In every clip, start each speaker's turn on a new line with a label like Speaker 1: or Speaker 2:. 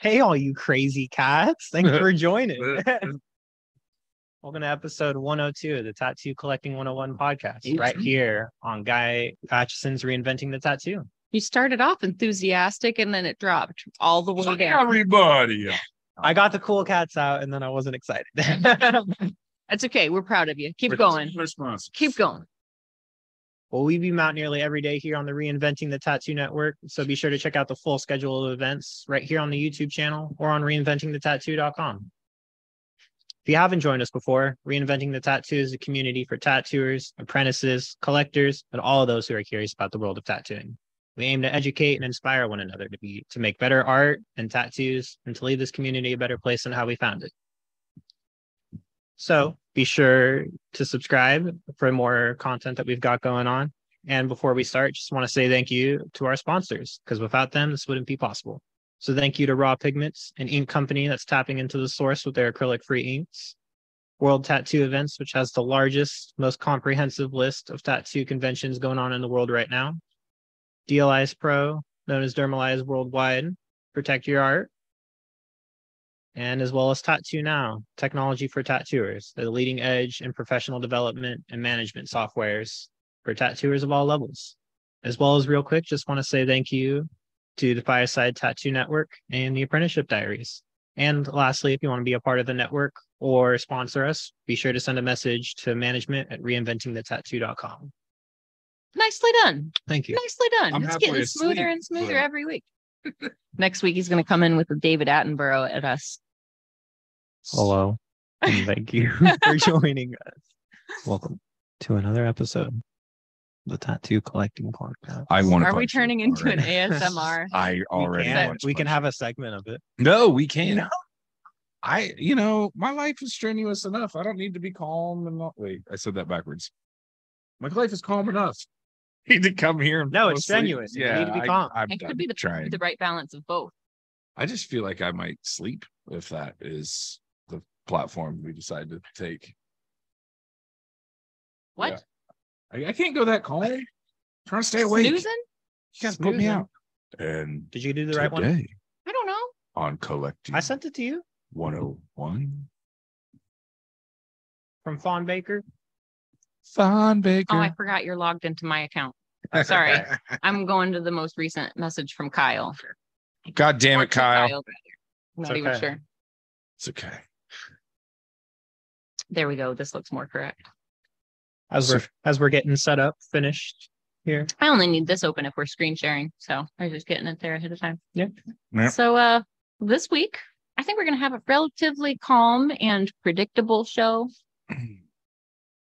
Speaker 1: Hey, all you crazy cats. Thanks for joining. Welcome to episode 102 of the Tattoo Collecting 101 podcast, right here on Guy Aitchison's Reinventing the Tattoo.
Speaker 2: You started off enthusiastic and then it dropped all the way down.
Speaker 3: Everybody.
Speaker 1: I got the cool cats out and then I wasn't excited.
Speaker 2: That's okay. We're proud of you. Keep going.
Speaker 3: Response.
Speaker 2: Keep going.
Speaker 1: Well, we beam out nearly every day here on the Reinventing the Tattoo Network. So be sure to check out the full schedule of events right here on the YouTube channel or on reinventingthetattoo.com. If you haven't joined us before, Reinventing the Tattoo is a community for tattooers, apprentices, collectors, and all of those who are curious about the world of tattooing. We aim to educate and inspire one another to be to make better art and tattoos and to leave this community a better place than how we found it. So be sure to subscribe for more content that we've got going on. And before we start, just want to say thank you to our sponsors because without them, this wouldn't be possible. So thank you to Raw Pigments, an ink company that's tapping into the source with their acrylic free inks. World Tattoo Events, which has the largest, most comprehensive list of tattoo conventions going on in the world right now. DLIs Pro, known as Dermalize Worldwide, protect your art. And as well as Tattoo Now, technology for tattooers, the leading edge in professional development and management softwares for tattooers of all levels. As well as, real quick, just want to say thank you to the Fireside Tattoo Network and the Apprenticeship Diaries. And lastly, if you want to be a part of the network or sponsor us, be sure to send a message to management at reinventingthetattoo.com.
Speaker 2: Nicely done.
Speaker 1: Thank you.
Speaker 2: Nicely done.
Speaker 3: I'm
Speaker 2: it's getting smoother
Speaker 3: asleep,
Speaker 2: and smoother
Speaker 3: but-
Speaker 2: every week. Next week he's going to come in with David Attenborough at us.
Speaker 1: Hello. And thank you for joining us. Welcome to another episode of the Tattoo Collecting Podcast.
Speaker 3: I want to.
Speaker 2: Are we turning into an ASMR?
Speaker 3: I
Speaker 1: we
Speaker 3: already.
Speaker 1: can,
Speaker 3: want
Speaker 1: we can have a segment of it.
Speaker 3: No, we can't. I, you know, my life is strenuous enough. I don't need to be calm and not. Wait, I said that backwards. My life is calm enough. Need to come here. And
Speaker 1: No, it's
Speaker 3: asleep.
Speaker 1: strenuous. You
Speaker 3: Yeah,
Speaker 1: need to be calm.
Speaker 3: I'm,
Speaker 2: It could
Speaker 3: I'm
Speaker 2: be the,
Speaker 3: trying.
Speaker 2: the right balance of both.
Speaker 3: I just feel like I might sleep if that is the platform we decide to take.
Speaker 2: What?
Speaker 3: I, I can't go that calm. trying to stay awake.
Speaker 2: Snoozing?
Speaker 3: You guys put me out. And
Speaker 1: Did you do the right one?
Speaker 2: I don't know.
Speaker 3: on collecting
Speaker 1: I sent it to you
Speaker 3: 101
Speaker 1: from Fawn Baker.
Speaker 3: Fawn Baker.
Speaker 2: Oh, I forgot you're logged into my account. Sorry. I'm going to the most recent message from Kyle.
Speaker 3: God damn it,
Speaker 2: to
Speaker 3: Kyle.
Speaker 2: I'm not
Speaker 1: It's
Speaker 2: even sure.
Speaker 3: It's okay.
Speaker 2: There we go. This looks more correct.
Speaker 1: As we're as we're getting set up, finished here.
Speaker 2: I only need this open if we're screen sharing. So I was just getting it there ahead of time.
Speaker 3: Yep.
Speaker 2: So uh this week, I think we're gonna have a relatively calm and predictable show.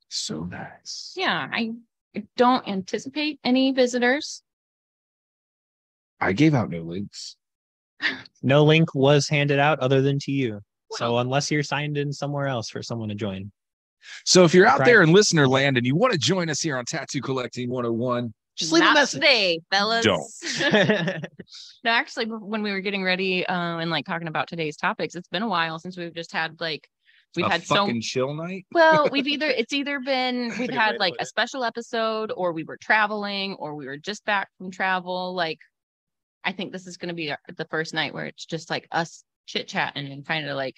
Speaker 3: so nice.
Speaker 2: Yeah, I don't anticipate any visitors.
Speaker 3: I gave out no links.
Speaker 1: No link was handed out other than to you. So unless you're signed in somewhere else for someone to join.
Speaker 3: So if you're out
Speaker 1: Right.
Speaker 3: there in listener land and you want to join us here on Tattoo Collecting 101,
Speaker 1: Just leave a message.
Speaker 2: today, fellas.
Speaker 3: Don't.
Speaker 2: no, actually, when we were getting ready uh, and like talking about today's topics, it's been a while since we've just had like we've
Speaker 3: a
Speaker 2: had so
Speaker 3: fucking chill night.
Speaker 2: Well, we've either it's either been we've
Speaker 1: good
Speaker 2: had
Speaker 1: to
Speaker 2: like a special episode or we were traveling or we were just back from travel. Like I think this is gonna be our- the first night where it's just like us chit chatting and kind of like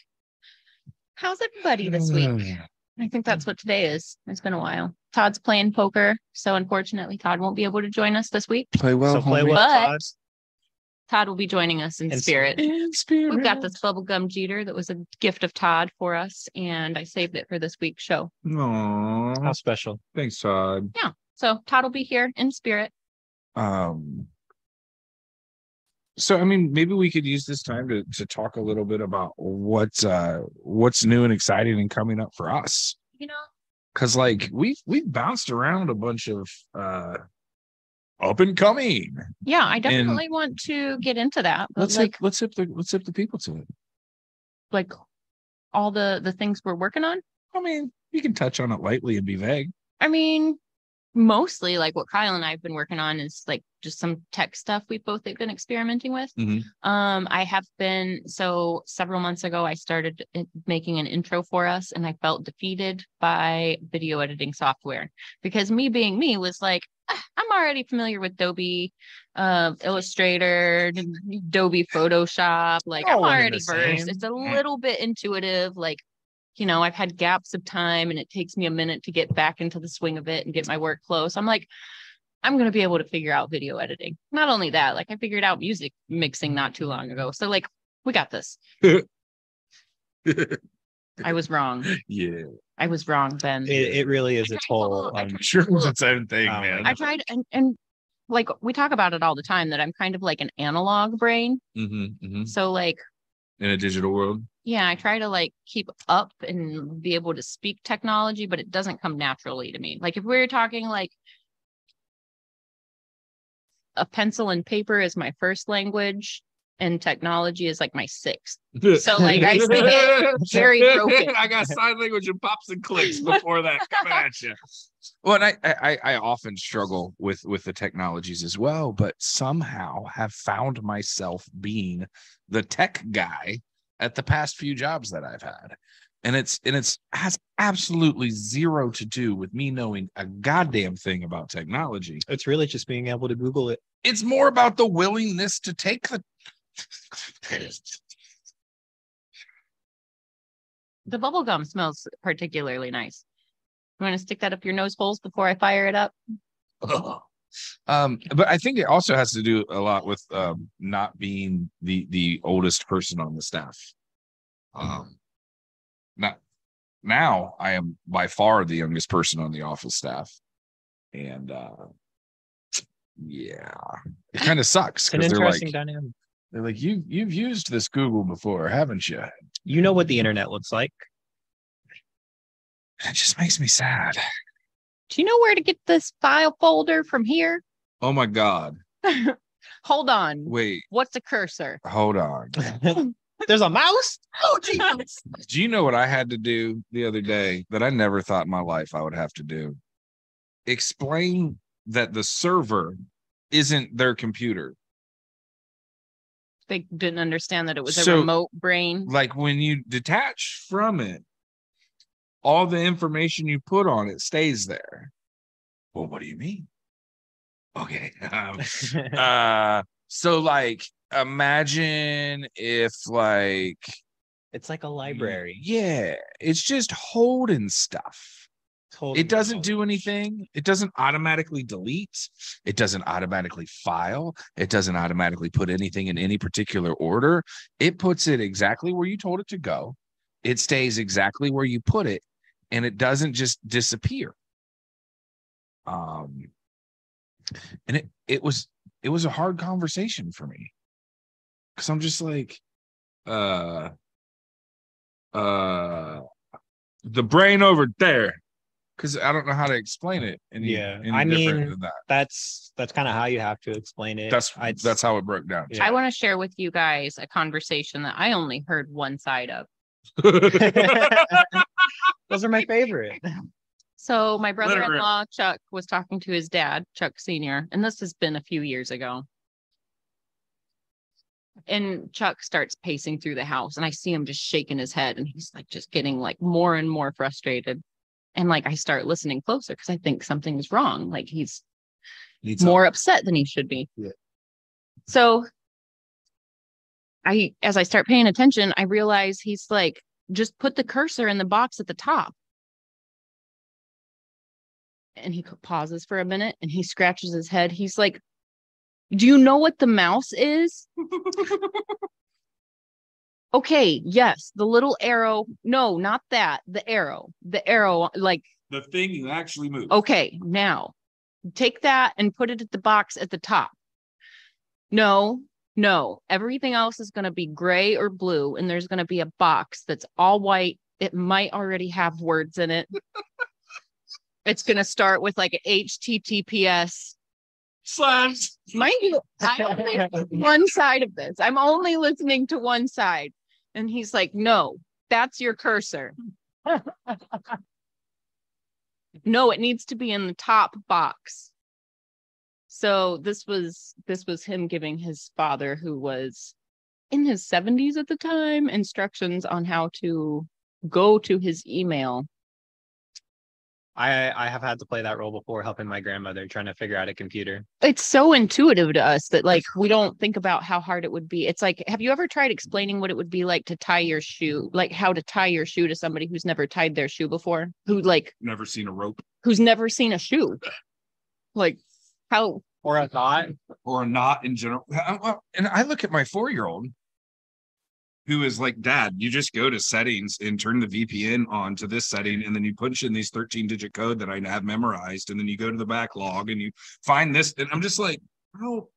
Speaker 2: how's everybody this week? I think that's what today is. It's been a while. Todd's playing poker, so unfortunately Todd won't be able to join us this week.
Speaker 3: Play well.
Speaker 1: so play
Speaker 3: homie.
Speaker 1: well, Todd.
Speaker 2: Todd will be joining us in
Speaker 1: In
Speaker 2: spirit.
Speaker 3: In spirit.
Speaker 2: We've got this bubblegum jeter that was a gift of Todd for us, and I saved it for this week's show.
Speaker 3: Aw,
Speaker 1: How special.
Speaker 3: thanks, Todd. Yeah.
Speaker 2: So Todd will be here in spirit.
Speaker 3: Um, so I mean, maybe we could use this time to to talk a little bit about what's uh what's new and exciting and coming up for us.
Speaker 2: You know,
Speaker 3: Cause like we've we've bounced around a bunch of uh up and coming.
Speaker 2: yeah, I definitely want to get into that.
Speaker 3: Let's
Speaker 2: like,
Speaker 3: hip, let's hip the let's hip the people to it.
Speaker 2: like all the the things we're working on.
Speaker 3: I mean, you can touch on it lightly and be vague.
Speaker 2: I mean, mostly like what Kyle and I have been working on is like just some tech stuff we've both been experimenting with.
Speaker 3: Mhm.
Speaker 2: Um, I have been so several months ago I started making an intro for us and I felt defeated by video editing software because me being me was like I'm already familiar with Adobe uh, Illustrator, Adobe Photoshop. Like I'm
Speaker 1: All and
Speaker 2: already versed. It's a little bit intuitive. Like, you know, I've had gaps of time and it takes me a minute to get back into the swing of it and get my work flow. So I'm like, I'm going to be able to figure out video editing. Not only that, like I figured out music mixing not too long ago. So like, we got this. I was wrong.
Speaker 3: yeah.
Speaker 2: I was wrong, Ben.
Speaker 1: It, it really is
Speaker 2: I
Speaker 1: its whole.
Speaker 2: look- I
Speaker 1: Um,
Speaker 3: Sure
Speaker 2: to
Speaker 3: was its own thing,
Speaker 1: Oh,
Speaker 3: man.
Speaker 2: I tried and and like we talk about it all the time that I'm kind of like an analog brain.
Speaker 3: Mm-hmm, mm-hmm.
Speaker 2: So like
Speaker 3: In a digital world.
Speaker 2: yeah, I try to like keep up and be able to speak technology, but it doesn't come naturally to me. Like if we are talking like a pencil and paper is my first language and technology is like my sixth. So like I speak it very broken.
Speaker 3: I got sign language and pops and clicks before that coming at you. Well, and I, I I often struggle with with the technologies as well, but somehow have found myself being the tech guy at the past few jobs that I've had. And it's and it's has absolutely zero to do with me knowing a goddamn thing about technology.
Speaker 1: it's really just being able to Google it.
Speaker 3: It's more about the willingness to take the
Speaker 2: The bubble gum smells particularly nice. You want to stick that up your nose holes before I fire it up?
Speaker 3: um but i think it also has to do a lot with um not being the the oldest person on the staff um not now i am by far the youngest person on the office staff and uh yeah it kind of sucks
Speaker 1: an
Speaker 3: because they're
Speaker 1: interesting
Speaker 3: like
Speaker 1: dynamic.
Speaker 3: They're like you you've used this google before haven't you
Speaker 1: You know what the internet looks like.
Speaker 3: it just makes me sad
Speaker 2: Do you know where to get this file folder from here?
Speaker 3: oh my god
Speaker 2: Hold on.
Speaker 3: wait
Speaker 2: What's a cursor?
Speaker 3: hold on
Speaker 1: There's a mouse. Oh, gee.
Speaker 3: Do you know what I had to do the other day that I never thought in my life I would have to do? Explain that the server isn't their computer.
Speaker 2: They didn't understand that it was a remote brain.
Speaker 3: Like when you detach from it, all the information you put on it stays there. Well, what do you mean? Okay. Um, uh, so like imagine if like
Speaker 1: it's like a library.
Speaker 3: yeah, it's just holding stuff.
Speaker 1: Holding
Speaker 3: it doesn't do anything. It doesn't automatically delete. It doesn't automatically file. It doesn't automatically put anything in any particular order. It puts it exactly where you told it to go. It stays exactly where you put it and it doesn't just disappear. Um and it it was it was a hard conversation for me. Because i'm just like uh uh the brain over there because I don't know how to explain it. Any,
Speaker 1: Yeah,
Speaker 3: any
Speaker 1: I mean,
Speaker 3: than that.
Speaker 1: That's that's kind of how you have to explain it.
Speaker 3: That's
Speaker 1: I'd-
Speaker 3: that's how it broke down.
Speaker 1: Yeah.
Speaker 2: I want to share with you guys a conversation that I only heard one side of.
Speaker 1: Those are my favorite.
Speaker 2: So my brother-in-law Chuck was talking to his dad, Chuck Senior, and this has been a few years ago. And Chuck starts pacing through the house, and I see him just shaking his head, and he's like just getting like more and more frustrated. And like I start listening closer because I think something's wrong. Like he's
Speaker 3: Needs
Speaker 2: more upset than he should be.
Speaker 3: Yeah.
Speaker 2: So I as I start paying attention, I realize he's like, just put the cursor in the box at the top. And he pauses for a minute and he scratches his head. He's like, Do you know what the mouse is? okay, yes, the little arrow. No, not that. The arrow. The arrow, like
Speaker 3: the thing you actually move.
Speaker 2: Okay, now take that and put it at the box at the top. No, no, everything else is going to be gray or blue, and there's going to be a box that's all white. It might already have words in it. it's going to start with like a HTTPS.
Speaker 3: Slash.
Speaker 2: Mind you, I only one side of this. I'm only listening to one side. And he's like, no, that's your cursor. no, it needs to be in the top box. So this was this was him giving his father, who was in his 70s at the time, instructions on how to go to his email
Speaker 1: I I have had to play that role before, helping my grandmother trying to figure out a computer.
Speaker 2: It's so intuitive to us that like we don't think about how hard it would be. It's like, have you ever tried explaining what it would be like to tie your shoe, like how to tie your shoe to somebody who's never tied their shoe before, who like
Speaker 3: Never seen a rope
Speaker 2: who's never seen a shoe? Like how
Speaker 1: Or a thought.
Speaker 3: or a knot in general. And I look at my four year old who is like, Dad, you just go to settings and turn the VPN on to this setting, and then you punch in these 13 digit code that I have memorized, and then you go to the backlog and you find this. And I'm just like, oh,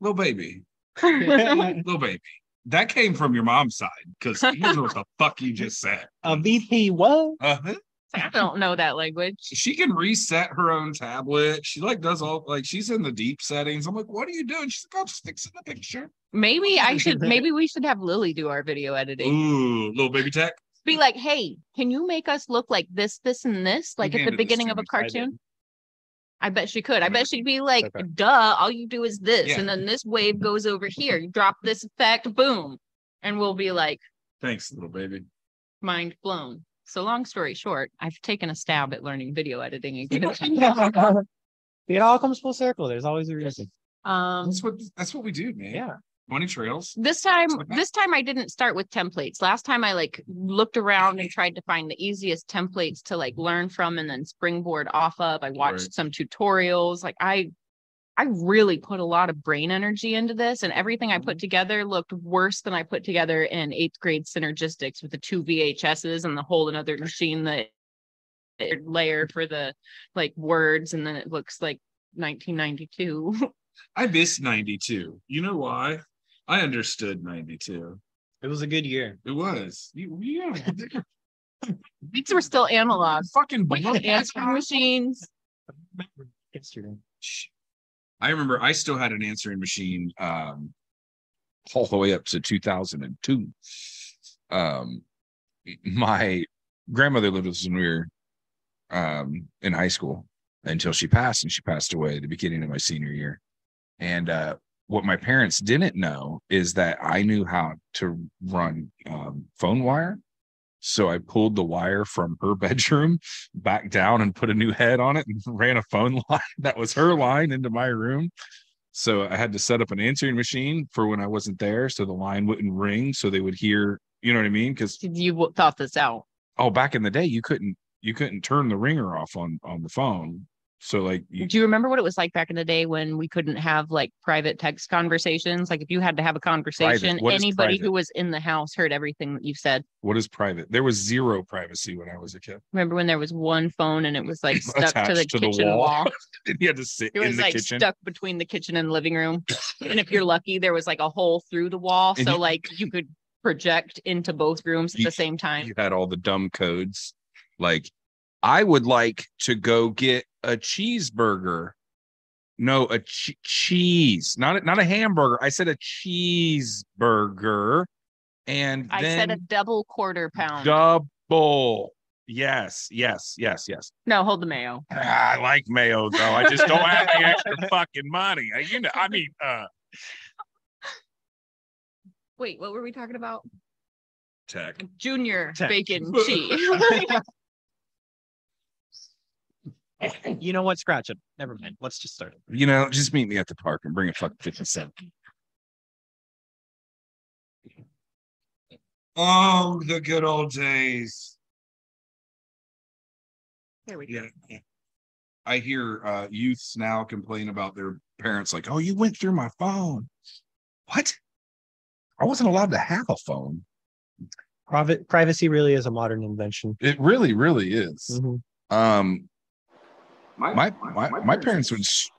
Speaker 3: little baby, little baby. That came from your mom's side because here's what the fuck you just said.
Speaker 1: A VP what?
Speaker 3: Uh-huh.
Speaker 2: I don't know that language.
Speaker 3: She can reset her own tablet. She like does all like she's in the deep settings. I'm like, what are you doing? She's like, I'll just fix in the picture.
Speaker 2: Maybe I should maybe we should have Lily do our video editing.
Speaker 3: Ooh, little baby tech.
Speaker 2: Be like, hey, can you make us look like this, this, and this? Like at the beginning of a
Speaker 3: me.
Speaker 1: I
Speaker 2: cartoon? I bet she could. I bet she'd be like,
Speaker 1: Okay.
Speaker 2: duh, all you do is this,
Speaker 3: Yeah.
Speaker 2: and then this wave goes over here. You drop this effect, boom. And we'll be like,
Speaker 3: Thanks, little baby.
Speaker 2: mind blown. So long story short, I've taken a stab at learning video editing again.
Speaker 1: it all comes full circle. There's always a reason.
Speaker 2: um
Speaker 3: That's what that's what we do, man.
Speaker 1: Yeah.
Speaker 3: Money trails.
Speaker 2: this time
Speaker 3: like
Speaker 2: this time i didn't start with templates last time i like looked around and tried to find the easiest templates to like learn from and then springboard off of i watched
Speaker 3: Right.
Speaker 2: some tutorials like i i really put a lot of brain energy into this and everything i put
Speaker 3: Mm-hmm.
Speaker 2: together looked worse than i put together in eighth grade synergistics with the two vhs's and the whole another machine that layer for the like words and then it looks like 1992
Speaker 3: I miss 92. You know why? I understood 92.
Speaker 1: It was a good year.
Speaker 3: It was. You, yeah.
Speaker 2: these were still analog
Speaker 3: fucking
Speaker 2: we answering machines
Speaker 1: Yesterday.
Speaker 3: I remember I still had an answering machine um all the way up to 2002. Um my grandmother lived with us when we were um in high school until she passed and she passed away at the beginning of my senior year. And uh what my parents didn't know is that I knew how to run um, phone wire. So I pulled the wire from her bedroom back down and put a new head on it and ran a phone line that was her line into my room. So I had to set up an answering machine for when I wasn't there so the line wouldn't ring so they would hear, you know what I mean? Cuz
Speaker 2: you thought this out
Speaker 3: oh back in the day you couldn't you couldn't turn the ringer off on on the phone. So like you,
Speaker 2: Do you remember what it was like back in the day when we couldn't have like private text conversations? Like if you had to have a conversation, anybody who was in the house heard everything that you said.
Speaker 3: what is private? There was zero privacy when I was a kid.
Speaker 2: Remember when there was one phone and it was like stuck to the
Speaker 3: to the
Speaker 2: kitchen
Speaker 3: wall.
Speaker 2: wall?
Speaker 3: And you had to sit
Speaker 2: It was
Speaker 3: the
Speaker 2: like
Speaker 3: kitchen.
Speaker 2: stuck between the kitchen and living room. and if you're lucky, there was like a hole through the wall.
Speaker 3: And
Speaker 2: So
Speaker 3: you-
Speaker 2: like you could project into both rooms at
Speaker 3: You-
Speaker 2: the same time.
Speaker 3: you had all the dumb codes like i would like to go get a cheeseburger no a che- cheese not a, not a hamburger i said a cheeseburger and
Speaker 2: I
Speaker 3: then
Speaker 2: said a double quarter pound.
Speaker 3: double yes yes yes yes
Speaker 2: no, hold the mayo.
Speaker 3: Ah, i like mayo though i just don't have the extra fucking money you know i mean uh
Speaker 2: Wait, what were we talking about?
Speaker 3: tech
Speaker 2: Junior
Speaker 1: Tech.
Speaker 2: bacon cheese.
Speaker 1: You know what? Scratch it. Never mind. Let's just start it.
Speaker 3: you know just meet me at the park and bring a fucking 50 cent oh the good old days
Speaker 2: there we go.
Speaker 3: Yeah. I hear uh youths now complain about their parents like, "Oh, you went through my phone." What? I wasn't allowed to have a phone.
Speaker 1: Private privacy really is a modern invention.
Speaker 3: It really really is.
Speaker 1: Mhm.
Speaker 3: Um my my my, parents would s-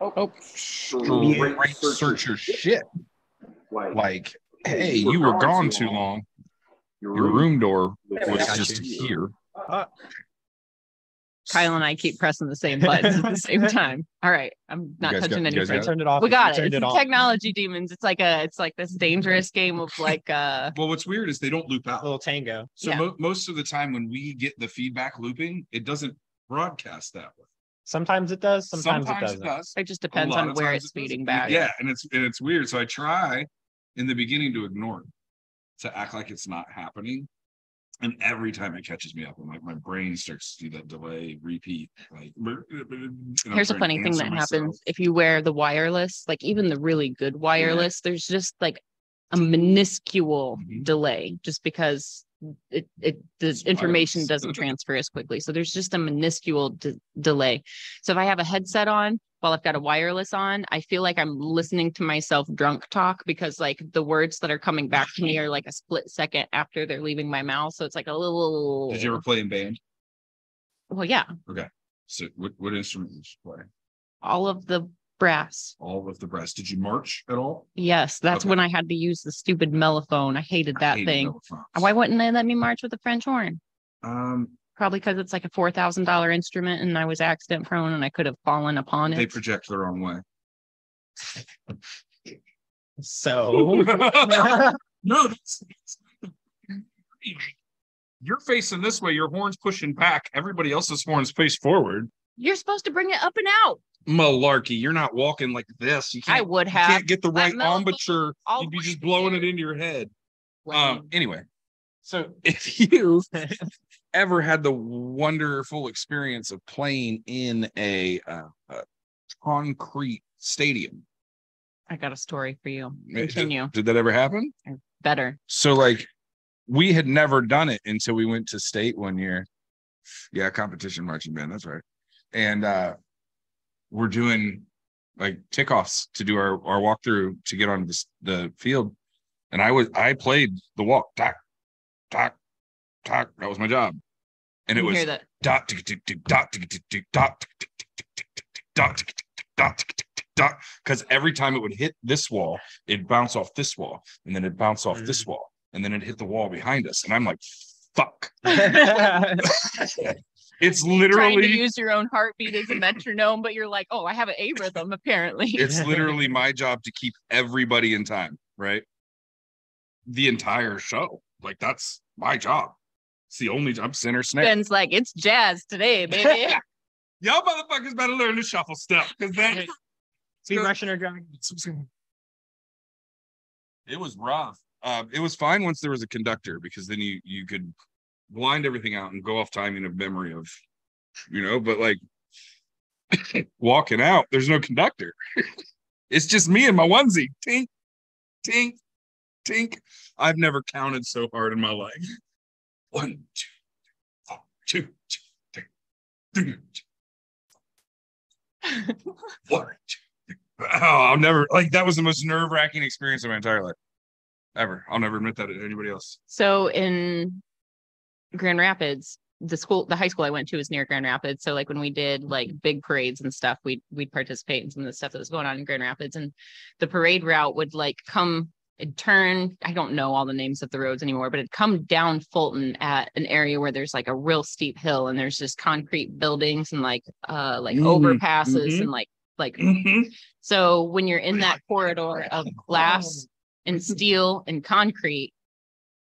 Speaker 3: oh, straight search your shit. Like, "Hey, you were gone too long. Your room door was just
Speaker 1: you.
Speaker 3: here."
Speaker 2: Kyle and I keep pressing the same buttons at the same time. All right. I'm not
Speaker 3: guys got-
Speaker 2: touching
Speaker 3: you guys
Speaker 2: anything.
Speaker 3: got
Speaker 1: turned it off.
Speaker 2: We got it. It's
Speaker 1: it
Speaker 2: the technology demons. It's like a it's like this dangerous game of like uh
Speaker 3: Well, what's weird is they don't loop out.
Speaker 1: little tango.
Speaker 3: So
Speaker 2: Yeah.
Speaker 3: mo- most of the time when we get the feedback looping, it doesn't broadcast that way.
Speaker 1: Sometimes it does. Sometimes, it doesn't.
Speaker 3: does.
Speaker 2: it just depends on where it's
Speaker 3: it
Speaker 2: feeding back.
Speaker 3: Yeah, and it's and it's weird. So I try in the beginning to ignore it, to act like it's not happening. And every time it catches me up, I'm like, my brain starts to do that delay repeat. Like,
Speaker 2: Here's a funny thing that
Speaker 3: myself.
Speaker 2: happens if you wear the wireless, like even the really good wireless, there's just like a minuscule
Speaker 3: Mhm.
Speaker 2: delay just because it, it the information doesn't transfer as quickly. So there's just a minuscule de- delay. So if I have a headset on while I've got a wireless on, I feel like I'm listening to myself drunk talk because like the words that are coming back to me are like a split second after they're leaving my mouth. So it's like a little
Speaker 3: Did you ever play in band?
Speaker 2: well, yeah, Okay.
Speaker 3: So, what, what instrument did you play?
Speaker 2: all of the brass.
Speaker 3: All of the brass. Did you march at all?
Speaker 2: Yes, that's
Speaker 3: Okay.
Speaker 2: when I had to use the stupid mellophone. I hated
Speaker 3: I
Speaker 2: that
Speaker 3: hated
Speaker 2: thing.
Speaker 3: mellophones.
Speaker 2: Why wouldn't they let me march with a French horn?
Speaker 3: Um,
Speaker 2: Probably because it's like a four thousand dollar instrument, and I was accident prone, and I could have fallen upon it.
Speaker 3: they project the wrong way.
Speaker 1: So
Speaker 3: no, that's, you're facing this way. Your horn's pushing back. Everybody else's horn's face forward.
Speaker 2: You're supposed to bring it up and out.
Speaker 3: Malarkey. You're not walking like this. You
Speaker 2: I
Speaker 3: can't.
Speaker 2: would have.
Speaker 3: you can't get the right
Speaker 2: mellophone
Speaker 3: embouchure. You'd be just blowing it into your head. Um. Anyway, so if you ever had the wonderful experience of playing in a, uh, a concrete stadium,
Speaker 2: I got a story for you.
Speaker 3: Did-
Speaker 2: Continue.
Speaker 3: Did that ever happen?
Speaker 2: Better.
Speaker 3: So like we had never done it until we went to state one year. Yeah, competition marching band, that's right. And uh we're doing like kickoffs to do our our walkthrough to get on the, the field. And I was I played the walk, tack, tack, tack. That was my job. And it was dot tick tick tick dot tick tick tick dot dot tick tick tick dot tick tick tick dot because every time it would hit this wall, it'd bounce off this wall, and then it'd bounce off this wall, and then it'd hit the wall behind us. And I'm like, fuck. It's
Speaker 2: Trying to use your own heartbeat as a metronome, but you're like, oh, I have an A rhythm apparently.
Speaker 3: it's literally my job to keep everybody in time, right? The entire show. Like that's my job. It's the only job center snare.
Speaker 2: Ben's like, it's jazz today, baby.
Speaker 3: Y'all motherfuckers better learn to shuffle stuff because that
Speaker 1: Speed Russian or Dragon.
Speaker 3: it was rough. Uh, it was fine once there was a conductor because then you you could blind everything out and go off timing of memory of, you know. But like walking out, there's no conductor. it's just me and my onesie. Tink, tink, tink. I've never counted so hard in my life. One, two, four, two, two, three, three, two, one, two. Oh, I'll never like that was the most nerve wracking experience of my entire life. Ever. I'll never admit that to anybody else.
Speaker 2: So in Grand Rapids, the school, the high school I went to was near Grand Rapids. So like when we did like big parades and stuff, we'd we'd participate in some of the stuff that was going on in Grand Rapids. And the parade route would like come it'd turn, I don't know all the names of the roads anymore, but it'd come down Fulton at an area where there's like a real steep hill and there's just concrete buildings and like uh like
Speaker 3: Mm,
Speaker 2: overpasses
Speaker 3: mhm.
Speaker 2: and like like so when you're in that corridor of glass and steel and concrete,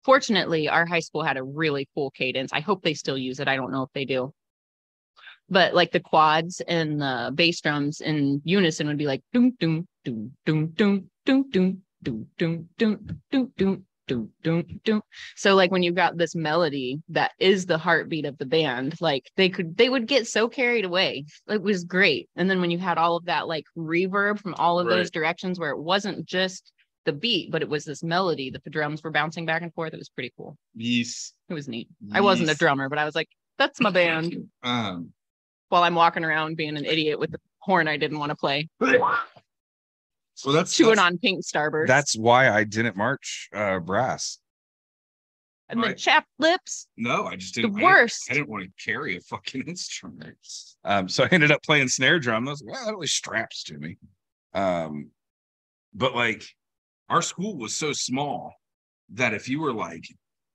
Speaker 2: fortunately, our high school had a really cool cadence. I hope they still use it. I don't know if they do. But like the quads and the bass drums in unison would be like doom doom doom doom doom doom doom doom doom doom doom doom doom doom doom. So like when you've got this melody that is the heartbeat of the band, like they could they would get so carried away. It was great. And then when you had all of that like reverb from all of those directions where it wasn't just the beat, but it was this melody that the drums were bouncing back and forth. It was pretty cool.
Speaker 3: Yes.
Speaker 2: It was neat. I wasn't a drummer, but I was like, that's my band.
Speaker 3: Um,
Speaker 2: While I'm walking around being an idiot with the horn I didn't want to play,
Speaker 3: so that's
Speaker 2: chewing
Speaker 3: that's,
Speaker 2: on pink starburst
Speaker 3: that's why I didn't march uh brass.
Speaker 2: and then
Speaker 3: right.
Speaker 2: chapped lips.
Speaker 3: No, I just didn't. I didn't-
Speaker 2: worst.
Speaker 3: I didn't want to carry a fucking instrument. Um, so I ended up playing snare drum. I was like, well, that really straps to me. Um, but like our school was so small that if you were like,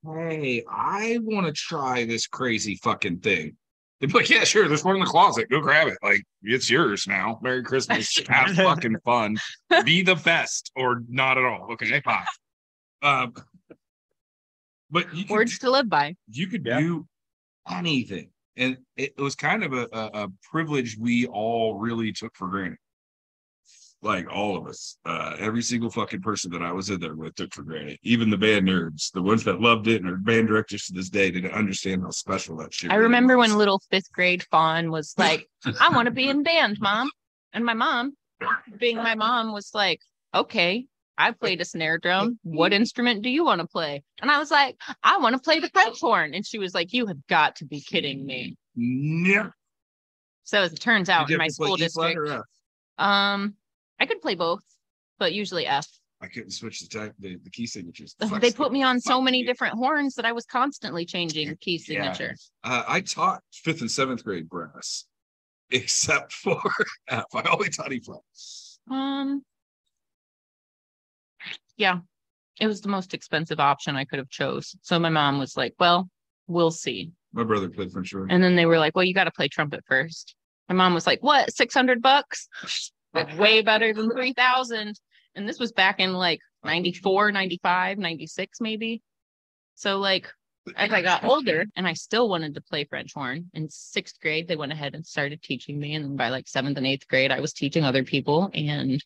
Speaker 3: hey, I want to try this crazy fucking thing, they'd be like, yeah, sure, there's one in the closet. Go grab it. Like, it's yours now. Merry Christmas. Have fucking fun. Be the best or not at all. Okay, bye. Um, but you could
Speaker 2: Words to live by.
Speaker 3: you could
Speaker 1: Yeah.
Speaker 3: do anything and it, it was kind of a, a, a privilege we all really took for granted like all of us, uh, every single fucking person that I was in there with took for granted. Even the band nerds, the ones that loved it and are band directors to this day, didn't understand how special that shit.
Speaker 2: I
Speaker 3: really
Speaker 2: remember
Speaker 3: was.
Speaker 2: when little fifth grade Fawn was like, I want to be in band, mom. And my mom, being my mom, was like, okay, I played a snare drum. What instrument do you want to play? And I was like, I want to play the French horn. And she was like, You have got to be kidding me.
Speaker 3: Yeah.
Speaker 2: So as it turns out, in my
Speaker 3: have to play
Speaker 2: school district, um, I could play both, but usually F.
Speaker 3: I couldn't switch the type, the, the key signatures.
Speaker 2: They put me on so many different horns that I was constantly changing key
Speaker 3: Yeah.
Speaker 2: signature.
Speaker 3: Uh, I taught fifth and seventh grade brass, except for F. I only taught E flat.
Speaker 2: Um, yeah, it was the most expensive option I could have chose. So my mom was like, "Well, we'll see."
Speaker 3: My brother played French horn.
Speaker 2: And then they were like, "Well, you got to play trumpet first. My mom was like, "What? Six hundred bucks? Way better than three thousand. And this was back in like 94, 95, 96 maybe. So like as I got older and I still wanted to play French horn in sixth grade, they went ahead and started teaching me. And then by like seventh and eighth grade, I was teaching other people. And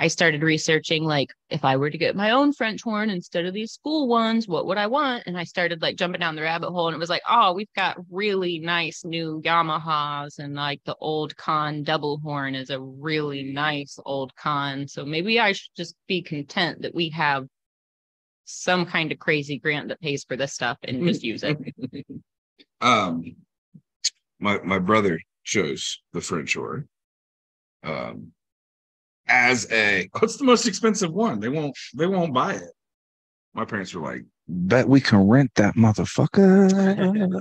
Speaker 2: I started researching like if I were to get my own French horn instead of these school ones, what would I want? And I started like jumping down the rabbit hole and it was like, oh, we've got really nice new Yamahas and like the old Conn double horn is a really nice old Conn. So maybe I should just be content that we have some kind of crazy grant that pays for this stuff and just use it.
Speaker 3: um my my brother chose the French horn. Um as a what's the most expensive one? They won't they won't buy it. My parents were like,
Speaker 4: Bet we can rent that motherfucker.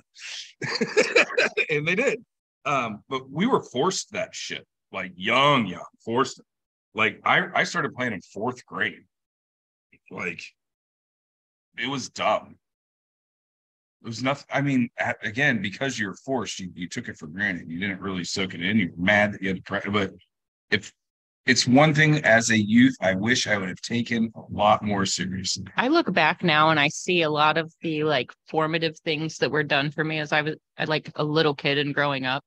Speaker 3: and they did. Um, but we were forced that shit, like young, young, forced. it. Like I, I started playing in fourth grade. Like it was dumb. It was nothing. I mean, a- again, because you're forced, you, you took it for granted. You didn't really soak it in. You're mad that you had to try, but if it's one thing as a youth, I wish I would have taken a lot more seriously.
Speaker 2: I look back now and I see a lot of the like formative things that were done for me as I was like a little kid and growing up.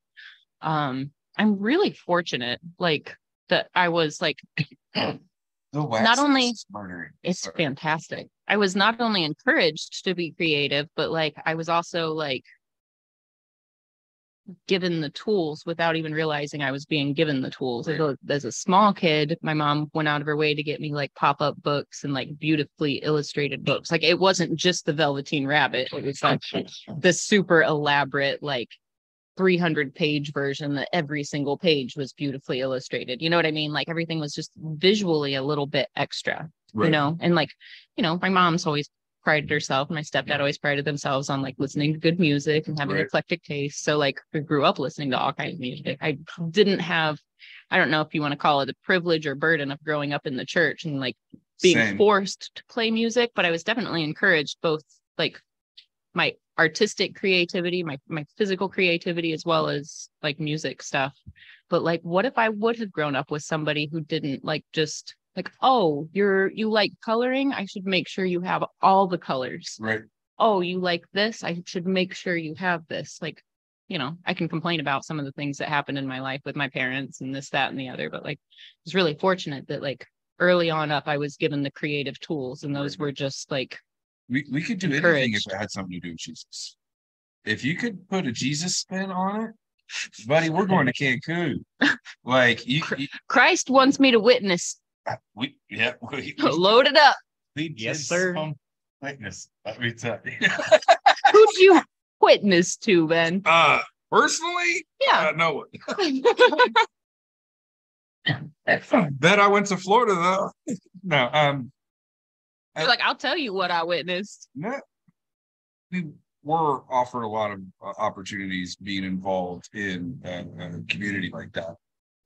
Speaker 2: Um, I'm really fortunate, like that I was like Not only- it's fantastic. I was not only encouraged to be creative, but like I was also like given the tools without even realizing I was being given the tools. As a, as a small kid, my mom went out of her way to get me like pop up books and like beautifully illustrated books. Like it wasn't just the Velveteen Rabbit, it was like the super elaborate, like 300 page version that every single page was beautifully illustrated. You know what I mean? Like everything was just visually a little bit extra you know and like you know my mom's always prided herself. And my stepdad always prided themselves on like listening to good music and having
Speaker 3: Right.
Speaker 2: eclectic taste. So like we grew up listening to all kinds of music. I didn't have i don't know if you want to call it a privilege or burden of growing up in the church and like being
Speaker 3: Same.
Speaker 2: forced to play music but i was definitely encouraged both like my artistic creativity my my physical creativity as well as like music stuff. But like what if i would have grown up with somebody who didn't like just like oh you're you like coloring i should make sure you have all the colors
Speaker 3: right.
Speaker 2: oh you like this i should make sure you have this like you know i can complain about some of the things that happened in my life with my parents and this that and the other but like i was really fortunate that like early on up i was given the creative tools and those were just like
Speaker 3: We we could do anything if
Speaker 2: Encouraged.
Speaker 3: it had something to do with Jesus. If you could put a Jesus spin on it, buddy, we're going to Cancun. Like you, you
Speaker 2: christ wants me to witness
Speaker 3: we yeah, we, we,
Speaker 2: load it up
Speaker 3: we
Speaker 1: Yes, sir.
Speaker 3: some Witness. Let me tell you.
Speaker 2: who'd you witness to ben
Speaker 3: uh personally,
Speaker 2: yeah
Speaker 3: uh, no one. Bet I went to Florida though. no, um
Speaker 2: You're like i'll tell you what i witnessed
Speaker 3: no, we were offered a lot of uh, opportunities being involved in a, a community like that.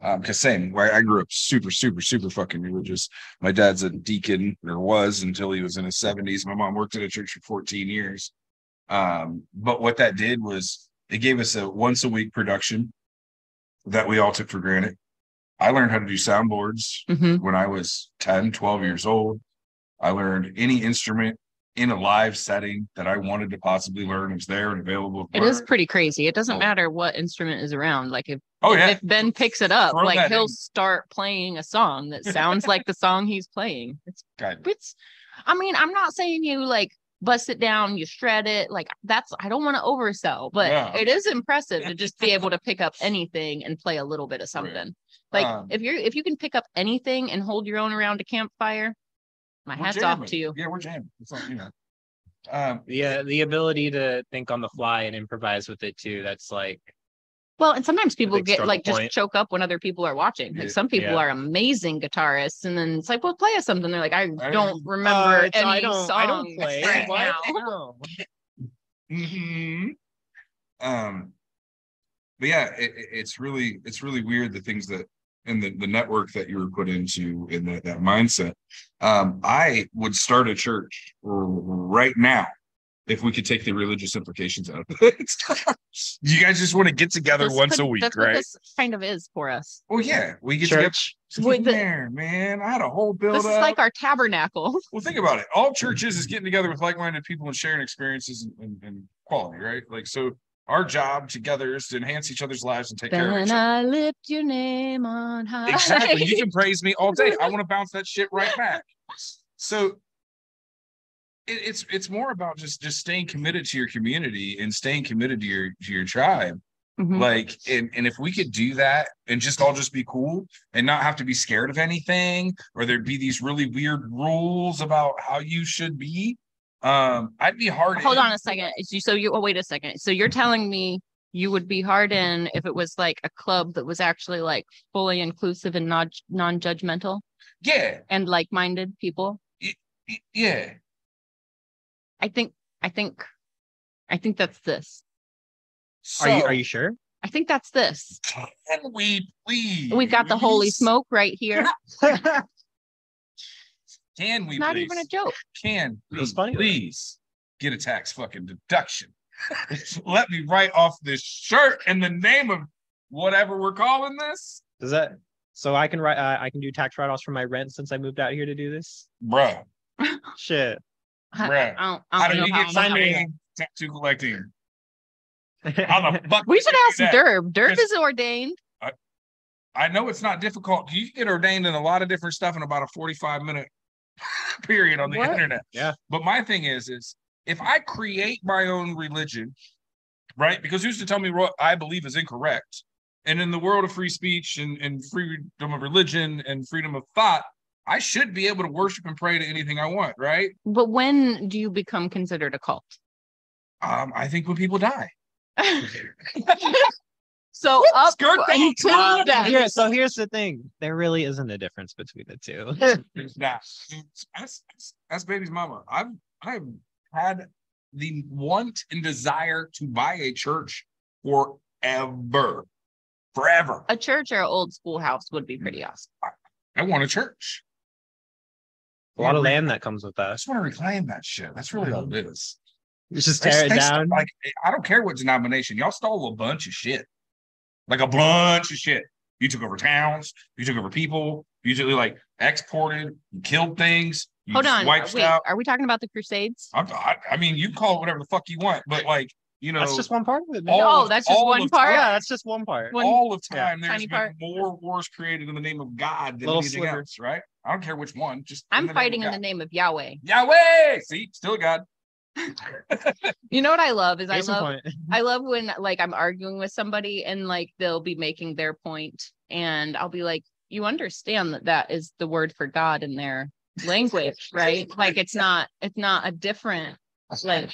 Speaker 3: Um, cause same, where I grew up super, super, super fucking religious. My dad's a deacon or was until he was in his seventies. My mom worked at a church for 14 years. Um, but what that did was it gave us a once a week production that we all took for granted. I learned how to do soundboards
Speaker 2: Mhm.
Speaker 3: when I was 10, 12 years old. I learned any instrument in a live setting that I wanted to possibly learn was there and available.
Speaker 2: It is pretty crazy. It doesn't
Speaker 3: Oh.
Speaker 2: matter what instrument is around. Like if
Speaker 3: Oh yeah,
Speaker 2: if Ben picks it up,
Speaker 3: Throw
Speaker 2: like he'll
Speaker 3: in.
Speaker 2: start playing a song that sounds like the song he's playing. It's
Speaker 3: God.
Speaker 2: it's I mean, I'm not saying you like bust it down, you shred it. Like that's I don't want to oversell, but
Speaker 3: Yeah.
Speaker 2: it is impressive to just be able to pick up anything and play a little bit of something. Like
Speaker 3: Um,
Speaker 2: if you're if you can pick up anything and hold your own around a campfire, my
Speaker 3: We're
Speaker 2: hat's off to you.
Speaker 3: Yeah, we're jamming. It's not, you know. Um,
Speaker 1: Yeah, the ability to think on the fly and improvise with it too. That's like
Speaker 2: Well, and sometimes people get like
Speaker 1: point.
Speaker 2: just choke up when other people are watching. Like
Speaker 3: Yeah,
Speaker 2: some people
Speaker 1: yeah.
Speaker 2: are amazing guitarists, and then it's like, well, play us something. They're like, I
Speaker 3: I-
Speaker 2: don't
Speaker 1: uh,
Speaker 2: remember
Speaker 1: it's-
Speaker 2: any
Speaker 1: I don't,
Speaker 2: songs
Speaker 1: I don't play.
Speaker 2: right
Speaker 1: What?
Speaker 2: now.
Speaker 1: No.
Speaker 3: mhm. Um, but yeah, it, it- it's really it's really weird the things that and the, the network that you were put into in that, that mindset. Um, I would start a church right now if we could take the religious implications out of it. you guys just want to get together
Speaker 2: This
Speaker 3: once
Speaker 2: could-
Speaker 3: a week,
Speaker 2: That's what
Speaker 3: right?
Speaker 2: this kind of is for us.
Speaker 3: Well, yeah, we get together.
Speaker 1: Church.
Speaker 2: With the-
Speaker 3: there, man. I had a whole build
Speaker 2: This is like our tabernacle.
Speaker 3: Well, think about it. All churches is getting together with like-minded people and sharing experiences and, and, and quality, right? Like, so our job together is to enhance each other's lives and take care of each other.
Speaker 2: I lift your name on high.
Speaker 3: Exactly. You can praise me all day. I want to bounce that shit right back. So it, it's it's more about just just staying committed to your community and staying committed to your to your tribe.
Speaker 2: Mhm.
Speaker 3: Like, and, and if we could do that and just all just be cool and not have to be scared of anything, or there'd be these really weird rules about how you should be, um, I'd be hard.
Speaker 2: Hold
Speaker 3: in.
Speaker 2: on a second. So you oh, wait a second. So you're telling me you would be hard in if it was like a club that was actually like fully inclusive and not non-judgmental
Speaker 3: Yeah,
Speaker 2: and like-minded people?
Speaker 3: y- yeah.
Speaker 2: I think I think I think that's this.
Speaker 1: Are you are you sure?
Speaker 2: I think that's this.
Speaker 3: Can we please?
Speaker 2: We've got the holy smoke right here.
Speaker 3: Can we?
Speaker 2: Not
Speaker 3: please?
Speaker 2: even a joke.
Speaker 3: Can
Speaker 1: It was
Speaker 3: we
Speaker 1: funny, though.
Speaker 3: please get a tax fucking deduction? Let me write off this shirt in the name of whatever we're calling this,
Speaker 1: Does that so I can write uh, I can do tax write-offs for my rent since I moved out here to do this?
Speaker 3: bruh.
Speaker 1: Shit.
Speaker 2: I,
Speaker 3: Bruh,
Speaker 2: I don't,
Speaker 3: How
Speaker 2: I
Speaker 3: do
Speaker 2: don't
Speaker 3: you get
Speaker 2: how
Speaker 3: signed
Speaker 2: I'm
Speaker 1: me?
Speaker 2: gonna-
Speaker 3: tattoo collecting? How the fuck?
Speaker 2: We should ask
Speaker 3: do that?
Speaker 2: Derb. Derb is ordained.
Speaker 3: I know it's not difficult. You can get ordained in a lot of different stuff in about a 45 minute period on the
Speaker 2: What?
Speaker 3: internet.
Speaker 1: Yeah.
Speaker 3: But my thing is, is if I create my own religion, right? Because who's to tell me what I believe is incorrect? And in the world of free speech and, and freedom of religion and freedom of thought, I should be able to worship and pray to anything I want, right?
Speaker 2: But when do you become considered a cult?
Speaker 3: Um, I think when people die.
Speaker 2: so
Speaker 3: Whoop,
Speaker 2: up
Speaker 3: skirt that.
Speaker 2: until
Speaker 3: Uh,
Speaker 2: death.
Speaker 1: Here, so here's the thing. There really isn't a difference between the two.
Speaker 3: There's. That's, that's, that's baby's mama. I've I've had the want and desire to buy a church forever, forever.
Speaker 2: a church or an old schoolhouse would be pretty awesome.
Speaker 3: I want a church.
Speaker 1: a lot of
Speaker 3: Re-
Speaker 1: land that comes with that.
Speaker 3: I just want to reclaim that shit. That's really all it is.
Speaker 1: You just
Speaker 3: They-
Speaker 1: tear it
Speaker 3: they st-
Speaker 1: down.
Speaker 3: Like I don't care what denomination. Y'all stole a bunch of shit. Like a bunch of shit. You took over towns. You took over people. You took like exported. You killed things. You
Speaker 2: Hold on.
Speaker 3: Wiped
Speaker 2: Wait,
Speaker 3: out.
Speaker 2: are we talking about the Crusades?
Speaker 3: I'm, I, I mean, you call it whatever the fuck you want, but like you know,
Speaker 1: That's just one part of it. man.
Speaker 3: all
Speaker 2: Oh,
Speaker 3: of-
Speaker 2: that's just one part?
Speaker 3: time-
Speaker 1: yeah, that's just one part.
Speaker 2: One-
Speaker 3: all of
Speaker 1: yeah,
Speaker 3: time, there's
Speaker 2: tiny
Speaker 3: been
Speaker 2: part.
Speaker 3: more wars created in the name of God than
Speaker 1: Little
Speaker 3: anything
Speaker 1: sliver.
Speaker 3: else, right? I don't care which one. Just
Speaker 2: I'm
Speaker 3: the name
Speaker 2: fighting in the name of Yahweh.
Speaker 3: Yahweh. See, still God.
Speaker 2: You know what I love is I love. I love when like I'm arguing with somebody and like they'll be making their point and I'll be like, you understand that that is the word for God in their language, right? Like it's not it's not a different like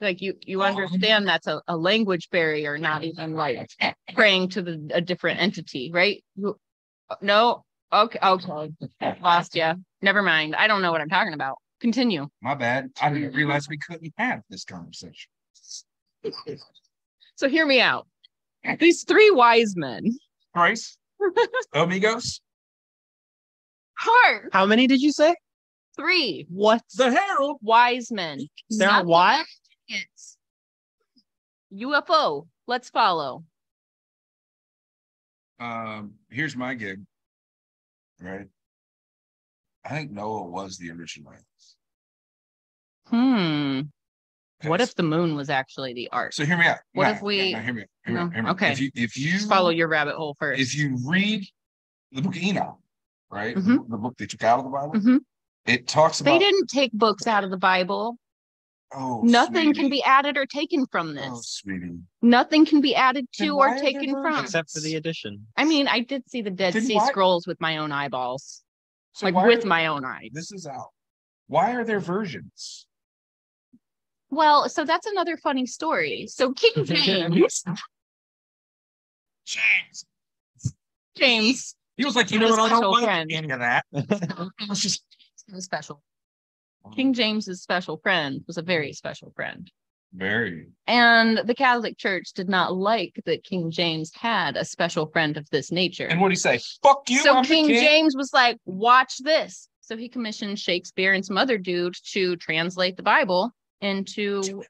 Speaker 2: like you you understand that's a, a language barrier, not even like praying to the a different entity, right? No, okay, okay, lost ya. Never mind. I don't know what I'm talking about. Continue.
Speaker 3: My bad. I didn't realize we couldn't have this conversation.
Speaker 2: So hear me out. These three wise men.
Speaker 3: Christ, amigos,
Speaker 2: Heart.
Speaker 1: How many did you say?
Speaker 2: Three
Speaker 1: What?
Speaker 3: the herald.
Speaker 2: wise men.
Speaker 1: They're
Speaker 2: Not
Speaker 1: not what?
Speaker 2: It's UFO. Let's follow.
Speaker 3: Um, here's my gig. Right. I think Noah was the original.
Speaker 2: Hmm. What if the moon was actually the ark?
Speaker 3: So hear me out.
Speaker 2: What
Speaker 3: No,
Speaker 2: if we-
Speaker 3: no, hear me out. Hear me hear me.
Speaker 2: Okay.
Speaker 3: If you if you
Speaker 2: Just follow your rabbit hole first.
Speaker 3: if you read the book of Enoch, right?
Speaker 2: Mhm.
Speaker 3: The book they took out of the Bible,
Speaker 2: Mhm.
Speaker 3: it talks about
Speaker 2: They didn't take books out of the Bible.
Speaker 3: oh
Speaker 2: Nothing can be added or taken from this.
Speaker 3: oh sweetie.
Speaker 2: Nothing can be added to or taken from.
Speaker 1: Except for the addition.
Speaker 2: I mean, I did see the Dead
Speaker 3: Then
Speaker 2: Sea
Speaker 3: why-
Speaker 2: Scrolls with my own eyeballs,
Speaker 3: So
Speaker 2: like with
Speaker 3: are-
Speaker 2: my own eyes.
Speaker 3: this is out. Why are there versions?
Speaker 2: Well, so that's another funny story. So King James,
Speaker 3: James.
Speaker 2: James,
Speaker 3: He was like, you
Speaker 2: He
Speaker 3: know what? I don't
Speaker 2: special
Speaker 3: like
Speaker 2: friend.
Speaker 3: any of that.
Speaker 2: was just special. King James's special friend was a very special friend.
Speaker 3: Very.
Speaker 2: And the Catholic Church did not like that King James had a special friend of this nature.
Speaker 3: And what did he say? Fuck you.
Speaker 2: so King
Speaker 3: king.
Speaker 2: James was like, watch this. So he commissioned Shakespeare and some other dude to translate the Bible into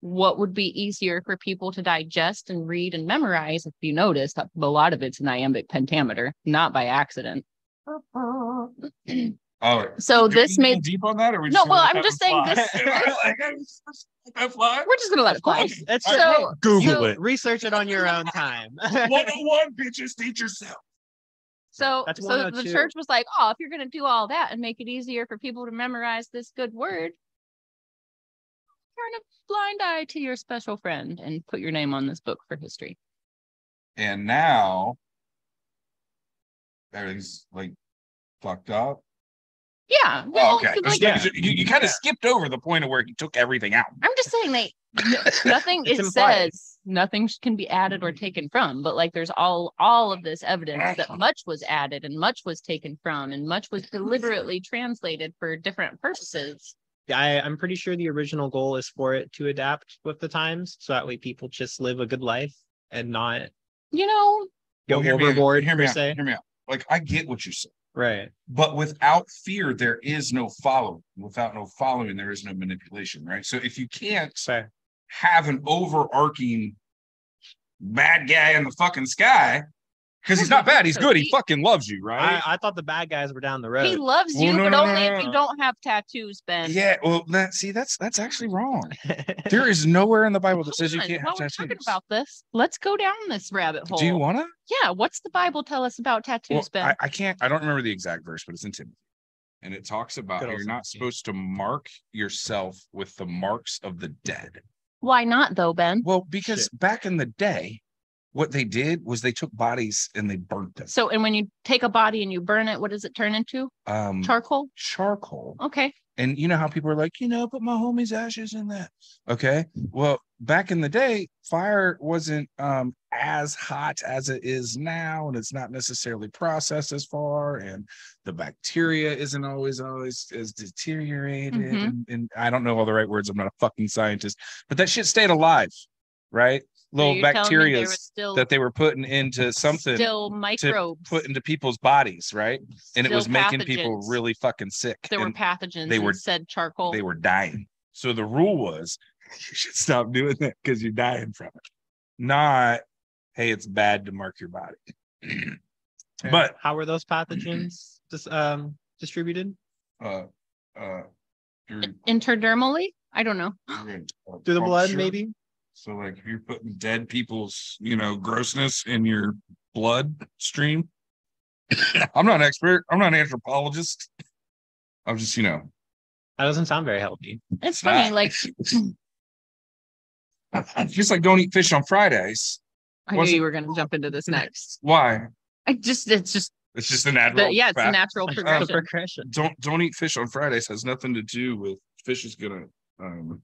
Speaker 2: what would be easier for people to digest and read and memorize. If you notice, a lot of it's in iambic pentameter, not by accident.
Speaker 3: Oh,
Speaker 2: So
Speaker 3: do
Speaker 2: this
Speaker 3: go
Speaker 2: made
Speaker 3: deep on that, or we
Speaker 2: No, well, I'm just saying
Speaker 3: one
Speaker 2: this-
Speaker 3: fly? Like, I'm just- let that fly.
Speaker 2: we're just gonna let it fly.
Speaker 1: It's, it's
Speaker 2: So-
Speaker 1: just,
Speaker 5: Google
Speaker 2: so-
Speaker 5: it.
Speaker 1: research it on your own time.
Speaker 3: 101 bitches teach yourself.
Speaker 2: So, so the
Speaker 1: oh
Speaker 2: church was like, "Oh, if you're going to do all that and make it easier for people to memorize this good word, turn a blind eye to your special friend and put your name on this book for history."
Speaker 3: And now everything's like fucked up.
Speaker 2: Yeah. Oh, well,
Speaker 3: Oh, okay.
Speaker 2: 'cause, like,
Speaker 1: Yeah.
Speaker 3: You, you kind of skipped over the point of where he took everything out.
Speaker 2: I'm just saying they nothing
Speaker 1: It's
Speaker 2: it
Speaker 1: implied.
Speaker 2: says nothing can be added or taken from, but like there's all all of this evidence that much was added and much was taken from and much was deliberately translated for different purposes.
Speaker 1: I, I'm pretty sure the original goal is for it to adapt with the times, so that way people just live a good life and not
Speaker 2: You know,
Speaker 1: go
Speaker 3: Well, hear me out,
Speaker 1: overboard
Speaker 3: Hear
Speaker 1: per
Speaker 3: me out. Hear me out. Like I get what you're saying,
Speaker 1: Right.
Speaker 3: but without fear, there is no following. Without no following, there is no manipulation, right? So if you can't
Speaker 1: Fair.
Speaker 3: have an overarching bad guy in the fucking sky, because he's not bad, he's good. He fucking loves you, right?
Speaker 1: I, I thought the bad guys were down the road.
Speaker 2: he
Speaker 1: road.
Speaker 2: loves
Speaker 3: Well,
Speaker 2: you,
Speaker 3: no,
Speaker 2: but
Speaker 3: no, no,
Speaker 2: only
Speaker 3: no,
Speaker 2: if you don't have tattoos, Ben.
Speaker 3: yeah. Well, that see, that's that's actually wrong. There is nowhere in the Bible that says you
Speaker 2: on,
Speaker 3: can't
Speaker 2: while
Speaker 3: have
Speaker 2: we're
Speaker 3: tattoos.
Speaker 2: talking about this, let's go down this rabbit hole.
Speaker 3: Do you want to?
Speaker 2: Yeah, what's the Bible tell us about
Speaker 3: Well,
Speaker 2: tattoos, Ben?
Speaker 3: I, I can't. I don't remember the exact verse, but it's in Timothy, and it talks about
Speaker 1: Good
Speaker 3: how
Speaker 1: old
Speaker 3: you're not
Speaker 1: Timothy.
Speaker 3: supposed to mark yourself with the marks of the dead.
Speaker 2: Why not though, Ben?
Speaker 3: Well, because back in the day, what they did was they took bodies and they burnt them.
Speaker 2: So, and when you take a body and you burn it, what does it turn into?
Speaker 3: Um,
Speaker 2: Charcoal.
Speaker 3: charcoal.
Speaker 2: Okay.
Speaker 3: And you know how people are like, you know, put my homie's ashes in that. Okay. Well, back in the day, fire wasn't um as hot as it is now, and it's not necessarily processed as far, and the bacteria isn't always always as deteriorated.
Speaker 2: Mhm.
Speaker 3: And, and I don't know all the right words. I'm not a fucking scientist, but that shit stayed alive, right?
Speaker 2: So
Speaker 3: Little
Speaker 2: you're telling me
Speaker 3: bacteria
Speaker 2: there was still
Speaker 3: that they were putting into something
Speaker 2: still microbes.
Speaker 3: put into people's bodies, right? And it was
Speaker 2: still
Speaker 3: making people really fucking sick.
Speaker 2: There were pathogens.
Speaker 3: they were-
Speaker 2: said charcoal.
Speaker 3: they were dying. So the rule was you should stop doing that because you're dying from it. Not, hey, it's bad to mark your body. but
Speaker 1: how were those pathogens dis- um, distributed
Speaker 3: uh uh you're,
Speaker 2: Interdermally? I don't know.
Speaker 3: you're in a
Speaker 1: through the blood?
Speaker 3: puncture.
Speaker 1: Maybe.
Speaker 3: So like if you're putting dead people's, you know, grossness in your blood stream. I'm not an expert. I'm not an anthropologist. I'm just, you know,
Speaker 1: That doesn't sound very healthy.
Speaker 2: It's
Speaker 3: It's
Speaker 2: funny.
Speaker 3: not.
Speaker 2: Like
Speaker 3: just like don't eat fish on Fridays.
Speaker 2: I knew
Speaker 3: Wasn't-
Speaker 2: you were going to jump into this next.
Speaker 3: Why?
Speaker 2: I just, it's just,
Speaker 3: It's just a natural.
Speaker 2: the, yeah, it's a natural
Speaker 1: It's a
Speaker 2: progression.
Speaker 1: progression.
Speaker 3: don't don't eat fish on Fridays has nothing to do with fish is gonna um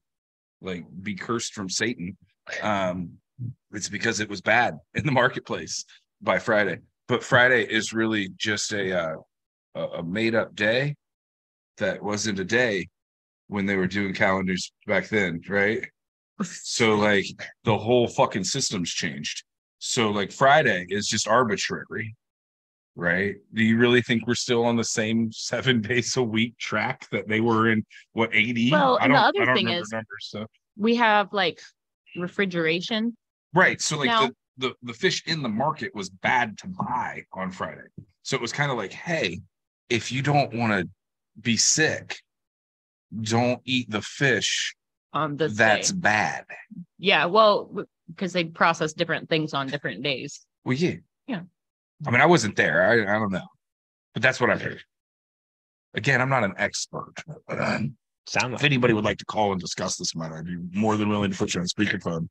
Speaker 3: like be cursed from Satan. Um it's because it was bad in the marketplace by Friday. But Friday is really just a uh, a, a made up day that wasn't a day when they were doing calendars back then, right? So like the whole fucking system's changed. So like Friday is just arbitrary, right? Do you really think we're still on the same seven days a week track that they were in what 80?
Speaker 2: Well, and the
Speaker 3: don't-
Speaker 2: other
Speaker 3: I don't
Speaker 2: thing is-
Speaker 3: numbers, so
Speaker 2: We have like refrigeration.
Speaker 3: right. So like
Speaker 2: Now-
Speaker 3: the, the the fish in the market was bad to buy on Friday. So it was kind of like, hey, if you don't want to be sick, don't eat the fish
Speaker 2: on this
Speaker 3: That's
Speaker 2: day.
Speaker 3: bad.
Speaker 2: Yeah, well, because they process different things on different days.
Speaker 3: Well, yeah.
Speaker 2: Yeah.
Speaker 3: I mean, I wasn't there. I, I don't know. But that's what I've heard. Again, I'm not an expert.
Speaker 1: Sound
Speaker 3: if anybody would like to call and discuss this matter, I'd be more than willing to put you on speakerphone.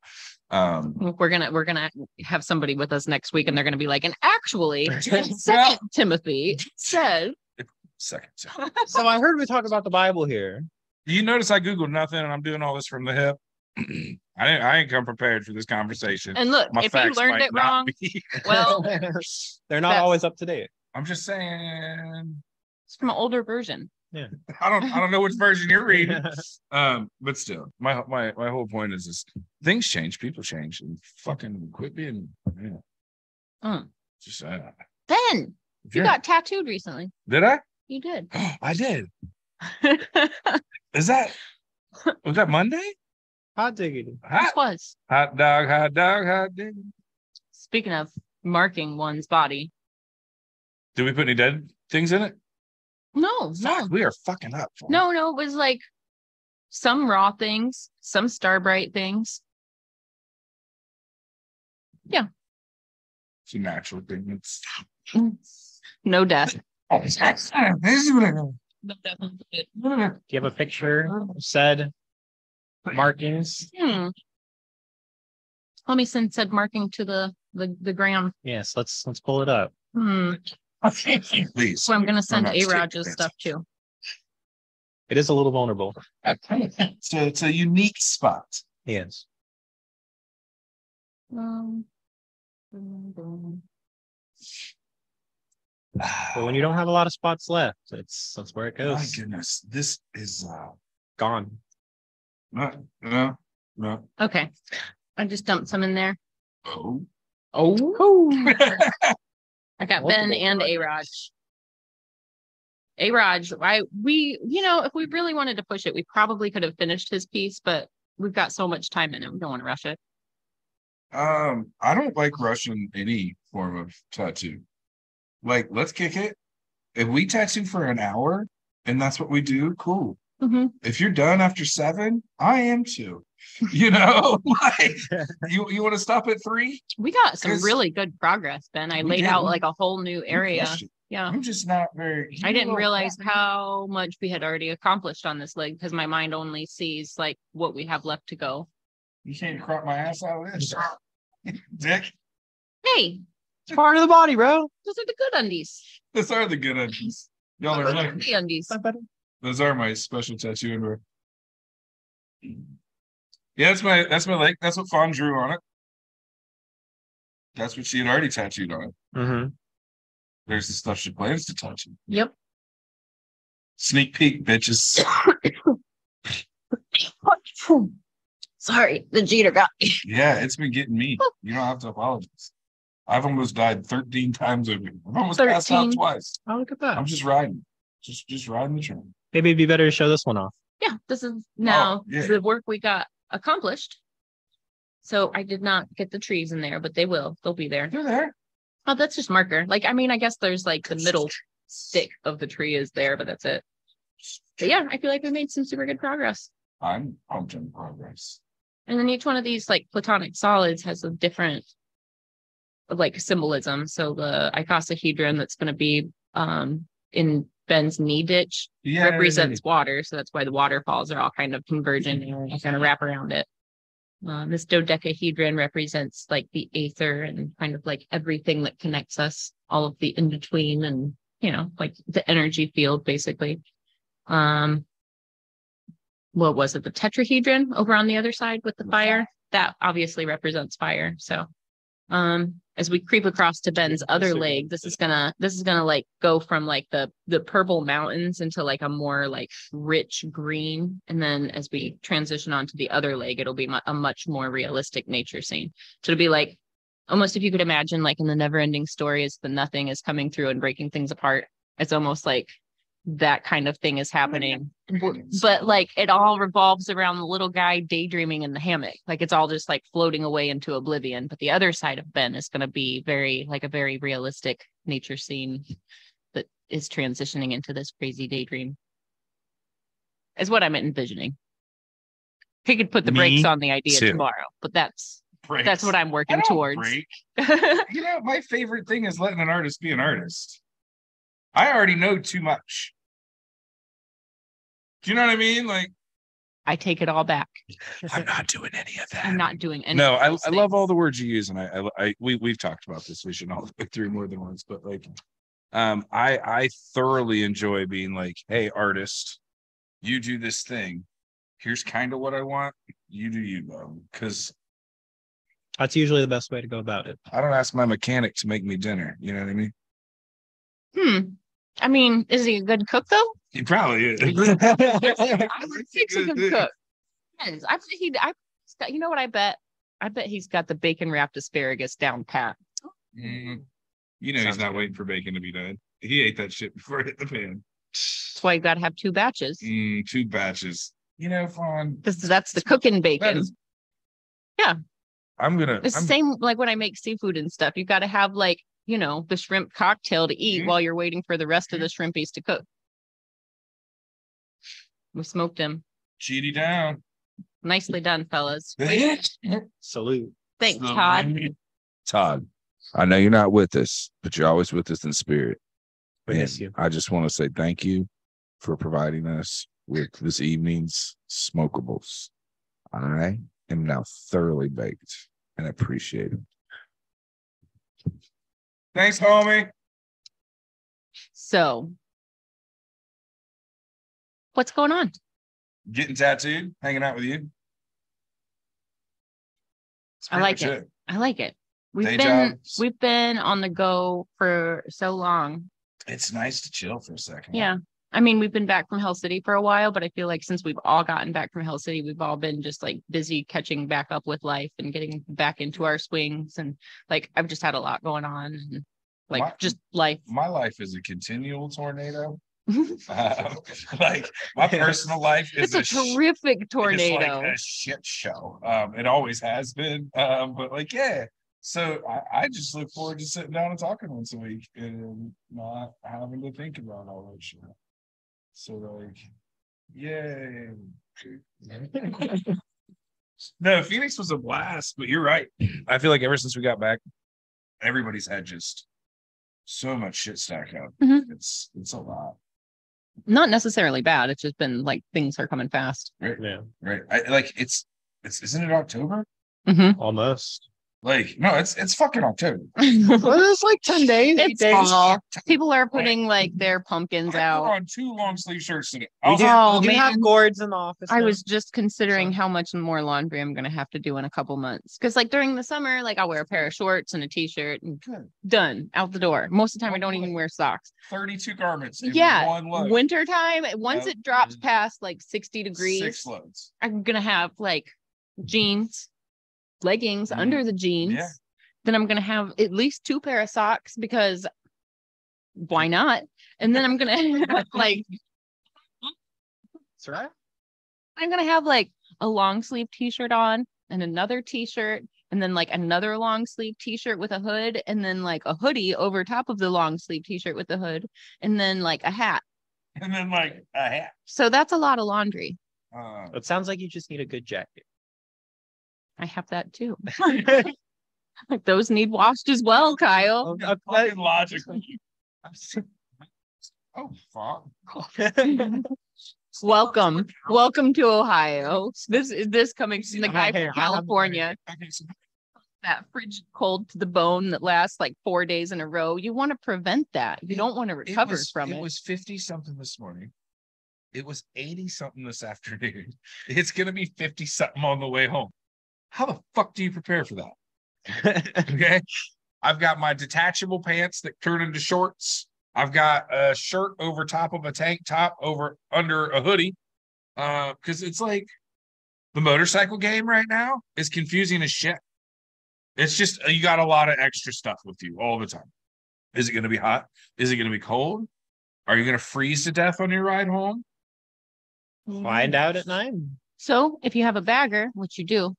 Speaker 3: Um,
Speaker 2: We're gonna we're gonna have somebody with us next week, and they're gonna be like, and actually, Second Timothy says.
Speaker 3: second.
Speaker 1: so I heard we talk about the Bible here.
Speaker 3: You notice I Googled nothing and I'm doing all this from the hip. I didn't I ain't come prepared for this conversation.
Speaker 2: And look,
Speaker 3: My
Speaker 2: if you learned it wrong,
Speaker 3: be-
Speaker 2: well,
Speaker 1: They're not always up to date.
Speaker 3: I'm just saying
Speaker 2: it's from an older version. Yeah.
Speaker 3: I don't I don't know which version you're reading. Um, but still, my my my whole point is this things change, people change, and fucking quit being yeah,
Speaker 2: Mm.
Speaker 3: just uh,
Speaker 2: Ben,
Speaker 3: if
Speaker 2: you got tattooed recently.
Speaker 3: did I?
Speaker 2: You did.
Speaker 3: I did. Is that was that Monday?
Speaker 1: Hot diggity.
Speaker 2: this
Speaker 3: Hot,
Speaker 2: was.
Speaker 3: hot dog, hot dog, hot dig.
Speaker 2: Speaking of marking one's body.
Speaker 3: Did we put any dead things in it?
Speaker 2: No, no,
Speaker 3: we are fucking up. fool.
Speaker 2: no, no. It was like some raw things, some Starbrite things. Yeah.
Speaker 3: It's a natural thing. It's
Speaker 2: No death.
Speaker 3: oh, this is what I know.
Speaker 1: Do you have a picture said markings?
Speaker 2: Hmm. Let me send said marking to the the the gram.
Speaker 1: Yes, let's let's pull it up.
Speaker 2: Hmm.
Speaker 3: Please.
Speaker 2: So I'm gonna send A
Speaker 3: taking
Speaker 2: Rog's
Speaker 3: this.
Speaker 2: stuff too.
Speaker 1: It is a little vulnerable.
Speaker 3: It's a, it's a unique spot.
Speaker 1: Yes.
Speaker 2: Um,
Speaker 1: But when you don't have a lot of spots left, it's that's where it goes.
Speaker 3: My goodness, this is uh
Speaker 1: Gone.
Speaker 3: Not no no.
Speaker 2: okay. I just dumped some in there.
Speaker 3: Oh.
Speaker 1: Oh.
Speaker 2: I got Ben and A. Raj. A Raj, I we you know if we really wanted to push it, we probably could have finished his piece, but we've got so much time in it. We don't want to rush it.
Speaker 3: Um, I don't like rushing any form of tattoo. Like, let's kick it. If we tattoo for an hour and that's what we do, cool.
Speaker 2: Mhm.
Speaker 3: If you're done after seven, I am too. You know, like you you want to stop at three?
Speaker 2: We got some really good progress, Ben. I laid
Speaker 3: did.
Speaker 2: out like a whole new area. Yeah.
Speaker 3: I'm just not very.
Speaker 2: I didn't realize how much we had already accomplished on this leg because my mind only sees like what we have left to go.
Speaker 3: you can't crop my ass out of this, Dick.
Speaker 2: Hey,
Speaker 1: It's part of the body, bro.
Speaker 2: those are the good undies.
Speaker 3: Those are the good undies. Y'all are
Speaker 2: Those are
Speaker 3: like
Speaker 2: the undies.
Speaker 3: Those are my special tattoo underwear. Yeah, that's my that's my leg. That's what Fawn drew on it. That's what she had already tattooed on it.
Speaker 1: Mm-hmm.
Speaker 3: There's the stuff she plans to tattoo.
Speaker 2: Yep.
Speaker 3: Sneak peek, bitches.
Speaker 2: Sorry, the jeter got me.
Speaker 3: Yeah, it's been getting me. You don't have to apologize. I've almost died 13 times over. I've almost passed out twice.
Speaker 1: Oh, look at that.
Speaker 3: I'm just riding. Just just riding the train.
Speaker 1: Maybe it'd be better to show this one off.
Speaker 2: Yeah, this is now
Speaker 3: yeah.
Speaker 2: the work we got accomplished. So I did not get the trees in there, but they will. They'll be there.
Speaker 3: They're there.
Speaker 2: Oh, that's just marker. Like, I mean, I guess there's like the middle stick of the tree is there, but that's it. But yeah, I feel like we made some super good progress.
Speaker 3: I'm pumped in progress.
Speaker 2: And then each one of these like platonic solids has a different like symbolism. So the icosahedron that's going to be um in Ben's knee ditch
Speaker 3: Yeah.
Speaker 2: represents water. So that's why the waterfalls are all kind of converging and kind of wrap around it. Um, this dodecahedron represents like the aether and kind of like everything that connects us, all of the in between and, you know, like the energy field basically. Um, what was it? The tetrahedron over on the other side with the fire that obviously represents fire. So, um, as we creep across to Ben's other leg, this is gonna this is gonna like go from like the the purple mountains into like a more like rich green, and then as we transition onto the other leg, it'll be mu- a much more realistic nature scene. So it'll be like almost if you could imagine like in the never ending story, as the nothing is coming through and breaking things apart. It's almost like that kind of thing is happening but like it all revolves around the little guy daydreaming in the hammock like it's all just like floating away into oblivion but the other side of ben is going to be very like a very realistic nature scene that is transitioning into this crazy daydream is what i'm envisioning He could put the
Speaker 3: Me
Speaker 2: brakes on the idea
Speaker 3: too.
Speaker 2: tomorrow, but that's
Speaker 6: Breaks.
Speaker 2: that's what I'm working towards.
Speaker 6: You know, my favorite thing is letting an artist be an artist. I already know too much. Do you know what I mean? Like,
Speaker 2: I take it all back.
Speaker 3: I'm not doing any of that.
Speaker 2: I'm not doing any.
Speaker 3: no,
Speaker 2: of
Speaker 3: I,
Speaker 2: those
Speaker 3: I love all the words you use, and I, I, I we we've talked about this vision all the way through more than once, but like, um, I I thoroughly enjoy being like, hey, artist,
Speaker 6: you do this thing. Here's kind of what I want. You do you, though. Because
Speaker 1: That's usually the best way to go about it.
Speaker 3: I don't ask my mechanic to make me dinner. You know what I mean?
Speaker 2: Hmm. I mean, is he a good cook though?
Speaker 6: he probably is.
Speaker 2: I would think he's a good cook. Yes, I he. I. You know what? I bet. I bet he's got the bacon wrapped asparagus down pat.
Speaker 6: Mm. You know,
Speaker 1: Sounds
Speaker 6: he's not
Speaker 1: good.
Speaker 6: waiting for bacon to be done. He ate that shit before it hit the pan.
Speaker 2: That's why you got to have two batches.
Speaker 6: Mm, two batches. You know, Fawn.
Speaker 2: Because that's the cooking bacon.
Speaker 6: is
Speaker 3: I'm gonna.
Speaker 2: It's the
Speaker 3: I'm-
Speaker 2: same like when I make seafood and stuff. You got to have like you know the shrimp cocktail to eat
Speaker 6: Mhm.
Speaker 2: while you're waiting for the rest of the shrimpies to cook. We smoked him.
Speaker 6: cheaty down.
Speaker 2: Nicely done, fellas.
Speaker 1: Salute.
Speaker 2: Thanks,
Speaker 6: So,
Speaker 2: Todd.
Speaker 3: Todd, I know you're not with us, but you're always with us in spirit.
Speaker 1: We miss
Speaker 3: And
Speaker 1: you.
Speaker 3: I just want to say thank you for providing us with this evening's smokables. I am now thoroughly baked and appreciate it.
Speaker 6: Thanks, homie.
Speaker 2: So, what's going on?
Speaker 6: Getting tattooed, hanging out with you.
Speaker 2: I like
Speaker 6: much
Speaker 2: it. I like it. We've
Speaker 6: Day
Speaker 2: been
Speaker 6: jobs.
Speaker 2: we've been on the go for so long.
Speaker 6: It's nice to chill for a second.
Speaker 2: Yeah. I mean, we've been back from Hell City for a while, but I feel like since we've all gotten back from Hell City, we've all been just like busy catching back up with life and getting back into our swings. And like, I've just had a lot going on and like
Speaker 6: My-
Speaker 2: just life.
Speaker 6: My life is a continual tornado. Um, like my personal life is
Speaker 2: it's a
Speaker 6: sh-
Speaker 2: terrific
Speaker 6: It's
Speaker 2: tornado.
Speaker 6: like a shit show. Um, it always has been. Um, but like, yeah. So I, I just look forward to sitting down and talking once a week and not having to think about all that shit. So like, yay. no, Phoenix was a blast, but you're right.
Speaker 3: I feel like ever since we got back,
Speaker 6: Everybody's had just so much shit stacked up.
Speaker 2: Mhm.
Speaker 6: It's it's a lot.
Speaker 2: Not necessarily bad. It's just been like things are coming fast.
Speaker 6: Right.
Speaker 1: Yeah.
Speaker 6: Right. I like it's it's isn't it October?
Speaker 2: Mhm.
Speaker 1: Almost.
Speaker 6: Like, no, it's it's fucking October.
Speaker 1: Well, it's like 10 days.
Speaker 2: It's
Speaker 1: days.
Speaker 2: fall. People are putting like their pumpkins
Speaker 6: I put
Speaker 2: out.
Speaker 6: on two long sleeve shirts today.
Speaker 1: We do,
Speaker 2: Oh,
Speaker 1: we do have
Speaker 2: man.
Speaker 1: gourds in the office.
Speaker 2: I
Speaker 1: now.
Speaker 2: was just considering
Speaker 1: So-
Speaker 2: how much more laundry I'm gonna have to do in a couple months. Cause like during the summer, like I'll wear a pair of shorts and a t-shirt and
Speaker 6: Good.
Speaker 2: done out the door. Most of the time I don't even wear socks.
Speaker 6: 32 garments. In
Speaker 2: Yeah,
Speaker 6: One load.
Speaker 2: Winter time, once
Speaker 6: Yep.
Speaker 2: it drops past like 60 degrees,
Speaker 6: Six loads.
Speaker 2: I'm gonna have like jeans, leggings under the jeans.
Speaker 6: Yeah.
Speaker 2: Then I'm gonna have at least two pair of socks because why not? And then I'm gonna have like
Speaker 1: That's right.
Speaker 2: I'm gonna have like a long sleeve t-shirt on and another t-shirt and then like another long sleeve t-shirt with a hood and then like a hoodie over top of the long sleeve t-shirt with the hood and then like a hat.
Speaker 6: And then like a hat.
Speaker 2: So that's a lot of laundry.
Speaker 6: Uh,
Speaker 1: It sounds like you just need a good jacket.
Speaker 2: I have that too. Like those need washed as well, Kyle.
Speaker 1: Uh,
Speaker 6: fucking logical. Oh, fuck.
Speaker 2: Welcome. Welcome to Ohio. This is this coming from the guy
Speaker 1: Hey,
Speaker 2: from California. That frigid cold to the bone that lasts like four days in a row. You want to prevent that. You don't want to recover
Speaker 3: was,
Speaker 2: from
Speaker 3: it
Speaker 2: it.
Speaker 3: was 50 something this morning. It was 80 something this afternoon. It's gonna be 50 something on the way home. How the fuck do you prepare for that? Okay. I've got my detachable pants that turn into shorts. I've got a shirt over top of a tank top over under a hoodie. Uh, because it's like the motorcycle game right now is confusing as shit. It's just you got a lot of extra stuff with you all the time. Is it gonna be hot? Is it gonna be cold? Are you gonna freeze to death on your ride home?
Speaker 1: Find out at nine.
Speaker 2: So if you have a bagger, which you do,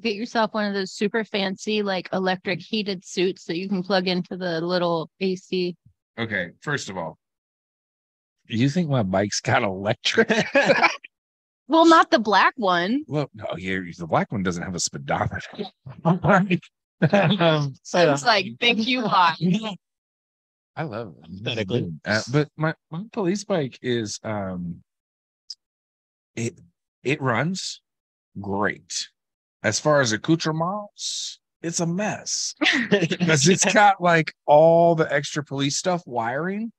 Speaker 2: get yourself one of those super fancy, like electric heated suits that you can plug into the little AC.
Speaker 6: Okay, first of all,
Speaker 3: You think my bike's got electric?
Speaker 2: Well, not the black one.
Speaker 3: Well, no, yeah, the black one doesn't have a speedometer. Um,
Speaker 2: I was like, thank you, bye.
Speaker 3: I love it.
Speaker 1: Aesthetically.
Speaker 3: Uh, but my, my police bike is um it it runs great. As far as accoutrements, it's a mess. Because it's got like all the extra police stuff wiring.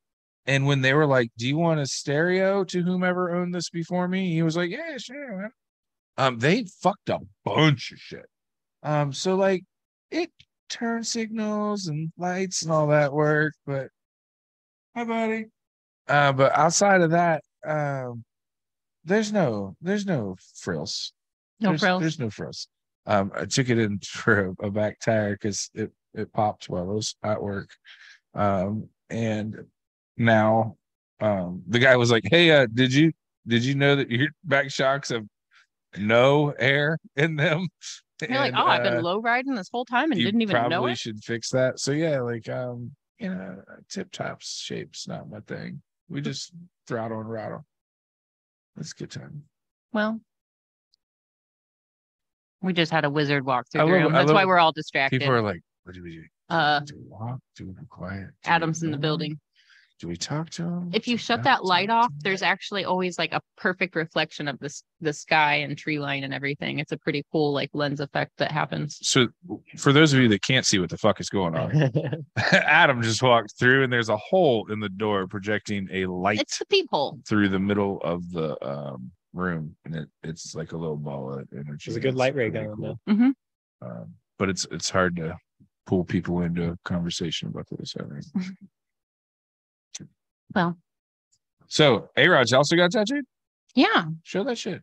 Speaker 3: And when they were like, Do you want a stereo to whomever owned this before me? He was like, Yeah, sure. man." Um, they fucked a bunch of shit. Um, so like it turn signals and lights and all that work, but hi buddy. Uh, but outside of that, um, there's no there's no frills.
Speaker 2: No
Speaker 3: there's,
Speaker 2: frills.
Speaker 3: There's no frills. Um, I took it in for a, a back tire because it it popped while I was at work. Um, and now um the guy was like, Hey, uh, did you did you know that your back shocks have no air in them?
Speaker 2: You're like,
Speaker 3: And,
Speaker 2: oh, I've
Speaker 3: uh,
Speaker 2: been low riding this whole time and didn't even know it."
Speaker 3: probably should fix that. So yeah, like um, you know, tip tops shape's not my thing. We just throttle and rattle. A good time.
Speaker 2: Well, we just had a wizard walk through
Speaker 3: I
Speaker 2: the
Speaker 3: love-
Speaker 2: room.
Speaker 3: I
Speaker 2: That's why
Speaker 3: love-
Speaker 2: we're all distracted.
Speaker 3: People are like, "What do we do?
Speaker 2: uh,
Speaker 3: Do we walk? Do we be quiet? Do we
Speaker 2: Adam's in the
Speaker 3: ignore
Speaker 2: building.
Speaker 3: Do we talk to him?
Speaker 2: If you shut that light off, there's actually always like a perfect reflection of this the sky and tree line and everything. It's a pretty cool like lens effect that happens.
Speaker 3: So, for those of you that can't see what the fuck is going on, Adam just walked through, and there's a hole in the door projecting a light
Speaker 2: It's the peephole.
Speaker 3: through the middle of the um, room, and it, it's like a little ball of energy.
Speaker 1: There's a good
Speaker 3: It's
Speaker 1: light ray
Speaker 3: pretty
Speaker 1: going,
Speaker 3: cool.
Speaker 1: though.
Speaker 2: Mhm.
Speaker 3: Um, but it's it's hard to pull people into a conversation about this. I think.
Speaker 2: Well,
Speaker 3: So, A Raj also got tattooed.
Speaker 2: yeah,
Speaker 3: Show that shit.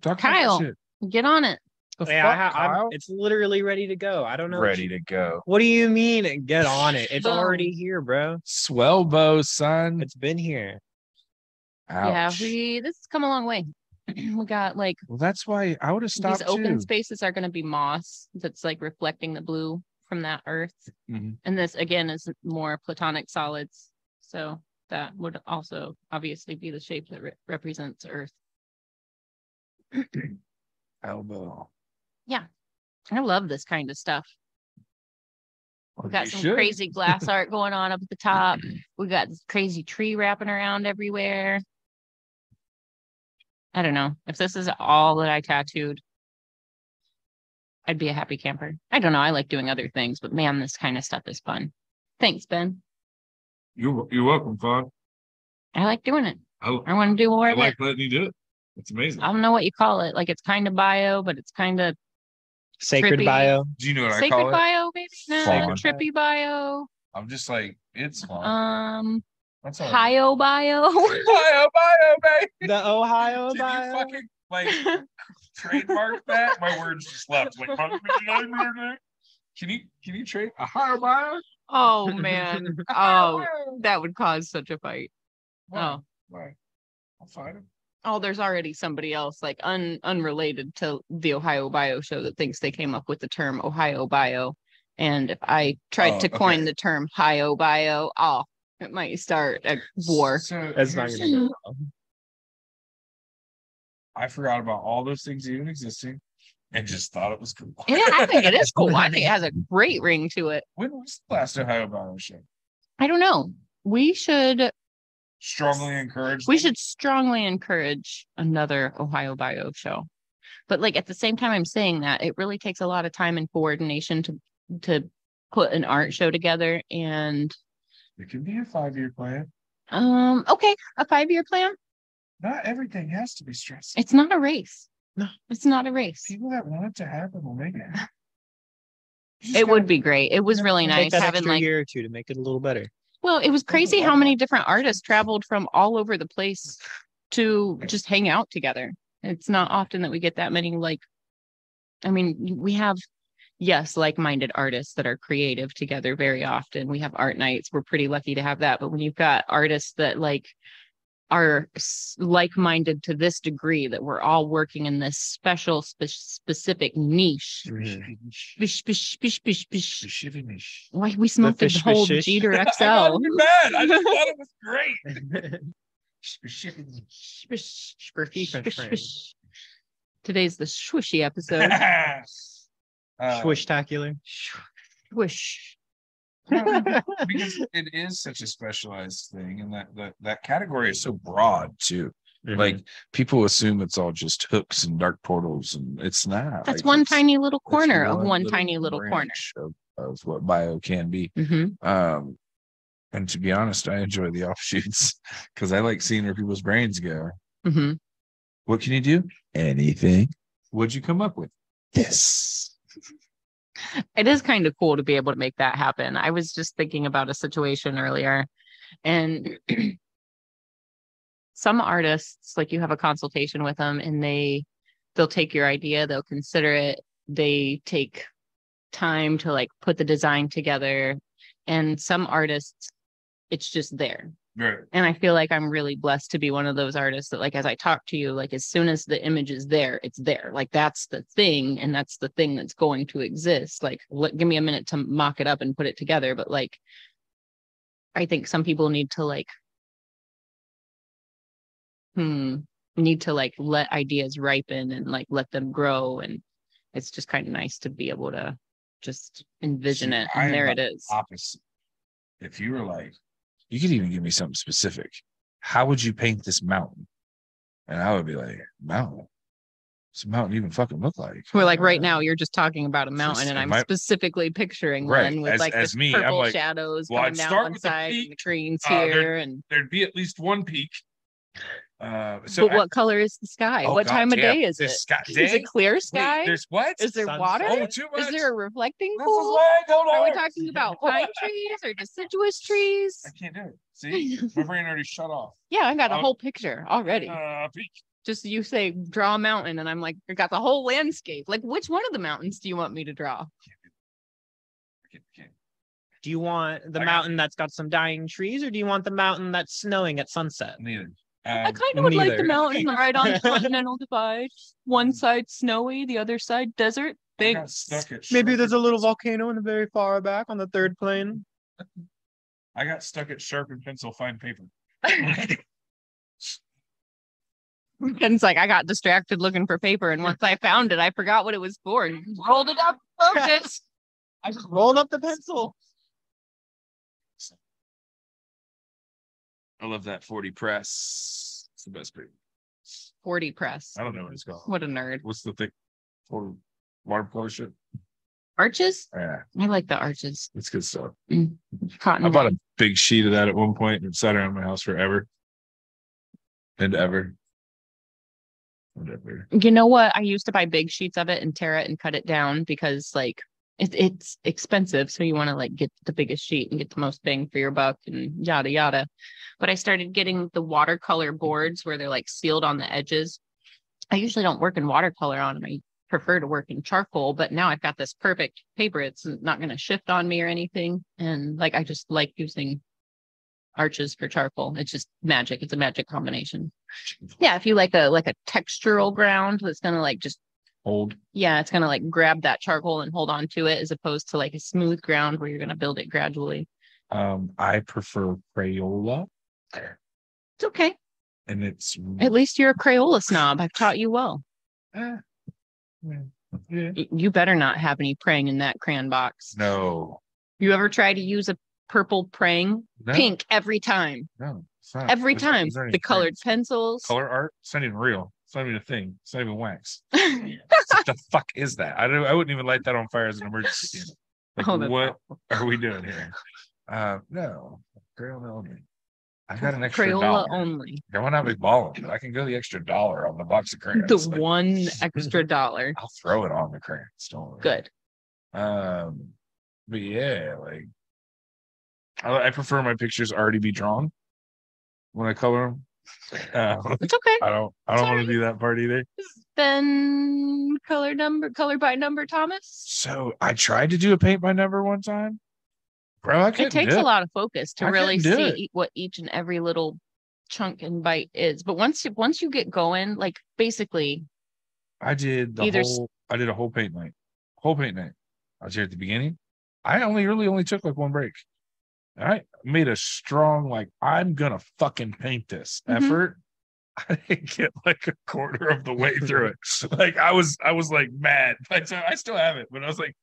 Speaker 3: Talk
Speaker 2: Kyle.
Speaker 3: About that shit.
Speaker 2: get on it.
Speaker 3: The
Speaker 1: Yeah,
Speaker 3: fuck,
Speaker 1: I ha-
Speaker 3: Kyle?
Speaker 1: it's literally ready to go. I don't know.
Speaker 3: ready
Speaker 1: you-
Speaker 3: to go.
Speaker 1: What do you mean? Get on it. It's already here, bro.
Speaker 3: Swell bow, son.
Speaker 1: It's been here.
Speaker 2: Yeah, we this has come a long way. we got like
Speaker 3: Well, that's why I would have stopped
Speaker 2: these open
Speaker 3: too.
Speaker 2: spaces are going to be moss that's like reflecting the blue from that earth.
Speaker 3: Mhm.
Speaker 2: And this again is more platonic solids. So that would also obviously be the shape that re- represents earth.
Speaker 3: Elbow. Yeah.
Speaker 2: I love this kind of stuff. We got some
Speaker 3: should.
Speaker 2: crazy glass art going on up at the top. We got this crazy tree wrapping around everywhere. I don't know. If this is all that I tattooed, I'd be a happy camper. I don't know. I like doing other things, but man, this kind of stuff is fun. Thanks, Ben.
Speaker 6: You're you're welcome, Fawn.
Speaker 2: I like doing it.
Speaker 6: I,
Speaker 2: I want to do more
Speaker 6: I
Speaker 2: of
Speaker 6: like
Speaker 2: it.
Speaker 6: letting you do it. It's amazing.
Speaker 2: I don't know what you call it. Like it's kind of bio, but it's kind of
Speaker 1: Sacred
Speaker 2: Trippy.
Speaker 1: bio.
Speaker 3: Do you know what I
Speaker 2: sacred
Speaker 3: call it?
Speaker 2: Sacred bio, maybe? No, trippy bio.
Speaker 3: I'm just like it's fun.
Speaker 2: Um,
Speaker 3: That's all.
Speaker 2: Hio bio.
Speaker 3: Ohio bio, baby.
Speaker 1: The Ohio
Speaker 3: Did you fucking like trademark that? My words just left. Like, can you can you trade Ohio bio?
Speaker 2: oh man. Oh, that would cause such a fight.
Speaker 3: Why?
Speaker 2: Oh.
Speaker 3: Why? I'll fight him.
Speaker 2: Oh, there's already somebody else like un unrelated to the Ohio Bio show that thinks they came up with the term Ohio Bio. And if I tried
Speaker 3: Oh,
Speaker 2: to coin
Speaker 3: okay.
Speaker 2: the term Hio Bio, oh, it might start a war.
Speaker 3: So
Speaker 1: That's not gonna go well.
Speaker 3: I forgot about all those things even existing and just thought it was cool.
Speaker 2: Yeah, I think it is cool. I think it has a great ring to it.
Speaker 3: when was the last Ohio bio show?
Speaker 2: I don't know. We should
Speaker 3: Strongly encourage.
Speaker 2: we
Speaker 3: them.
Speaker 2: should strongly encourage another Ohio Bio show. But like at the same time I'm saying that, it really takes a lot of time and coordination to to put an art show together and
Speaker 3: It can be a five year plan.
Speaker 2: um okay, a 5-year plan.
Speaker 3: Not everything has to be stressed.
Speaker 2: It's not a race.
Speaker 1: No.
Speaker 2: It's not a race.
Speaker 3: People that want it to happen will make it. happen. You just
Speaker 2: It would be great. It was really nice having
Speaker 1: extra
Speaker 2: like
Speaker 1: year or two to make it a little better.
Speaker 2: well, it was crazy how many different artists traveled from all over the place to just hang out together. It's not often that we get that many like I mean, we have yes, like-minded artists that are creative together very often. We have art nights. We're pretty lucky to have that, but when you've got artists that like are like-minded to this degree that we're all working in this special spe- specific niche. Bish, bish, bish, bish, bish. Why we smoked the,
Speaker 1: fish, fish,
Speaker 2: whole
Speaker 1: shish.
Speaker 2: Jeter
Speaker 3: I'm
Speaker 2: XL.
Speaker 3: not mad. I just thought it was great.
Speaker 2: Bish, bish,
Speaker 1: Spiffy
Speaker 2: bish,
Speaker 1: French
Speaker 2: bish,
Speaker 1: fries.
Speaker 2: bish. Today's the swishy episode.
Speaker 3: Uh,
Speaker 1: Swishtacular.
Speaker 2: Swish.
Speaker 3: because it is such a specialized thing, and that that that category is so broad too.
Speaker 1: Mm-hmm.
Speaker 3: Like people assume it's all just hooks and dark portals, and it's not.
Speaker 2: That's
Speaker 3: Like,
Speaker 2: one tiny little
Speaker 3: it's
Speaker 2: corner of one tiny little corner.
Speaker 3: of, of what bio can be.
Speaker 2: hmm
Speaker 3: Um, and to be honest, I enjoy the offshoots because I like seeing where people's brains go.
Speaker 2: hmm
Speaker 3: What can you do? Anything. What'd you come up with? This.
Speaker 2: It is kind of cool to be able to make that happen. I was just thinking about a situation earlier, and some artists, like you have a consultation with them, and they they'll take your idea, they'll consider it, they take time to like put the design together, and some artists, it's just there.
Speaker 3: Right.
Speaker 2: and i feel like i'm really blessed to be one of those artists that like as i talk to you like as soon as the image is there it's there like that's the thing and that's the thing that's going to exist like let, give me a minute to mock it up and put it together but like i think some people need to like hmm need to like let ideas ripen and like let them grow and it's just kind of nice to be able to just envision
Speaker 3: See,
Speaker 2: it and
Speaker 3: am
Speaker 2: there it is
Speaker 3: Opposite. If you were like, you could even give me something specific. How would you paint this mountain? And I would be like, mountain. What's a mountain even fucking look like?
Speaker 2: We're like right now, you're just talking about a mountain, and I'm
Speaker 3: I-
Speaker 2: specifically picturing
Speaker 3: Right,
Speaker 2: one with
Speaker 3: as-
Speaker 2: like
Speaker 3: as me,
Speaker 2: purple
Speaker 3: like,
Speaker 2: shadows
Speaker 3: well,
Speaker 2: coming
Speaker 3: I'd
Speaker 2: down one
Speaker 3: with the
Speaker 2: side, and the
Speaker 3: peak.
Speaker 2: greens
Speaker 3: Uh,
Speaker 2: here, and
Speaker 3: There'd be at least one peak. Uh, so
Speaker 2: but
Speaker 3: I-
Speaker 2: what color is the sky?
Speaker 3: oh,
Speaker 2: what time of
Speaker 3: goddamn,
Speaker 2: day is it? Is it?
Speaker 3: this sky-
Speaker 2: Is it clear
Speaker 3: Wait,
Speaker 2: sky?
Speaker 3: there's what?
Speaker 2: Is there
Speaker 1: Sunset?
Speaker 2: water?
Speaker 3: Oh, too much.
Speaker 2: Is there a reflecting
Speaker 3: This
Speaker 2: pool?
Speaker 3: why
Speaker 2: Are we talking about pine trees or deciduous trees?
Speaker 3: I can't do it. See, my brain already shut off.
Speaker 2: Yeah, I got a
Speaker 3: Um,
Speaker 2: whole picture already.
Speaker 3: Uh, peak.
Speaker 2: Just you say draw a mountain, and I'm like, I got the whole landscape. Like, which one of the mountains do you want me to draw?
Speaker 3: I can't- I can't.
Speaker 1: Do you want the
Speaker 3: I got-
Speaker 1: mountain that's got some dying trees, or do you want the mountain that's snowing at sunset?
Speaker 3: Neither.
Speaker 2: I
Speaker 3: Um,
Speaker 2: kind of would like the
Speaker 1: neither.
Speaker 2: mountain right on the continental divide. One side snowy, the other side desert.
Speaker 3: I
Speaker 2: Thanks.
Speaker 1: Maybe there's a little volcano in the very far back on the third plane.
Speaker 3: I got stuck at sharp and pencil fine paper.
Speaker 2: Ken's like, I got distracted looking for paper, and once I found it, I forgot what it was for and rolled it up. Focus.
Speaker 1: I just rolled up the pencil.
Speaker 3: I love that 40 press. It's the best paper.
Speaker 2: 40 press.
Speaker 3: I don't know what it's called.
Speaker 2: What a nerd.
Speaker 3: What's the thick 40 watercolor shit?
Speaker 2: Arches?
Speaker 3: Yeah,
Speaker 2: I like the arches.
Speaker 3: it's good stuff. Mm.
Speaker 2: Cotton.
Speaker 3: I bought a big sheet of that at one point and sat around my house forever and ever. Whatever.
Speaker 2: you know what? I used to buy big sheets of it and tear it and cut it down because like it, it's expensive. So you want to like get the biggest sheet and get the most bang for your buck and yada yada. But I started getting the watercolor boards where they're like sealed on the edges. I usually don't work in watercolor on them. I prefer to work in charcoal, but now I've got this perfect paper. It's not going to shift on me or anything. And like I just like using arches for charcoal. It's just magic. It's a magic combination. Yeah, if you like a like a textural ground that's gonna like just
Speaker 3: Old.
Speaker 2: yeah, it's gonna like grab that charcoal and hold on to it as opposed to like a smooth ground where you're gonna build it gradually.
Speaker 3: Um, I prefer Crayola
Speaker 2: It's okay.
Speaker 3: and it's
Speaker 2: At least you're a Crayola snob. I've taught you well.
Speaker 3: Eh, yeah, yeah.
Speaker 2: You better not have any Prang in that crayon box.
Speaker 3: No,
Speaker 2: You ever try to use a purple Prang?
Speaker 3: no,
Speaker 2: Pink every time.
Speaker 3: No.
Speaker 2: Every
Speaker 3: not-
Speaker 2: time. The colored pencils.
Speaker 3: color art. It's not even real. It's not even a thing. It's not even wax. what the fuck is that? I don't. I wouldn't even light that on fire as an emergency. Like,
Speaker 2: Oh,
Speaker 3: what are we doing here? Uh, no, Crayola only. I got an extra
Speaker 2: Crayola
Speaker 3: dollar.
Speaker 2: only.
Speaker 3: I want to be balling, but I can go the extra dollar on the box of crayons.
Speaker 2: The
Speaker 3: Like,
Speaker 2: one extra dollar.
Speaker 3: I'll throw it on the crayons. Don't worry.
Speaker 2: Good.
Speaker 3: Um, but yeah, like I, I prefer my pictures already be drawn when I color them. Uh,
Speaker 2: It's okay.
Speaker 3: I don't. I don't want to do that part either.
Speaker 2: Then color number, color by number, Thomas.
Speaker 3: So I tried to do a paint by number one time. Bro, I
Speaker 2: It takes a lot of focus to
Speaker 3: I
Speaker 2: really see
Speaker 3: it.
Speaker 2: what each and every little chunk and bite is. But once you once you get going, like basically,
Speaker 3: I did the
Speaker 2: Either
Speaker 3: whole. I did a whole paint night. Whole paint night. I was here at the beginning. I only really only took like one break. Right, made a strong like I'm gonna fucking paint this
Speaker 2: Mhm.
Speaker 3: effort. I didn't get like a quarter of the way through it. Like I was, I was like mad. But so I still have it, but I was like,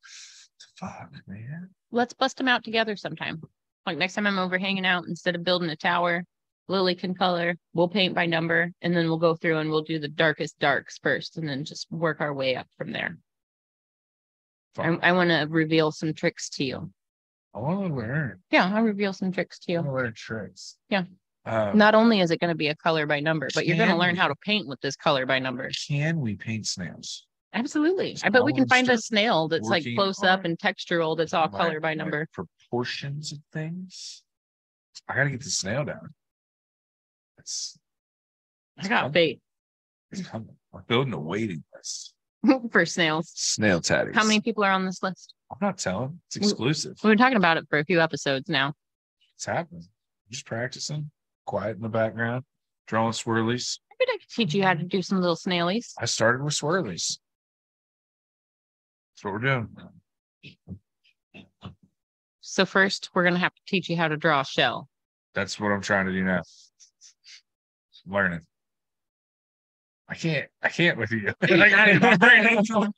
Speaker 3: "Fuck, man!"
Speaker 2: Let's bust them out together sometime. Like next time I'm over hanging out, instead of building a tower, Lily can color. We'll paint by number, and then we'll go through and we'll do the darkest darks first, and then just work our way up from there. I, I want to reveal some tricks to you.
Speaker 3: I want to learn.
Speaker 2: Yeah, I'll reveal some tricks to
Speaker 3: I want
Speaker 2: you.
Speaker 3: learn tricks.
Speaker 2: Yeah.
Speaker 3: Um,
Speaker 2: Not only is it going to be a color by number, but you're going to
Speaker 3: Can
Speaker 2: learn
Speaker 3: we-
Speaker 2: how to paint with this color by number.
Speaker 3: can we paint snails?
Speaker 2: Absolutely. I bet we can find a
Speaker 3: start
Speaker 2: snail that's like
Speaker 3: working
Speaker 2: close up
Speaker 3: on
Speaker 2: and textural that's all
Speaker 3: my-
Speaker 2: color by
Speaker 3: my
Speaker 2: number.
Speaker 3: proportions of things. I gotta get the snail down. It's,
Speaker 2: I got bait
Speaker 3: it's coming. We're building a waiting list.
Speaker 2: for snails.
Speaker 3: Snail tatties.
Speaker 2: How many people are on this list?
Speaker 3: I'm not telling. It's exclusive.
Speaker 2: We've been talking about it for a few episodes now.
Speaker 3: It's happening. just practicing. Quiet in the background. Drawing swirlies.
Speaker 2: Maybe I could teach you how to do some little snailies.
Speaker 3: I started with swirlies. That's what we're doing.
Speaker 2: So first, we're gonna have to teach you how to draw a shell.
Speaker 3: That's what I'm trying to do now. Learning. I can't. I can't with you. I got it. My brain ain't going.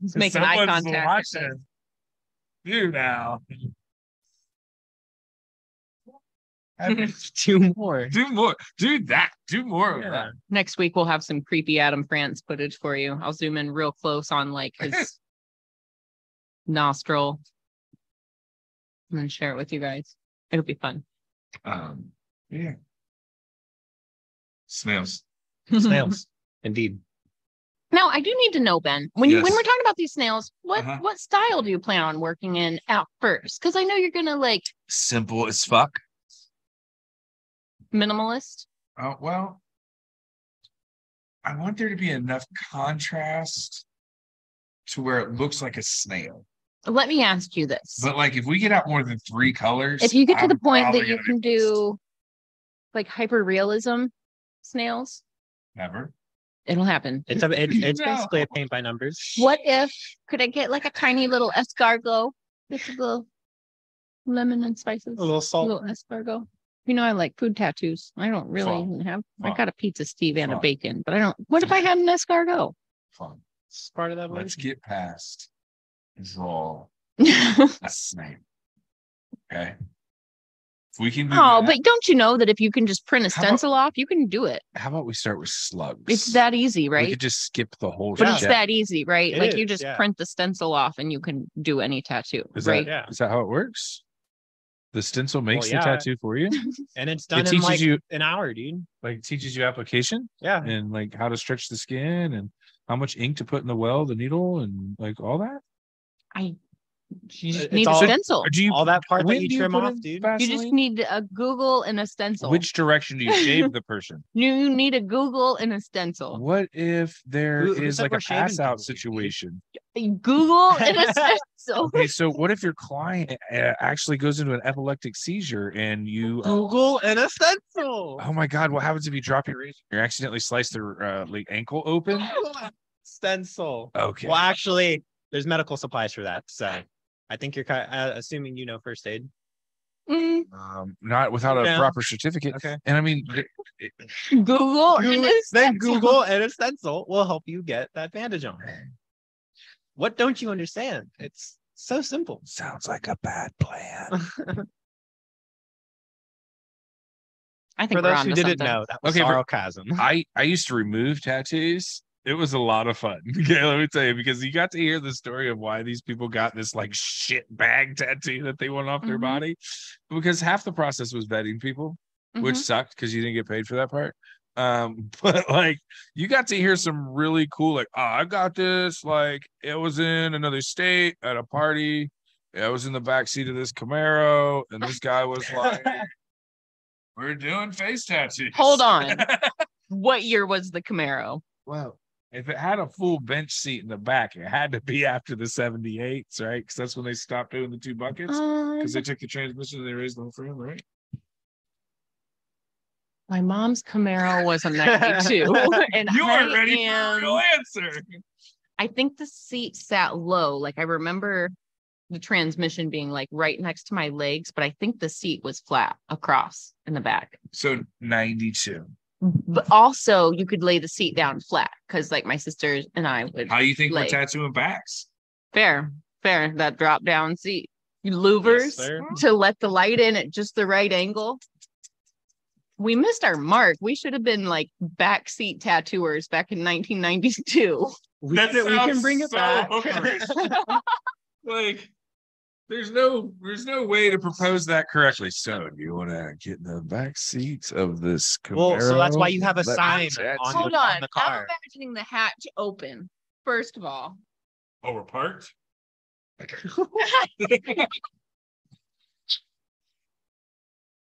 Speaker 2: He's making eye contact.
Speaker 3: watching. You now.
Speaker 1: Two more.
Speaker 3: do more. Do that. Do more of that.
Speaker 2: Next week, we'll have some creepy Adam France footage for you. I'll zoom in real close on like his nostril and then share it with you guys. It'll be fun.
Speaker 3: Um. Yeah. Snails.
Speaker 1: Snails. Indeed.
Speaker 2: Now, I do need to know, Ben, when you when we're talking about these snails, what
Speaker 6: Uh-huh.
Speaker 2: what style do you plan on working in at first? Because I know you're gonna like
Speaker 6: Simple as fuck.
Speaker 2: minimalist.
Speaker 3: Oh well. I want there to be enough contrast to where it looks like a snail.
Speaker 2: Let me ask you this:
Speaker 3: But like, if we get out more than three colors,
Speaker 2: if you get to
Speaker 3: I'm
Speaker 2: the point that you can do like hyper realism snails,
Speaker 3: never.
Speaker 2: it'll happen.
Speaker 1: It's a it, it's
Speaker 3: No.
Speaker 1: basically a paint by numbers.
Speaker 2: What if could I get like a tiny little escargot? Just a little lemon and spices.
Speaker 1: A little salt.
Speaker 2: A little escargot. You know, I like food tattoos. I don't really
Speaker 3: Fun.
Speaker 2: even have. I got a pizza Steve and a bacon, but I don't. What if I had an escargot?
Speaker 3: Fun.
Speaker 1: It's part of that.
Speaker 3: Let's
Speaker 1: evolution.
Speaker 3: get past draw a snail. Okay. If we can do
Speaker 2: oh,
Speaker 3: that,
Speaker 2: but don't you know that if you can just print a
Speaker 3: How about-
Speaker 2: stencil off, you can do it.
Speaker 3: how about we start with slugs?
Speaker 2: It's that easy, right?
Speaker 3: We could just skip the whole
Speaker 2: But
Speaker 3: shit.
Speaker 2: it's that easy, right?
Speaker 1: It
Speaker 2: like you just
Speaker 1: yeah.
Speaker 2: print the stencil off and you can do any tattoo,
Speaker 3: Is that,
Speaker 2: right?
Speaker 1: Yeah.
Speaker 3: is that how it works? The stencil makes
Speaker 1: yeah.
Speaker 3: the tattoo for you.
Speaker 1: And it's done in
Speaker 3: teaches
Speaker 1: like
Speaker 3: you-
Speaker 1: an hour, dude.
Speaker 3: like teaches you application
Speaker 1: Yeah.
Speaker 3: and like how to stretch the skin and how much ink to put in the well, the needle, and like all that.
Speaker 2: I you just
Speaker 1: It's
Speaker 2: need a stencil.
Speaker 3: Or do you
Speaker 1: All that part that
Speaker 3: when
Speaker 1: you trim
Speaker 3: put
Speaker 1: off,
Speaker 3: in
Speaker 1: dude.
Speaker 2: You just need a Google and a stencil.
Speaker 3: Which direction do you shave the person?
Speaker 2: you need a Google and a stencil.
Speaker 3: What if there
Speaker 1: Who-
Speaker 3: is like a pass out
Speaker 1: people,
Speaker 3: situation?
Speaker 2: Google and a stencil.
Speaker 3: Okay, so what if your client uh, actually goes into an epileptic seizure and you? uh,
Speaker 1: Google and a stencil.
Speaker 3: oh my God! What happens if you drop your razor? You accidentally slice their uh, like ankle open.
Speaker 1: stencil.
Speaker 3: Okay.
Speaker 1: Well, actually, there's medical supplies for that. So I think you're ki- uh, assuming you know first aid.
Speaker 2: Mm,
Speaker 3: Um, not without a
Speaker 1: Yeah.
Speaker 3: proper certificate.
Speaker 1: Okay.
Speaker 3: And I mean, it- it-
Speaker 2: Google and a
Speaker 1: then
Speaker 2: stencil.
Speaker 1: Google and a stencil will help you get that bandage on. What don't you understand? It's so simple.
Speaker 3: sounds like a bad plan.
Speaker 2: I think
Speaker 1: For those who didn't
Speaker 2: something.
Speaker 1: know, that was
Speaker 3: Okay, but-
Speaker 1: sarcasm.
Speaker 3: I I used to remove tattoos. It was a lot of fun. Okay, let me tell you because you got to hear the story of why these people got this like shit bag tattoo that they want off their
Speaker 2: Mhm.
Speaker 3: body. Because half the process was vetting people, which
Speaker 2: Mhm.
Speaker 3: sucked because you didn't get paid for that part. Um, but like you got to hear some really cool, like, oh, I got this. Like it was in another state at a party. I was in the back seat of this Camaro, and this guy was like, "We're doing face tattoos."
Speaker 2: Hold on. What year was the Camaro?
Speaker 3: Well, if it had a full bench seat in the back, it had to be after the 78s, right? Because that's when they stopped doing the two buckets.
Speaker 2: Um,
Speaker 3: Because they took the transmission and they raised them frame, right?
Speaker 2: my mom's Camaro was a 92. and
Speaker 3: you are ready
Speaker 2: am-
Speaker 3: for a real answer.
Speaker 2: I think the seat sat low. Like I remember the transmission being like right next to my legs, but I think the seat was flat across in the back.
Speaker 3: So 92.
Speaker 2: But also, you could lay the seat down flat because, like, my sisters and I would.
Speaker 6: How do you think
Speaker 2: Like-
Speaker 6: we're tattooing backs?
Speaker 2: Fair, fair. That drop down seat, louvers
Speaker 1: sir.
Speaker 2: to let the light in at just the right angle. We missed our mark. We should have been like backseat tattooers back in 1992.
Speaker 1: We,
Speaker 6: That
Speaker 1: can, we can bring it
Speaker 6: so
Speaker 1: back.
Speaker 6: Like, there's no, there's no way to propose that correctly. So,
Speaker 3: So you want to get in the back seat of this?
Speaker 1: Well, so that's why you have a
Speaker 3: Camaro?
Speaker 1: sign on
Speaker 2: Hold
Speaker 1: the,
Speaker 2: on.
Speaker 1: on the
Speaker 2: I'm imagining the hatch open. First of all,
Speaker 6: oh, we're parked.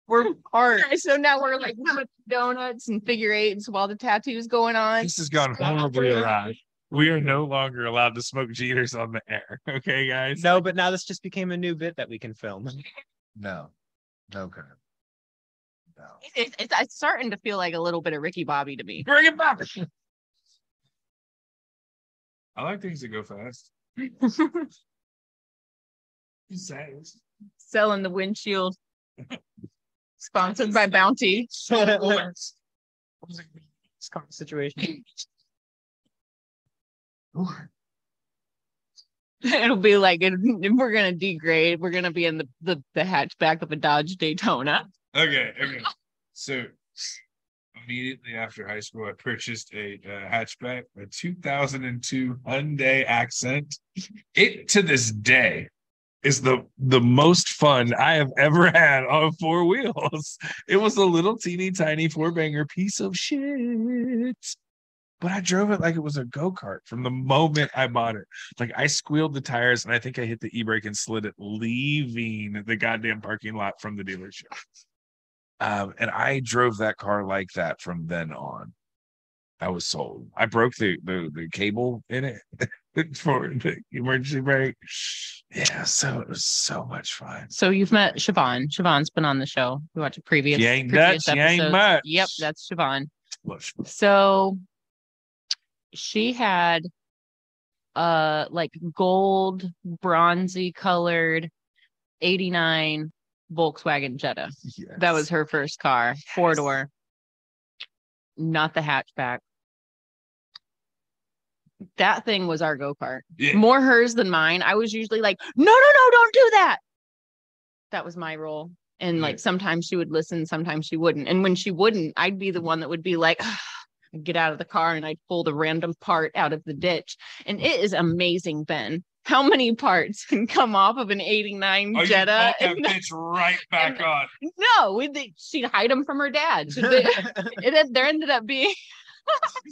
Speaker 2: we're parked. So now we're like having donuts and figure eights while the tattoo's going on.
Speaker 3: This has gone horribly awry. We are no longer allowed to smoke jeeters on the air. Okay, guys.
Speaker 1: No, but now this just became a new bit that we can film.
Speaker 3: No. No, okay. No.
Speaker 2: It's, it's, it's starting to feel like a little bit of Ricky Bobby to me.
Speaker 3: Bring it back.
Speaker 6: I like things that go fast.
Speaker 2: Selling the windshield. Sponsored by Bounty.
Speaker 1: It's kind of situation.
Speaker 2: It'll be like it, we're gonna degrade. We're gonna be in the, the the hatchback of a Dodge Daytona.
Speaker 6: Okay, okay. So immediately after high school, I purchased a uh, hatchback, a 2002 Hyundai Accent. It to this day is the the most fun I have ever had on four wheels. It was a little teeny tiny four banger piece of shit. But I drove it like it was a go kart from the moment I bought it. Like I squealed the tires and I think I hit the e brake and slid it, leaving the goddamn parking lot from the dealership. Um, and I drove that car like that from then on. I was sold. I broke the the, the cable in it for the emergency brake. Yeah, so it was so much fun.
Speaker 2: So you've met Siobhan. Siobhan's been on the show. We watched a previous.
Speaker 3: She ain't
Speaker 2: previous
Speaker 3: Dutch, she ain't much.
Speaker 2: Yep, that's Siobhan.
Speaker 3: Look,
Speaker 2: So she had uh like gold bronzy colored 89 Volkswagen Jetta. That was her first car, four door. Not the hatchback. That thing was our go-kart.
Speaker 6: Yeah.
Speaker 2: More hers than mine. I was usually like, no, no, no, don't do that. That was my role. And
Speaker 6: Yeah.
Speaker 2: like sometimes she would listen, sometimes she wouldn't. And when she wouldn't, I'd be the one that would be like, I'd get out of the car and I'd pull the random part out of the ditch. And it is amazing, Ben. How many parts can come off of an 89
Speaker 6: Oh,
Speaker 2: Jetta?
Speaker 6: bought that
Speaker 2: And-
Speaker 6: bitch right back
Speaker 2: and-
Speaker 6: on.
Speaker 2: no, we, they, she'd hide them from her dad. So they- it, had- there ended up being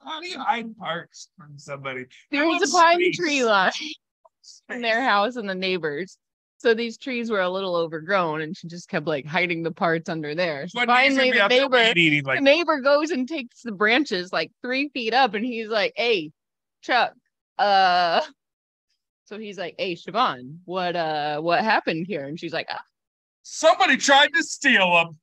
Speaker 6: How do you hide parts from somebody?
Speaker 2: there was a pine tree line in their house and the neighbors. So these trees were a little overgrown, and she just kept like hiding the parts under there. So finally, the neighbor,
Speaker 3: eating, like
Speaker 2: the neighbor goes and takes the branches like three feet up, and he's like, "Hey, Chuck, uh." So he's like, "Hey, Siobhan, what uh, what happened here?" And she's like, ah,
Speaker 3: somebody tried to steal them.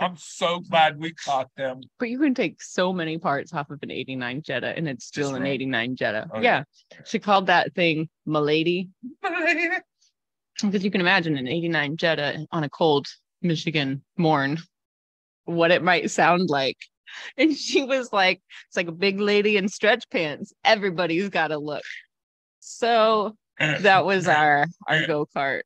Speaker 3: I'm so glad we caught them.
Speaker 2: "But you can take so many parts off of an '89 Jetta, and it's still
Speaker 3: Just
Speaker 2: an
Speaker 3: right.
Speaker 2: '89 Jetta."
Speaker 3: Okay.
Speaker 2: Yeah, she called that thing "Milady." because you can imagine an 89 Jetta on a cold Michigan morn, what it might sound like. And she was like, it's like a big lady in stretch pants. Everybody's got to look. So that was our our go-kart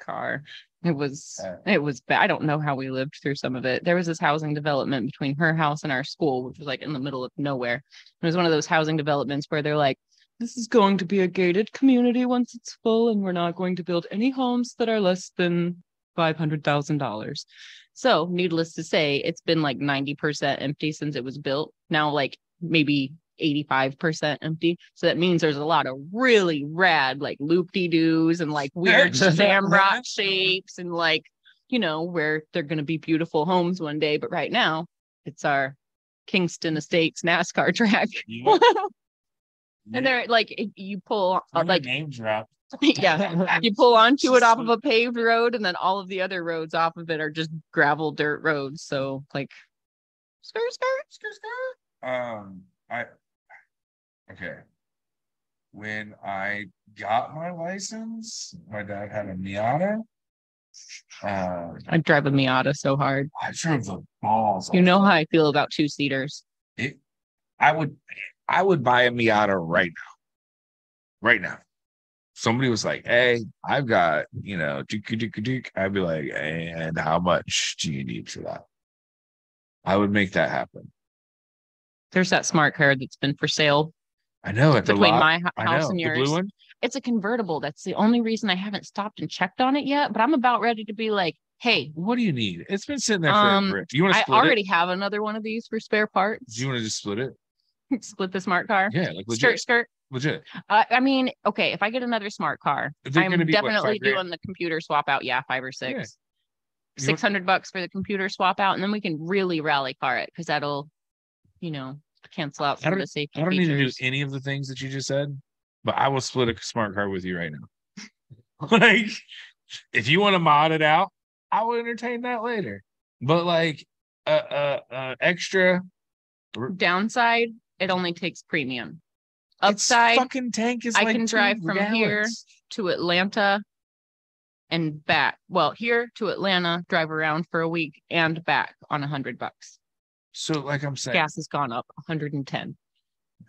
Speaker 2: car. It was uh. it was bad. I don't know how we lived through some of it. There was this housing development between her house and our school, which was like in the middle of nowhere. It was one of those housing developments where they're like, this is going to be a gated community once it's full, and we're not going to build any homes that are less than five hundred thousand dollars. So, needless to say, it's been like ninety percent empty since it was built. Now, like maybe 85% empty. So that means there's a lot of really rad, like loop de doos and like weird shamrock shapes and like, you know, where they're going to be beautiful homes one day. But right now, it's our Kingston Estates NASCAR track. and they're like, you pull, like,
Speaker 3: name drop.
Speaker 2: yeah, you pull onto it off of a paved road, and then all of the other roads off of it are just gravel dirt roads. So, like, skirt, skirt, skirt, skirt.
Speaker 3: Um, I okay.
Speaker 6: when I got my license, my dad had a Miata. Uh,
Speaker 2: I drive a Miata so hard.
Speaker 6: I drove the balls.
Speaker 2: You know how I feel about two seaters.
Speaker 3: It, I would, I would buy a Miata right now. Right now. Somebody was like, "Hey, I've got, you know, dook, dook, dook." I'd be like, "And how much do you need for that?" I would make that happen.
Speaker 2: There's that smart car that's been for sale
Speaker 3: I know at the
Speaker 2: between
Speaker 3: lot.
Speaker 2: my house
Speaker 3: know
Speaker 2: and
Speaker 3: the
Speaker 2: yours.
Speaker 3: blue one.
Speaker 2: It's a convertible. That's the only reason I haven't stopped and checked on it yet. But I'm about ready to be like, hey,
Speaker 3: What do you need? It's been sitting there
Speaker 2: Um,
Speaker 3: forever. Do you want to
Speaker 2: I already
Speaker 3: it?
Speaker 2: have another one of these for spare parts.
Speaker 3: Do you want to just split it?
Speaker 2: Split the smart car.
Speaker 3: Yeah, like legit.
Speaker 2: Skirt, skirt.
Speaker 3: Legit.
Speaker 2: Uh, I mean, okay, if I get another smart car,
Speaker 3: They're
Speaker 2: I'm
Speaker 3: be, what,
Speaker 2: definitely
Speaker 3: grand?
Speaker 2: doing the computer swap out. Yeah, five or six.
Speaker 3: Don't-
Speaker 2: Six hundred bucks for the computer swap out, and then we can really rally car it because that'll, you know, cancel out some of the safety
Speaker 3: I don't need to do any of the things that you just said, but I will split a smart car with you right now. like, if you want to mod it out, I will entertain that later. But like, uh, uh, uh extra
Speaker 2: Downside, it only takes premium.
Speaker 3: its
Speaker 2: Upside
Speaker 3: fucking tank is
Speaker 2: I
Speaker 3: like
Speaker 2: can drive from here to Atlanta and back. Well, here to Atlanta, drive around for a week and back on a hundred bucks.
Speaker 3: So, like I'm saying,
Speaker 2: Gas has gone up 110.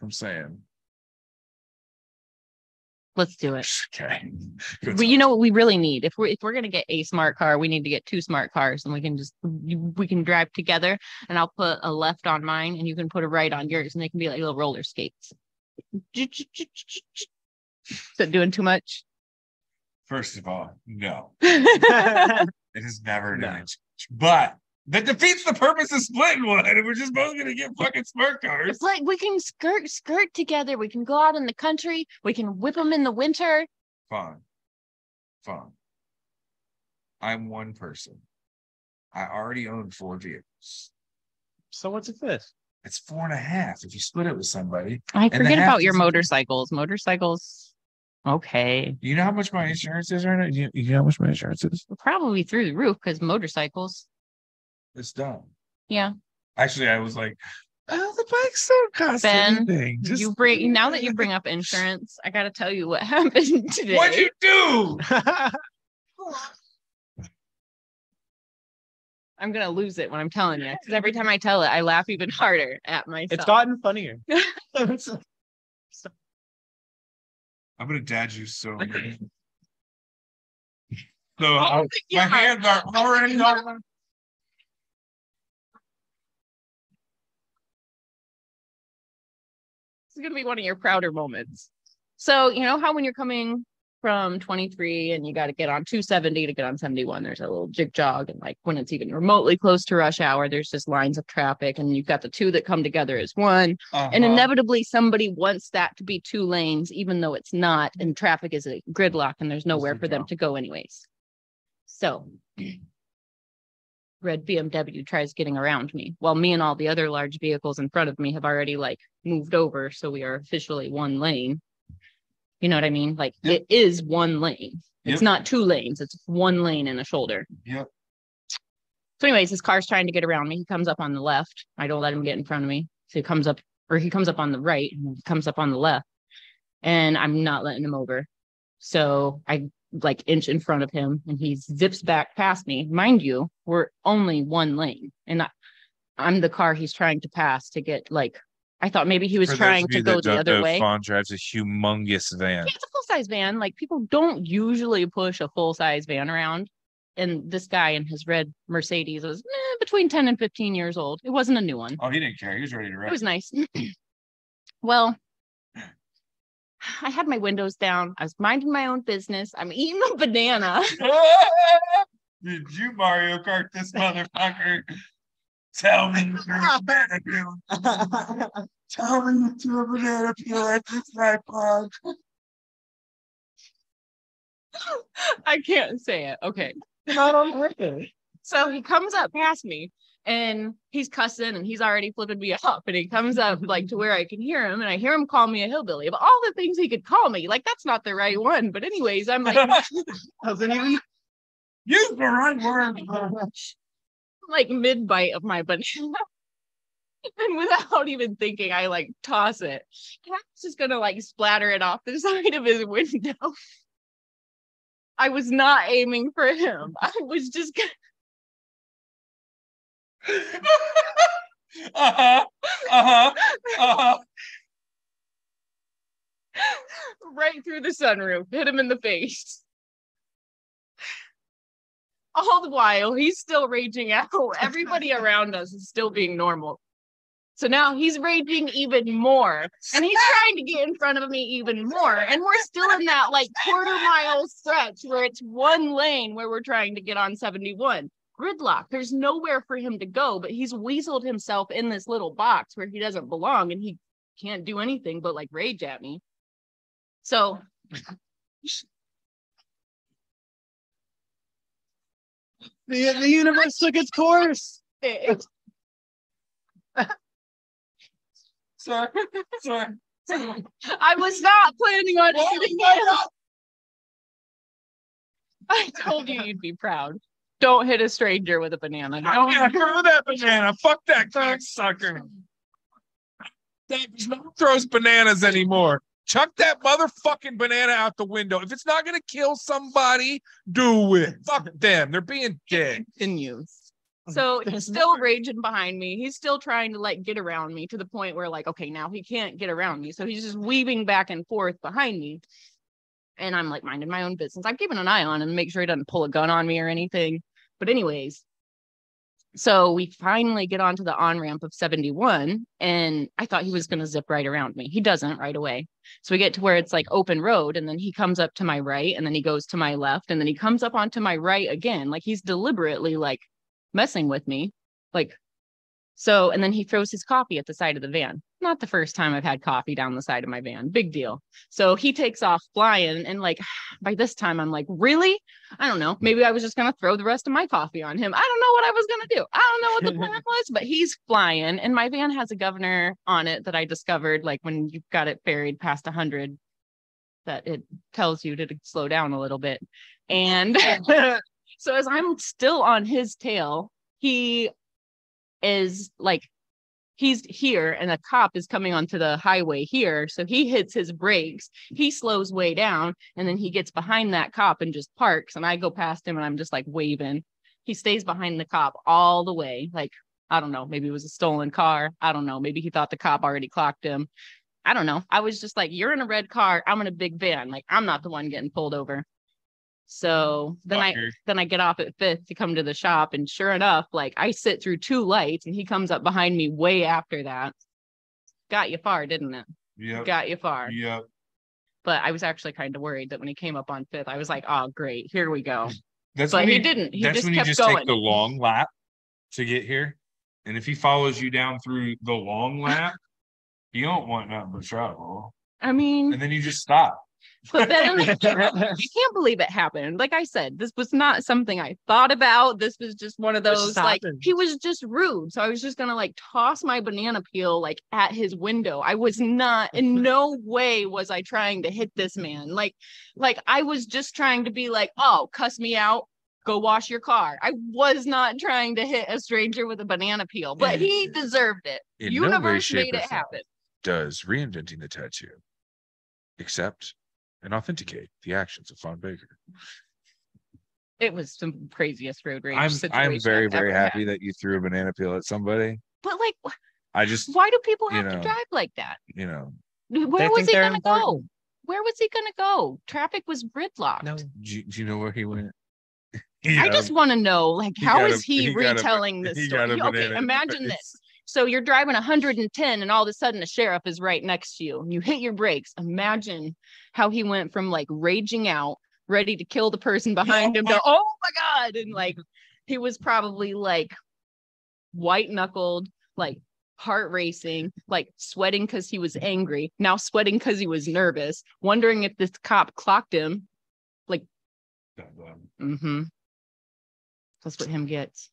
Speaker 3: I'm saying,
Speaker 2: Let's do it.
Speaker 3: okay.
Speaker 2: But you know what we really need? If we're if we're gonna get a smart car, we need to get two smart cars, and we can just we can drive together. And I'll put a left on mine, and you can put a right on yours, and they can be like little roller skates. Is that doing too much?
Speaker 6: First of all, no,
Speaker 1: yeah,
Speaker 6: it has never
Speaker 1: No.
Speaker 6: done. But that defeats the purpose of splitting one. And we're just both gonna get fucking smart cars.
Speaker 2: It's like we can skirt skirt together. We can go out in the country. We can whip them in the winter.
Speaker 6: Fine. Fine. I'm one person. I already own four vehicles.
Speaker 1: so what's it this?
Speaker 6: It's four and a half if you split it with somebody.
Speaker 2: I forget about your motorcycles. Motorcycles, okay,
Speaker 3: You know how much my insurance is right now? You, you know how much my insurance is?
Speaker 2: probably through the roof because motorcycles.
Speaker 6: It's done.
Speaker 2: Yeah,
Speaker 6: Actually, I was like,
Speaker 3: Oh, the bikes don't cost
Speaker 2: Ben,
Speaker 3: anything. Just
Speaker 2: you bring now that you bring up insurance. I got to tell you what happened today.
Speaker 6: What'd you do?
Speaker 2: I'm gonna lose it when I'm telling you because every time I tell it, I laugh even harder at myself.
Speaker 1: it's gotten funnier.
Speaker 6: I'm gonna dad you so. much. So
Speaker 2: Oh
Speaker 6: I-
Speaker 2: my
Speaker 6: my hands are already on.
Speaker 2: Is gonna be one of your prouder moments. So you know how when you're coming from 23 and you got to get on 270 to get on 71, there's a little jig jog, and like when it's even remotely close to rush hour, there's just lines of traffic, and you've got the two that come together as one, and
Speaker 6: Uh-huh.
Speaker 2: inevitably somebody wants that to be two lanes, even though it's not, and traffic is a gridlock, and there's nowhere for them to go anyways. So. Red BMW tries getting around me while me and all the other large vehicles in front of me have already like moved over. So we are officially one lane. You know what I mean? Like
Speaker 6: Yep.
Speaker 2: it is one lane.
Speaker 6: Yep.
Speaker 2: It's not two lanes, it's one lane and a shoulder.
Speaker 6: Yep.
Speaker 2: So, anyways, his car's trying to get around me. He comes up on the left. I don't let him get in front of me. So he comes up, or he comes up on the right and comes up on the left. And I'm not letting him over. So I like inch in front of him and he zips back past me. Mind you, we're only one lane. And I, I'm the car he's trying to pass to get like I thought maybe he was
Speaker 3: For
Speaker 2: trying to go the other
Speaker 3: know,
Speaker 2: way.
Speaker 3: Fawn drives a humongous van.
Speaker 2: Yeah, it's a full size van. Like people don't usually push a full size van around. And this guy in his red Mercedes was eh, between 10 and 15 years old. It wasn't a new one.
Speaker 6: Oh, he didn't care. He was ready to ride.
Speaker 2: It was nice. well, I had my windows down. I was minding my own business. I'm eating a banana.
Speaker 6: Did you Mario Kart this motherfucker? Tell me you're a banana peel. Tell me you're a banana peel at this iPod.
Speaker 2: I can't say it. Okay.
Speaker 1: Not on purpose.
Speaker 2: So he comes up past me and he's cussing and he's already flipping me off. And he comes up like to where I can hear him and I hear him call me a hillbilly of all the things he could call me. Like, that's not the right one. But, anyways, I'm like,
Speaker 1: Doesn't even.
Speaker 6: Use the right word.
Speaker 2: like mid bite of my banana. and without even thinking, I like toss it. Cap's just gonna like splatter it off the side of his window. I was not aiming for him. I was just gonna
Speaker 6: uh-huh. Uh-huh. Uh-huh.
Speaker 2: right through the sunroof, hit him in the face. All the while, he's still raging out. Everybody around us is still being normal. So now he's raging even more, and he's trying to get in front of me even more. And we're still in that like quarter mile stretch where it's one lane where we're trying to get on 71. Gridlock. There's nowhere for him to go, but he's weaseled himself in this little box where he doesn't belong, and he can't do anything but like rage at me. So
Speaker 1: The, the universe took its course.
Speaker 2: it,
Speaker 6: Sorry. Sorry.
Speaker 2: I was not planning on hitting him. I told you you'd be proud. Don't hit a stranger with a banana.
Speaker 6: I
Speaker 2: Don't
Speaker 6: don't throw that banana. Fuck that cocksucker. That no one throws bananas anymore. Chuck that motherfucking banana out the window. If it's not gonna kill somebody, do it. Fuck them. They're being dicks.
Speaker 2: continues. So he's still raging behind me. He's still trying to like get around me to the point where like, okay, now he can't get around me. So he's just weaving back and forth behind me. And I'm like minding my own business. I'm keeping an eye on him, make sure he doesn't pull a gun on me or anything. But anyways, so we finally get onto the on ramp of 71, and I thought he was going to zip right around me. He doesn't right away. So we get to where it's like open road, and then he comes up to my right, and then he goes to my left, and then he comes up onto my right again. Like he's deliberately like messing with me. Like, so, and then he throws his coffee at the side of the van. Not the first time I've had coffee down the side of my van. Big deal. So he takes off flying. And like, by this time, I'm like, really? I don't know. Maybe I was just going to throw the rest of my coffee on him. I don't know what I was going to do. I don't know what the plan was, but he's flying. And my van has a governor on it that I discovered like when you've got it ferried past 100 that it tells you to slow down a little bit. And so as I'm still on his tail, he is like he's here and a cop is coming onto the highway here. So he hits his brakes, he slows way down, and then he gets behind that cop and just parks. And I go past him and I'm just like waving. He stays behind the cop all the way. Like, I don't know, maybe it was a stolen car. I don't know. Maybe he thought the cop already clocked him. I don't know. I was just like, you're in a red car. I'm in a big van. Like, I'm not the one getting pulled over. So then I then I get off at fifth to come to the shop, and sure enough, like I sit through two lights, and he comes up behind me way after that. Got you far, didn't it?
Speaker 6: Yeah.
Speaker 2: Got you far.
Speaker 6: Yep.
Speaker 2: But I was actually kind of worried that when he came up on fifth, I was like, oh great, here we go.
Speaker 6: That's
Speaker 2: But he
Speaker 6: you-
Speaker 2: didn't. He
Speaker 6: that's
Speaker 2: just
Speaker 6: when
Speaker 2: kept
Speaker 6: you just
Speaker 2: going.
Speaker 6: take the long lap to get here. And if he follows you down through the long lap, you don't want nothing but trouble.
Speaker 2: I mean,
Speaker 6: And then you just stop.
Speaker 2: But then I can't believe it happened. Like I said, this was not something I thought about. This was just one of those like
Speaker 1: happened.
Speaker 2: he was just rude. So I was just gonna like toss my banana peel like at his window. I was not in no way was I trying to hit this man. Like, like I was just trying to be like, oh, cuss me out. Go wash your car. I was not trying to hit a stranger with a banana peel, but he deserved it.
Speaker 3: In no way,
Speaker 2: Universe made it happen.
Speaker 3: does reinventing the tattoo accept and authenticate the actions of Fawn Baker.
Speaker 2: It was some craziest road rage.
Speaker 3: I'm
Speaker 2: situation
Speaker 3: I'm very
Speaker 2: I've
Speaker 3: very
Speaker 2: ever had.
Speaker 3: happy that you threw a banana peel at somebody.
Speaker 2: But like,
Speaker 3: I just
Speaker 2: why do people
Speaker 3: you
Speaker 2: have
Speaker 3: know,
Speaker 2: to drive like that?
Speaker 3: you know
Speaker 2: Where was he gonna go? Where was he gonna go? Traffic was gridlocked.
Speaker 1: No.
Speaker 3: do you, do you know where he went?
Speaker 2: I just want to know, like,
Speaker 3: he
Speaker 2: how
Speaker 3: got
Speaker 2: is
Speaker 3: a-
Speaker 2: he,
Speaker 3: he got a-
Speaker 2: retelling this
Speaker 3: he
Speaker 2: story? Okay,
Speaker 3: banana in the
Speaker 2: imagine this. So you're driving 110, and all of a sudden, a sheriff is right next to you, and you hit your brakes. Imagine how he went from like raging out, ready to kill the person behind him, to oh my god, and like he was probably like white knuckled, like heart racing, like sweating because he was angry, now sweating because he was nervous, wondering if this cop clocked him. Like, mm-hmm. That's what him gets.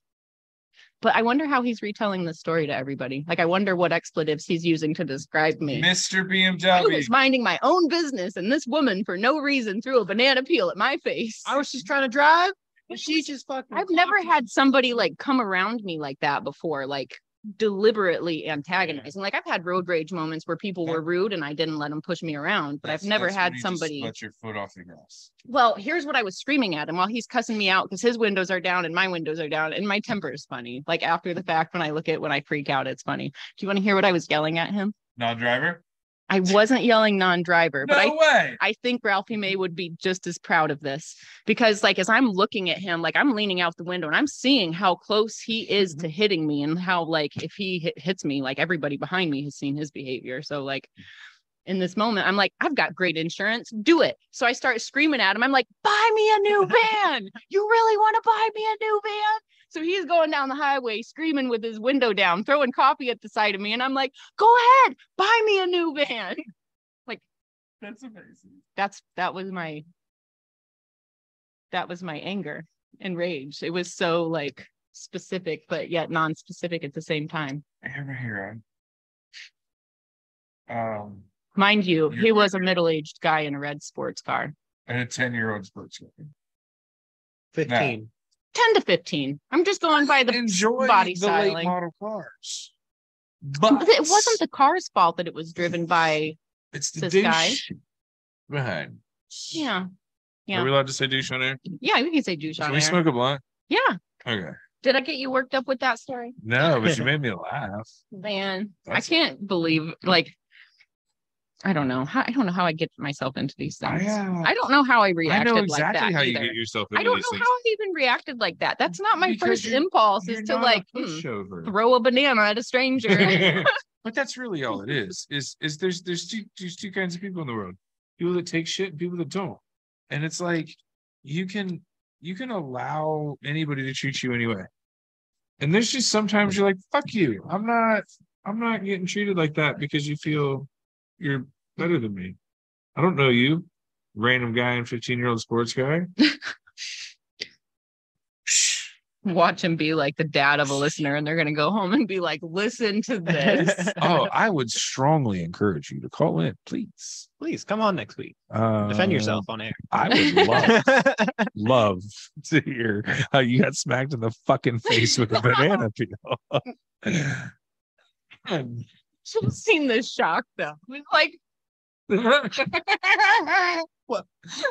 Speaker 2: But I wonder how he's retelling the story to everybody. Like, I wonder what expletives he's using to describe me.
Speaker 6: Mr. BMW.
Speaker 2: I was minding my own business, and this woman, for no reason, threw a banana peel at my face.
Speaker 1: I was just trying to drive, and she just fucking.
Speaker 2: I've never had somebody like come around me like that before. Like, deliberately antagonizing. Like I've had road rage moments where people
Speaker 6: Yeah.
Speaker 2: were rude and I didn't let them push me around, but
Speaker 6: That's-
Speaker 2: I've never had
Speaker 6: when you just
Speaker 2: somebody.
Speaker 6: Let your foot off the gas.
Speaker 2: Well, here's what I was screaming at him while he's cussing me out because his windows are down and my windows are down, and my temper is funny. Like after the fact, when I look at when I freak out, it's funny. Do you want to hear what I was yelling at him?
Speaker 6: Non-driver?
Speaker 2: I wasn't yelling non-driver, but I,
Speaker 6: way.
Speaker 2: I think Ralphie May would be just as proud of this because, like, as I'm looking at him, like, I'm leaning out the window and I'm seeing how close he is mm-hmm. to hitting me and how, like, if he hit, hits me, like, everybody behind me has seen his behavior. So, like, in this moment, I'm like, I've got great insurance. Do it. So I start screaming at him. I'm like, buy me a new van. You really want to buy me a new van? So he's going down the highway screaming with his window down, throwing coffee at the side of me. And I'm like, go ahead, buy me a new van.
Speaker 6: Like, that's amazing.
Speaker 2: that's that was my that was my anger and rage it was so like specific but yet non-specific at the same time
Speaker 6: Hammer hero. Um,
Speaker 2: mind you he was a middle-aged guy in a red sports car
Speaker 6: and a 10-year-old sports car.
Speaker 1: 15.
Speaker 2: 10 to 15 i'm just going by the
Speaker 3: enjoy
Speaker 2: body
Speaker 3: the late
Speaker 2: styling.
Speaker 3: model cars. But
Speaker 2: But it wasn't the car's fault that it was driven by
Speaker 3: it's the
Speaker 2: this
Speaker 3: douche
Speaker 2: guy.
Speaker 3: behind.
Speaker 2: yeah Yeah.
Speaker 3: Are we allowed to say douche on air?
Speaker 2: yeah we can say douche
Speaker 3: Can
Speaker 2: on
Speaker 3: we
Speaker 2: air.
Speaker 3: smoke a blunt?
Speaker 2: yeah
Speaker 3: Okay.
Speaker 2: did i get you worked up with that story
Speaker 3: No, but you made me laugh.
Speaker 2: man
Speaker 3: That's-
Speaker 2: i can't believe like i don't know how i don't know how i get myself into these things
Speaker 3: I, uh,
Speaker 2: I don't know how I reacted I
Speaker 3: know
Speaker 2: like
Speaker 3: exactly
Speaker 2: that
Speaker 3: how
Speaker 2: either.
Speaker 3: you get yourself Into
Speaker 2: I
Speaker 3: don't
Speaker 2: know
Speaker 3: things.
Speaker 2: how I even reacted like that. That's not my
Speaker 3: Because
Speaker 2: first impulse is to like hmm, throw a banana at a stranger.
Speaker 3: but that's really all it is. Is is there's there's two there's two kinds of people in the world. People that take shit and people that don't. And it's like you can you can allow anybody to treat you anyway. And there's just sometimes you're like, fuck you. I'm not I'm not getting treated like that because you feel you're better than me. I don't know you, random guy and 15 year old sports guy.
Speaker 2: Watch him be like the dad of a listener, and they're gonna go home and be like, "Listen to this."
Speaker 3: oh, I would strongly encourage you to call in, please.
Speaker 1: Please come on next week.
Speaker 3: Uh,
Speaker 1: Defend yourself on air.
Speaker 3: I would love love to hear how you got smacked in the fucking face with a banana peel.
Speaker 2: Should have seen the shock though. It was like,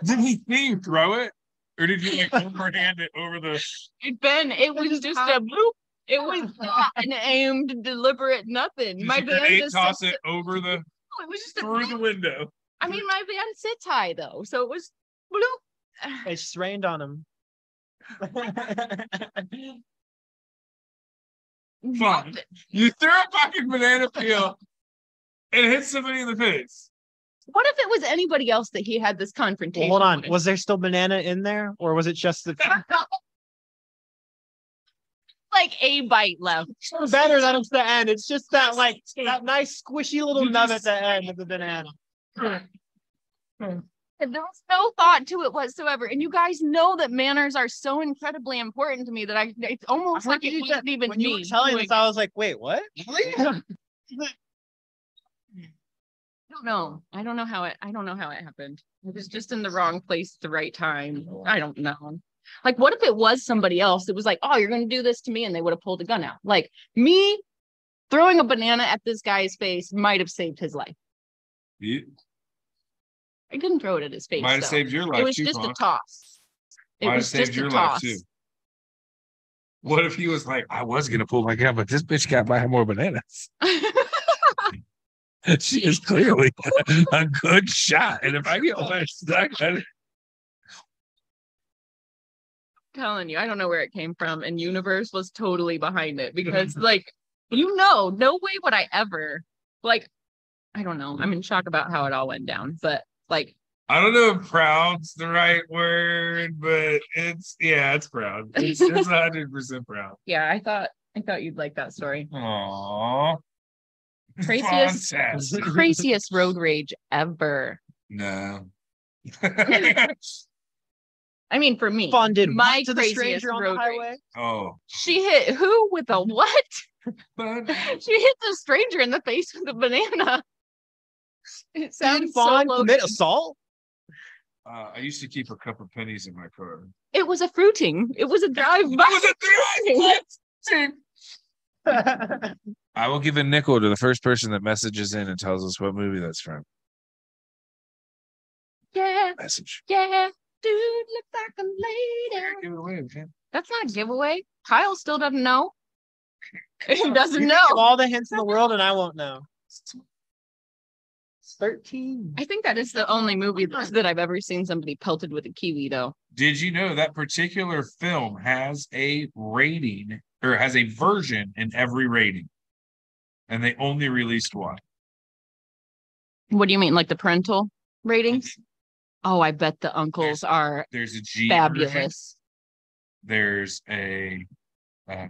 Speaker 3: Did he see you throw it? Or did you like overhand it over the
Speaker 2: it Ben, it was just a bloop. It was not an aimed, deliberate nothing. My
Speaker 3: did
Speaker 2: van
Speaker 3: you
Speaker 2: just
Speaker 3: toss it over the
Speaker 2: it was just a
Speaker 3: through the window?
Speaker 2: I mean, my van sits high though, so it was bloop.
Speaker 1: It just rained on him.
Speaker 3: Fine. You threw a fucking banana peel and hit somebody in the face.
Speaker 2: What if it was anybody else that he had this
Speaker 1: Well,
Speaker 2: confrontation?
Speaker 1: hold on.
Speaker 2: with?
Speaker 1: Was there still banana in there, or was it just the
Speaker 2: like a bite left.
Speaker 1: better than it's the end? It's just that like that nice squishy little
Speaker 3: You
Speaker 1: nub at the end of the banana. Hmm. Hmm.
Speaker 2: And there was no thought to it whatsoever. And you guys know that manners are so incredibly important to me that I it's almost like it wasn't even
Speaker 1: when you
Speaker 2: me.
Speaker 1: were telling
Speaker 2: doing
Speaker 1: us, I was like, wait, what?
Speaker 2: I don't know. I don't know how it I don't know how it happened. I was just in the wrong place at the right time. I don't know. Like what if it was somebody else that was like, "Oh, you're going to do this to me," and they would have pulled a gun out. Like me throwing a banana at this guy's face might have saved his life.
Speaker 6: You
Speaker 2: I couldn't throw it at his face.
Speaker 6: might have
Speaker 2: though.
Speaker 6: saved your life
Speaker 2: it was
Speaker 6: too,
Speaker 2: just a toss. It
Speaker 6: Might have
Speaker 2: was
Speaker 6: saved
Speaker 2: just a
Speaker 6: your life
Speaker 2: toss.
Speaker 6: too. What if he was like,
Speaker 3: I was gonna pull my gun, but this bitch got by more bananas. she is clearly a good shot. And if I get stuck, I-
Speaker 2: telling you, I don't know where it came from, and Universe was totally behind it because, like, you know, no way would I ever, like, I don't know. I'm in shock about how it all went down, but like,
Speaker 6: I don't know if proud's the right word, but it's yeah, it's proud. It's it's hundred percent proud.
Speaker 2: yeah, I thought, I thought you'd like that story.
Speaker 6: Aww.
Speaker 2: Craziest-
Speaker 6: Fantastic.
Speaker 2: Craziest road rage ever.
Speaker 6: No.
Speaker 2: I mean, for me,
Speaker 1: Fawn did
Speaker 2: my
Speaker 1: what to the
Speaker 2: craziest
Speaker 1: stranger on the
Speaker 2: road rage.
Speaker 6: oh.
Speaker 2: She hit who with a what?
Speaker 6: But
Speaker 2: she hit the stranger in the face with a banana. It
Speaker 1: Did
Speaker 2: sounds so
Speaker 1: Fawn
Speaker 2: loaded.
Speaker 1: commit assault?
Speaker 6: uh, I used to keep a couple pennies in my car.
Speaker 2: It was a fruiting. It was a drive by.
Speaker 6: was a drive-by.
Speaker 7: I will give a nickel to the first person that messages in and tells us what movie that's from.
Speaker 2: Yeah,
Speaker 7: Message.
Speaker 2: yeah, dude, look like a lady.
Speaker 7: Give it away, man.
Speaker 2: That's not a giveaway. Kyle still doesn't know. He doesn't
Speaker 1: can
Speaker 2: know.
Speaker 1: give all the hints in the world, and I won't know. Thirteen.
Speaker 2: I think that is the only movie that that I've ever seen somebody pelted with a kiwi, though.
Speaker 3: Did you know that particular film has a rating or has a version in every rating? And they only released one.
Speaker 2: What do you mean, like the parental ratings? Oh, I bet the uncles are
Speaker 3: There's a G version,
Speaker 2: fabulous.
Speaker 3: there's a uh,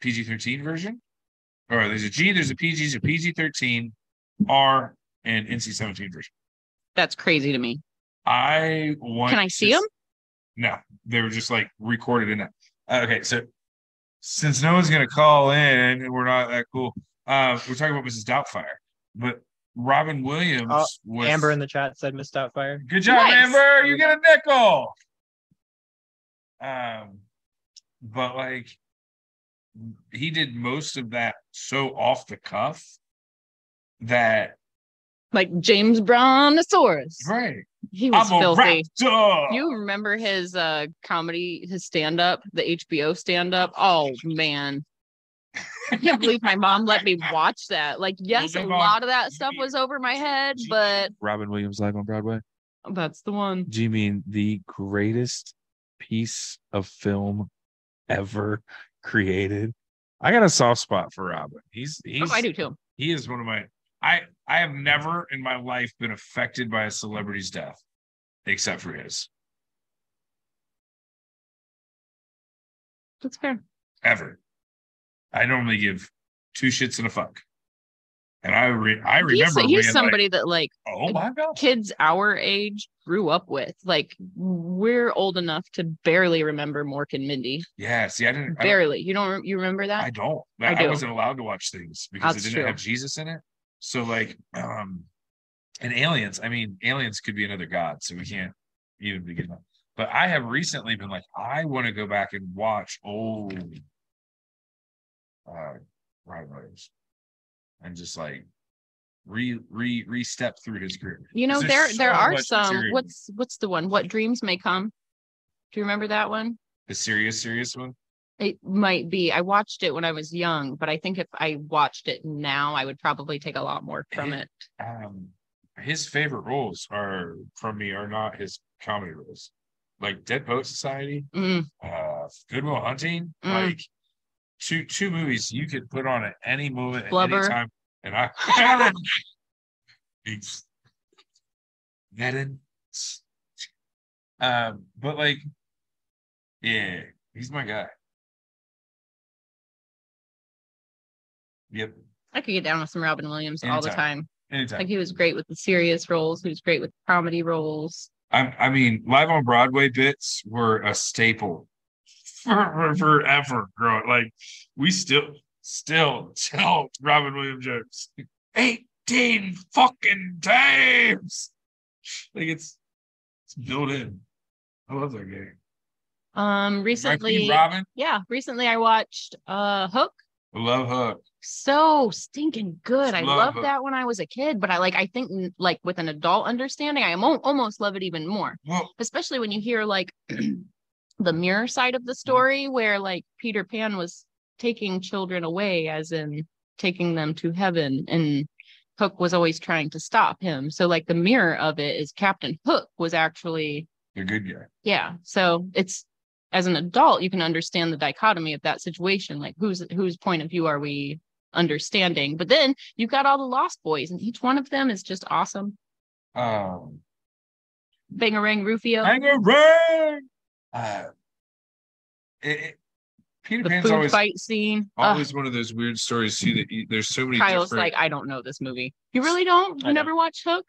Speaker 3: PG 13 version, or there's a G, there's a PG, there's a PG 13, R, and NC 17 version.
Speaker 2: That's crazy to me.
Speaker 3: I want
Speaker 2: Can I see them?
Speaker 3: No, they were just like recorded in that. Uh, okay, so since no one's gonna call in and we're not that cool, uh, we're talking about Mrs. Doubtfire, but Robin Williams
Speaker 1: Oh,
Speaker 3: was
Speaker 1: Amber in the chat said Miss Doubtfire.
Speaker 3: Good job,
Speaker 2: Nice.
Speaker 3: Amber. You get a nickel. Um, but like he did most of that so off the cuff that
Speaker 2: Like James Brontosaurus.
Speaker 3: right.
Speaker 2: He was
Speaker 3: I'm
Speaker 2: filthy.
Speaker 3: raptor.
Speaker 2: You remember his uh comedy, his stand up, the HBO stand up? Oh man. I can't believe my mom let me watch that. Like, yes, a lot of that stuff was over my head, but
Speaker 7: Robin Williams live on Broadway.
Speaker 2: that's the one.
Speaker 7: Do you mean the greatest piece of film ever created? I got a soft spot for Robin. He's he's
Speaker 2: Oh, I do too.
Speaker 3: he is one of my I I have never in my life been affected by a celebrity's death except for his.
Speaker 2: That's fair.
Speaker 3: ever. I normally give two shits and a fuck. And I re- I remember
Speaker 2: he's
Speaker 3: like,
Speaker 2: somebody that like
Speaker 3: oh my god.
Speaker 2: kids our age grew up with. Like we're old enough to barely remember Mork and Mindy.
Speaker 3: Yeah, see, I didn't I don't,
Speaker 2: Barely. You don't you remember that?
Speaker 3: I don't.
Speaker 2: I
Speaker 3: I,
Speaker 2: do.
Speaker 3: wasn't allowed to watch things because
Speaker 2: That's
Speaker 3: it didn't
Speaker 2: true.
Speaker 3: have Jesus in it. So like um and aliens, I mean, aliens could be another god, so we can't even begin that. But I have recently been like, I want to go back and watch old uh Robin Williams and just like re re re step through his career.
Speaker 2: You know, there
Speaker 3: there's
Speaker 2: there are some. What's what's the one? What dreams may come? Do you remember that one?
Speaker 3: the serious, serious one.
Speaker 2: It might be. I watched it when I was young, but I think if I watched it now, I would probably take a lot more from it.
Speaker 3: um his favorite roles are from me are not his comedy roles like dead poet society
Speaker 2: Mm,
Speaker 3: uh goodwill hunting
Speaker 2: Mm.
Speaker 3: like two two movies you could put on at any moment at
Speaker 2: Blubber.
Speaker 3: any time and i Madden. um but like yeah he's my guy yep
Speaker 2: I could get down with some Robin Williams all the time.
Speaker 3: anytime
Speaker 2: Like he was great with the serious roles. He was great with comedy roles.
Speaker 3: I, I mean, live on Broadway bits were a staple for, forever. Growing like we still still tell Robin Williams jokes eighteen fucking times. Like it's it's built in. I love that game.
Speaker 2: Um, recently,
Speaker 3: Robin,
Speaker 2: yeah, recently I watched uh Hook.
Speaker 3: I love Hook.
Speaker 2: So stinking good. I
Speaker 3: Love
Speaker 2: loved
Speaker 3: Hook.
Speaker 2: that when I was a kid, but I like I think like with an adult understanding, I al- almost love it even more.
Speaker 3: Well,
Speaker 2: especially when you hear like the mirror side of the story where like Peter Pan was taking children away as in taking them to heaven and Hook was always trying to stop him. So like the mirror of it is Captain Hook was actually
Speaker 3: the good guy.
Speaker 2: yeah. So it's as an adult you can understand the dichotomy of that situation like whose whose point of view are we understanding but then you've got all the lost boys and each one of them is just awesome
Speaker 3: Um,
Speaker 2: bangarang rufio
Speaker 3: hang around. Uh, it, it- Peter
Speaker 2: the
Speaker 3: Pan's
Speaker 2: food
Speaker 3: always
Speaker 2: fight scene Ugh.
Speaker 3: always one of those weird stories too. That you, there's so many.
Speaker 2: Kyle's
Speaker 3: different-
Speaker 2: like, I don't know this movie. You really don't?
Speaker 1: I
Speaker 2: You never watched Hook?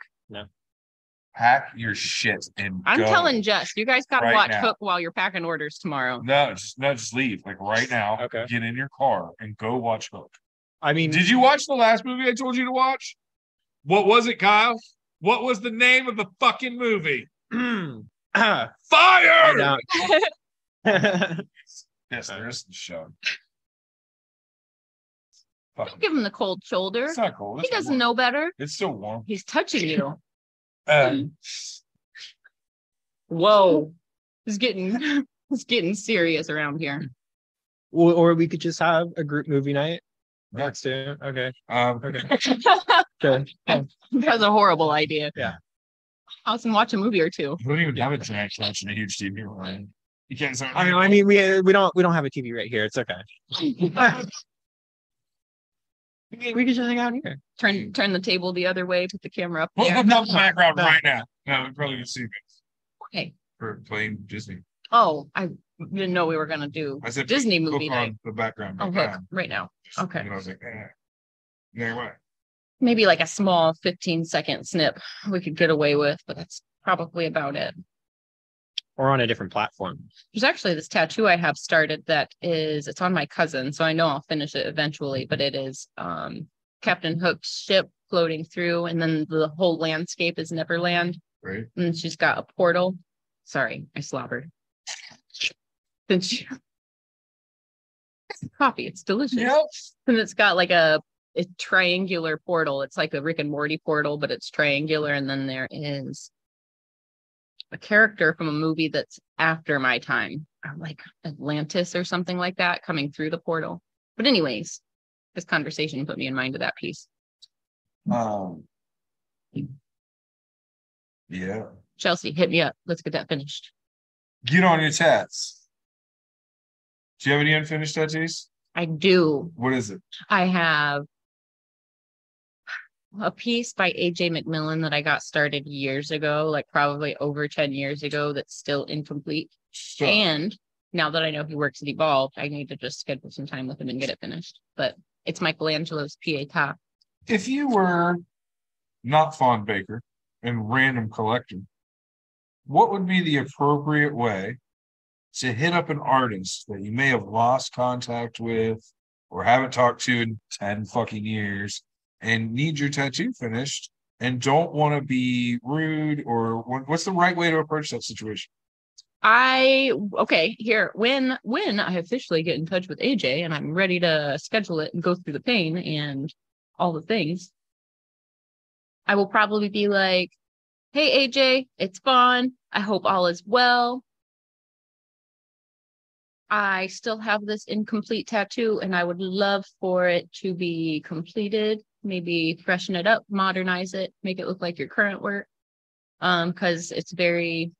Speaker 3: Pack your shit and
Speaker 2: I'm
Speaker 3: go.
Speaker 2: telling Jess, you guys got to
Speaker 3: right
Speaker 2: watch
Speaker 3: now.
Speaker 2: Hook while you're packing orders tomorrow.
Speaker 3: No, just no, just leave like right now.
Speaker 1: Okay.
Speaker 3: Get in your car and go watch Hook.
Speaker 1: I mean,
Speaker 3: Did you watch the last movie I told you to watch? What was it, Kyle? What was the name of the fucking movie?
Speaker 1: I
Speaker 3: Fire!
Speaker 1: don't.
Speaker 3: Yes, there is the show.
Speaker 2: Don't give him the cold shoulder.
Speaker 3: It's not cold.
Speaker 2: He doesn't
Speaker 3: warm.
Speaker 2: know better.
Speaker 3: It's still warm.
Speaker 2: He's touching you.
Speaker 3: Uh,
Speaker 2: Whoa. It's getting it's getting serious around here.
Speaker 1: Or, or we could just have a group movie night.
Speaker 3: Yeah.
Speaker 1: Next to okay.
Speaker 3: um,
Speaker 1: Okay.
Speaker 2: that
Speaker 1: Good.
Speaker 2: was a horrible idea.
Speaker 1: Yeah.
Speaker 2: House and watch a movie or two.
Speaker 3: we don't even have a giant couch and a huge TV. Right? You can't say.
Speaker 1: I, I mean, we we don't we don't have a TV right here. It's okay. we, we could just hang out here.
Speaker 2: Turn turn the table the other way, put the camera up
Speaker 3: Well,
Speaker 2: there.
Speaker 3: I'm the background
Speaker 1: No.
Speaker 3: right now. No, we probably can see me
Speaker 2: Okay.
Speaker 3: for playing Disney.
Speaker 2: Oh, I didn't know we were gonna do
Speaker 3: I said
Speaker 2: Disney
Speaker 3: hook
Speaker 2: movie night.
Speaker 3: on the background.
Speaker 2: Oh,
Speaker 3: right
Speaker 2: hook
Speaker 3: now.
Speaker 2: right now. Okay.
Speaker 3: And I was like, eh. Yeah, what?
Speaker 2: Maybe like a small 15 second snip we could get away with, but that's probably about it.
Speaker 1: Or on a different platform.
Speaker 2: There's actually this tattoo I have started that is it's on my cousin, so I know I'll finish it eventually, but it is um Captain Hook's ship floating through, and then the whole landscape is Neverland.
Speaker 3: Right?
Speaker 2: And she's got a portal. Sorry, I slobbered. Then she coffee, it's delicious. And it's got like a, a triangular portal. It's like a Rick and Morty portal, but it's triangular. And then there is a character from a movie that's after my time, uh, like Atlantis or something like that, coming through the portal. But anyways, this conversation put me in mind of that piece.
Speaker 3: Um. Yeah.
Speaker 2: Chelsea, hit me up. Let's get that finished.
Speaker 3: Get on your tats. Do you have any unfinished tattoos?
Speaker 2: I do.
Speaker 3: What is it?
Speaker 2: I have a piece by AJ McMillan that I got started years ago, like probably over 10 years ago, that's still incomplete.
Speaker 3: So,
Speaker 2: And now that I know he works at Evolve, I need to just schedule some time with him and get it finished. But it's Michelangelo's Pietà.
Speaker 3: if you were not Fawn Baker and random collector, what would be the appropriate way to hit up an artist that you may have lost contact with or haven't talked to in 10 fucking years and need your tattoo finished and don't want to be rude or what's the right way to approach that situation?
Speaker 2: I okay, here when when I officially get in touch with AJ and I'm ready to schedule it and go through the pain and all the things, I will probably be like, "Hey AJ, it's Fawn. I hope all is well. I still have this incomplete tattoo and I would love for it to be completed, maybe freshen it up, modernize it, make it look like your current work. Um, because it's very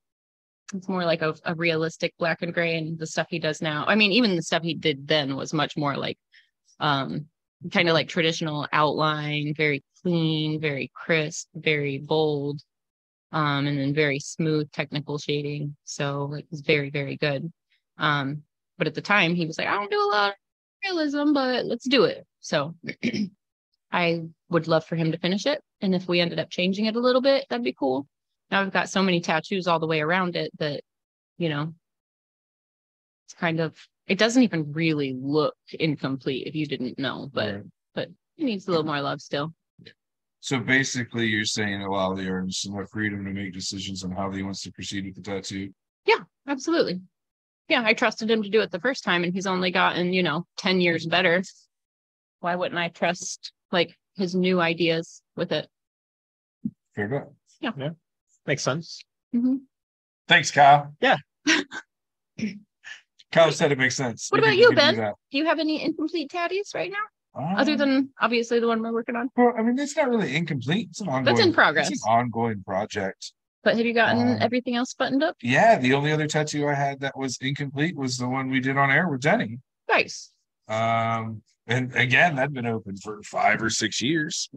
Speaker 2: it's more like a, a realistic black and gray and the stuff he does now i mean even the stuff he did then was much more like um kind of like traditional outline very clean very crisp very bold um and then very smooth technical shading. So like it's very very good. Um but at the time he was like i don't do a lot of realism but let's do it. So i would love for him to finish it and if we ended up changing it a little bit that'd be cool now I've got so many tattoos all the way around it that, you know, it's kind of it doesn't even really look incomplete if you didn't know, but
Speaker 3: Right.
Speaker 2: but it needs a little more love still.
Speaker 3: So basically, you're saying allow the artist enough freedom to make decisions on how he wants to proceed with the tattoo.
Speaker 2: Yeah, absolutely. Yeah, I trusted him to do it the first time and he's only gotten, you know, 10 years better. Why wouldn't I trust like his new ideas with it?
Speaker 3: Fair enough. Yeah.
Speaker 1: Makes sense.
Speaker 2: hmm
Speaker 3: Thanks, Kyle.
Speaker 1: Yeah.
Speaker 3: Kyle said it makes sense.
Speaker 2: What
Speaker 3: We
Speaker 2: about you,
Speaker 3: we can do
Speaker 2: Ben? Do you have any incomplete tattoos right now? Other
Speaker 3: Um,
Speaker 2: than obviously the one we're working on.
Speaker 3: well, I mean, it's not really incomplete. It's an ongoing.
Speaker 2: That's in progress.
Speaker 3: It's
Speaker 2: progress.
Speaker 3: an ongoing project.
Speaker 2: But have you gotten
Speaker 3: Um,
Speaker 2: everything else buttoned up?
Speaker 3: Yeah, the only other tattoo I had that was incomplete was the one we did on air with Denny.
Speaker 2: Nice.
Speaker 3: Um, and again, that'd been open for five or six years.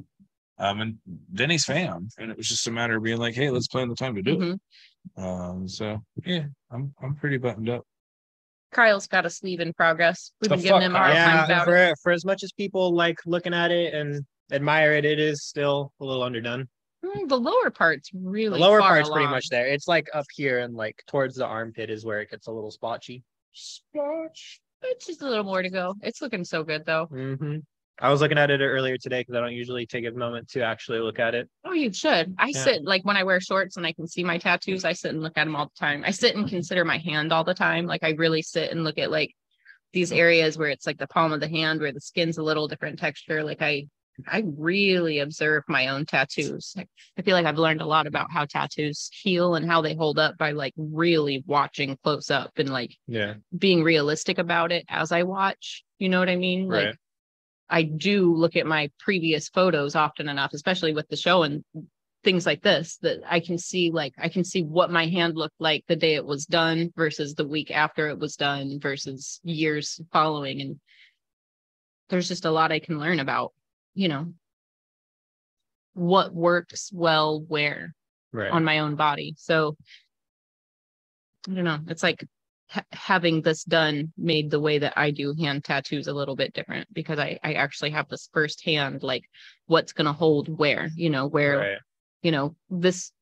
Speaker 3: Um, and Denny's fan, and it was just a matter of being like, "Hey, let's plan the time to do
Speaker 2: Mhm.
Speaker 3: it." Um, so yeah, I'm I'm pretty buttoned up.
Speaker 2: Kyle's got a sleeve in progress. We've
Speaker 3: The
Speaker 2: been giving
Speaker 3: fuck,
Speaker 2: him a hard time
Speaker 1: Yeah,
Speaker 2: about it.
Speaker 1: for for as much as people like looking at it and admire it, it is still a little underdone.
Speaker 2: Mm, The lower part's
Speaker 1: The
Speaker 2: really
Speaker 1: lower
Speaker 2: far
Speaker 1: part's pretty much there. It's like up here and like towards the armpit is where it gets a little spotchy.
Speaker 3: Splotch.
Speaker 2: It's just a little more to go. It's looking so good though.
Speaker 1: Mm-hmm. I was looking at it earlier today because I don't usually take a moment to actually look at it.
Speaker 2: Oh, you should. I
Speaker 1: Yeah.
Speaker 2: sit like when I wear shorts and I can see my tattoos. I sit and look at them all the time. I sit and consider my hand all the time. Like I really sit and look at like these areas where it's like the palm of the hand where the skin's a little different texture. Like I I really observe my own tattoos. I, I feel like I've learned a lot about how tattoos heal and how they hold up by like really watching close up and like
Speaker 1: Yeah.
Speaker 2: being realistic about it as I watch. You know what I mean? Like
Speaker 1: Right.
Speaker 2: I do look at my previous photos often enough, especially with the show and things like this, that I can see like I can see what my hand looked like the day it was done versus the week after it was done versus years following. And there's just a lot I can learn about, you know, what works well where
Speaker 1: Right.
Speaker 2: on my own body. So I don't know. It's like ha- having this done made the way that I do hand tattoos a little bit different because I I actually have this firsthand like what's going to hold where, you know, where
Speaker 1: right.
Speaker 2: you know this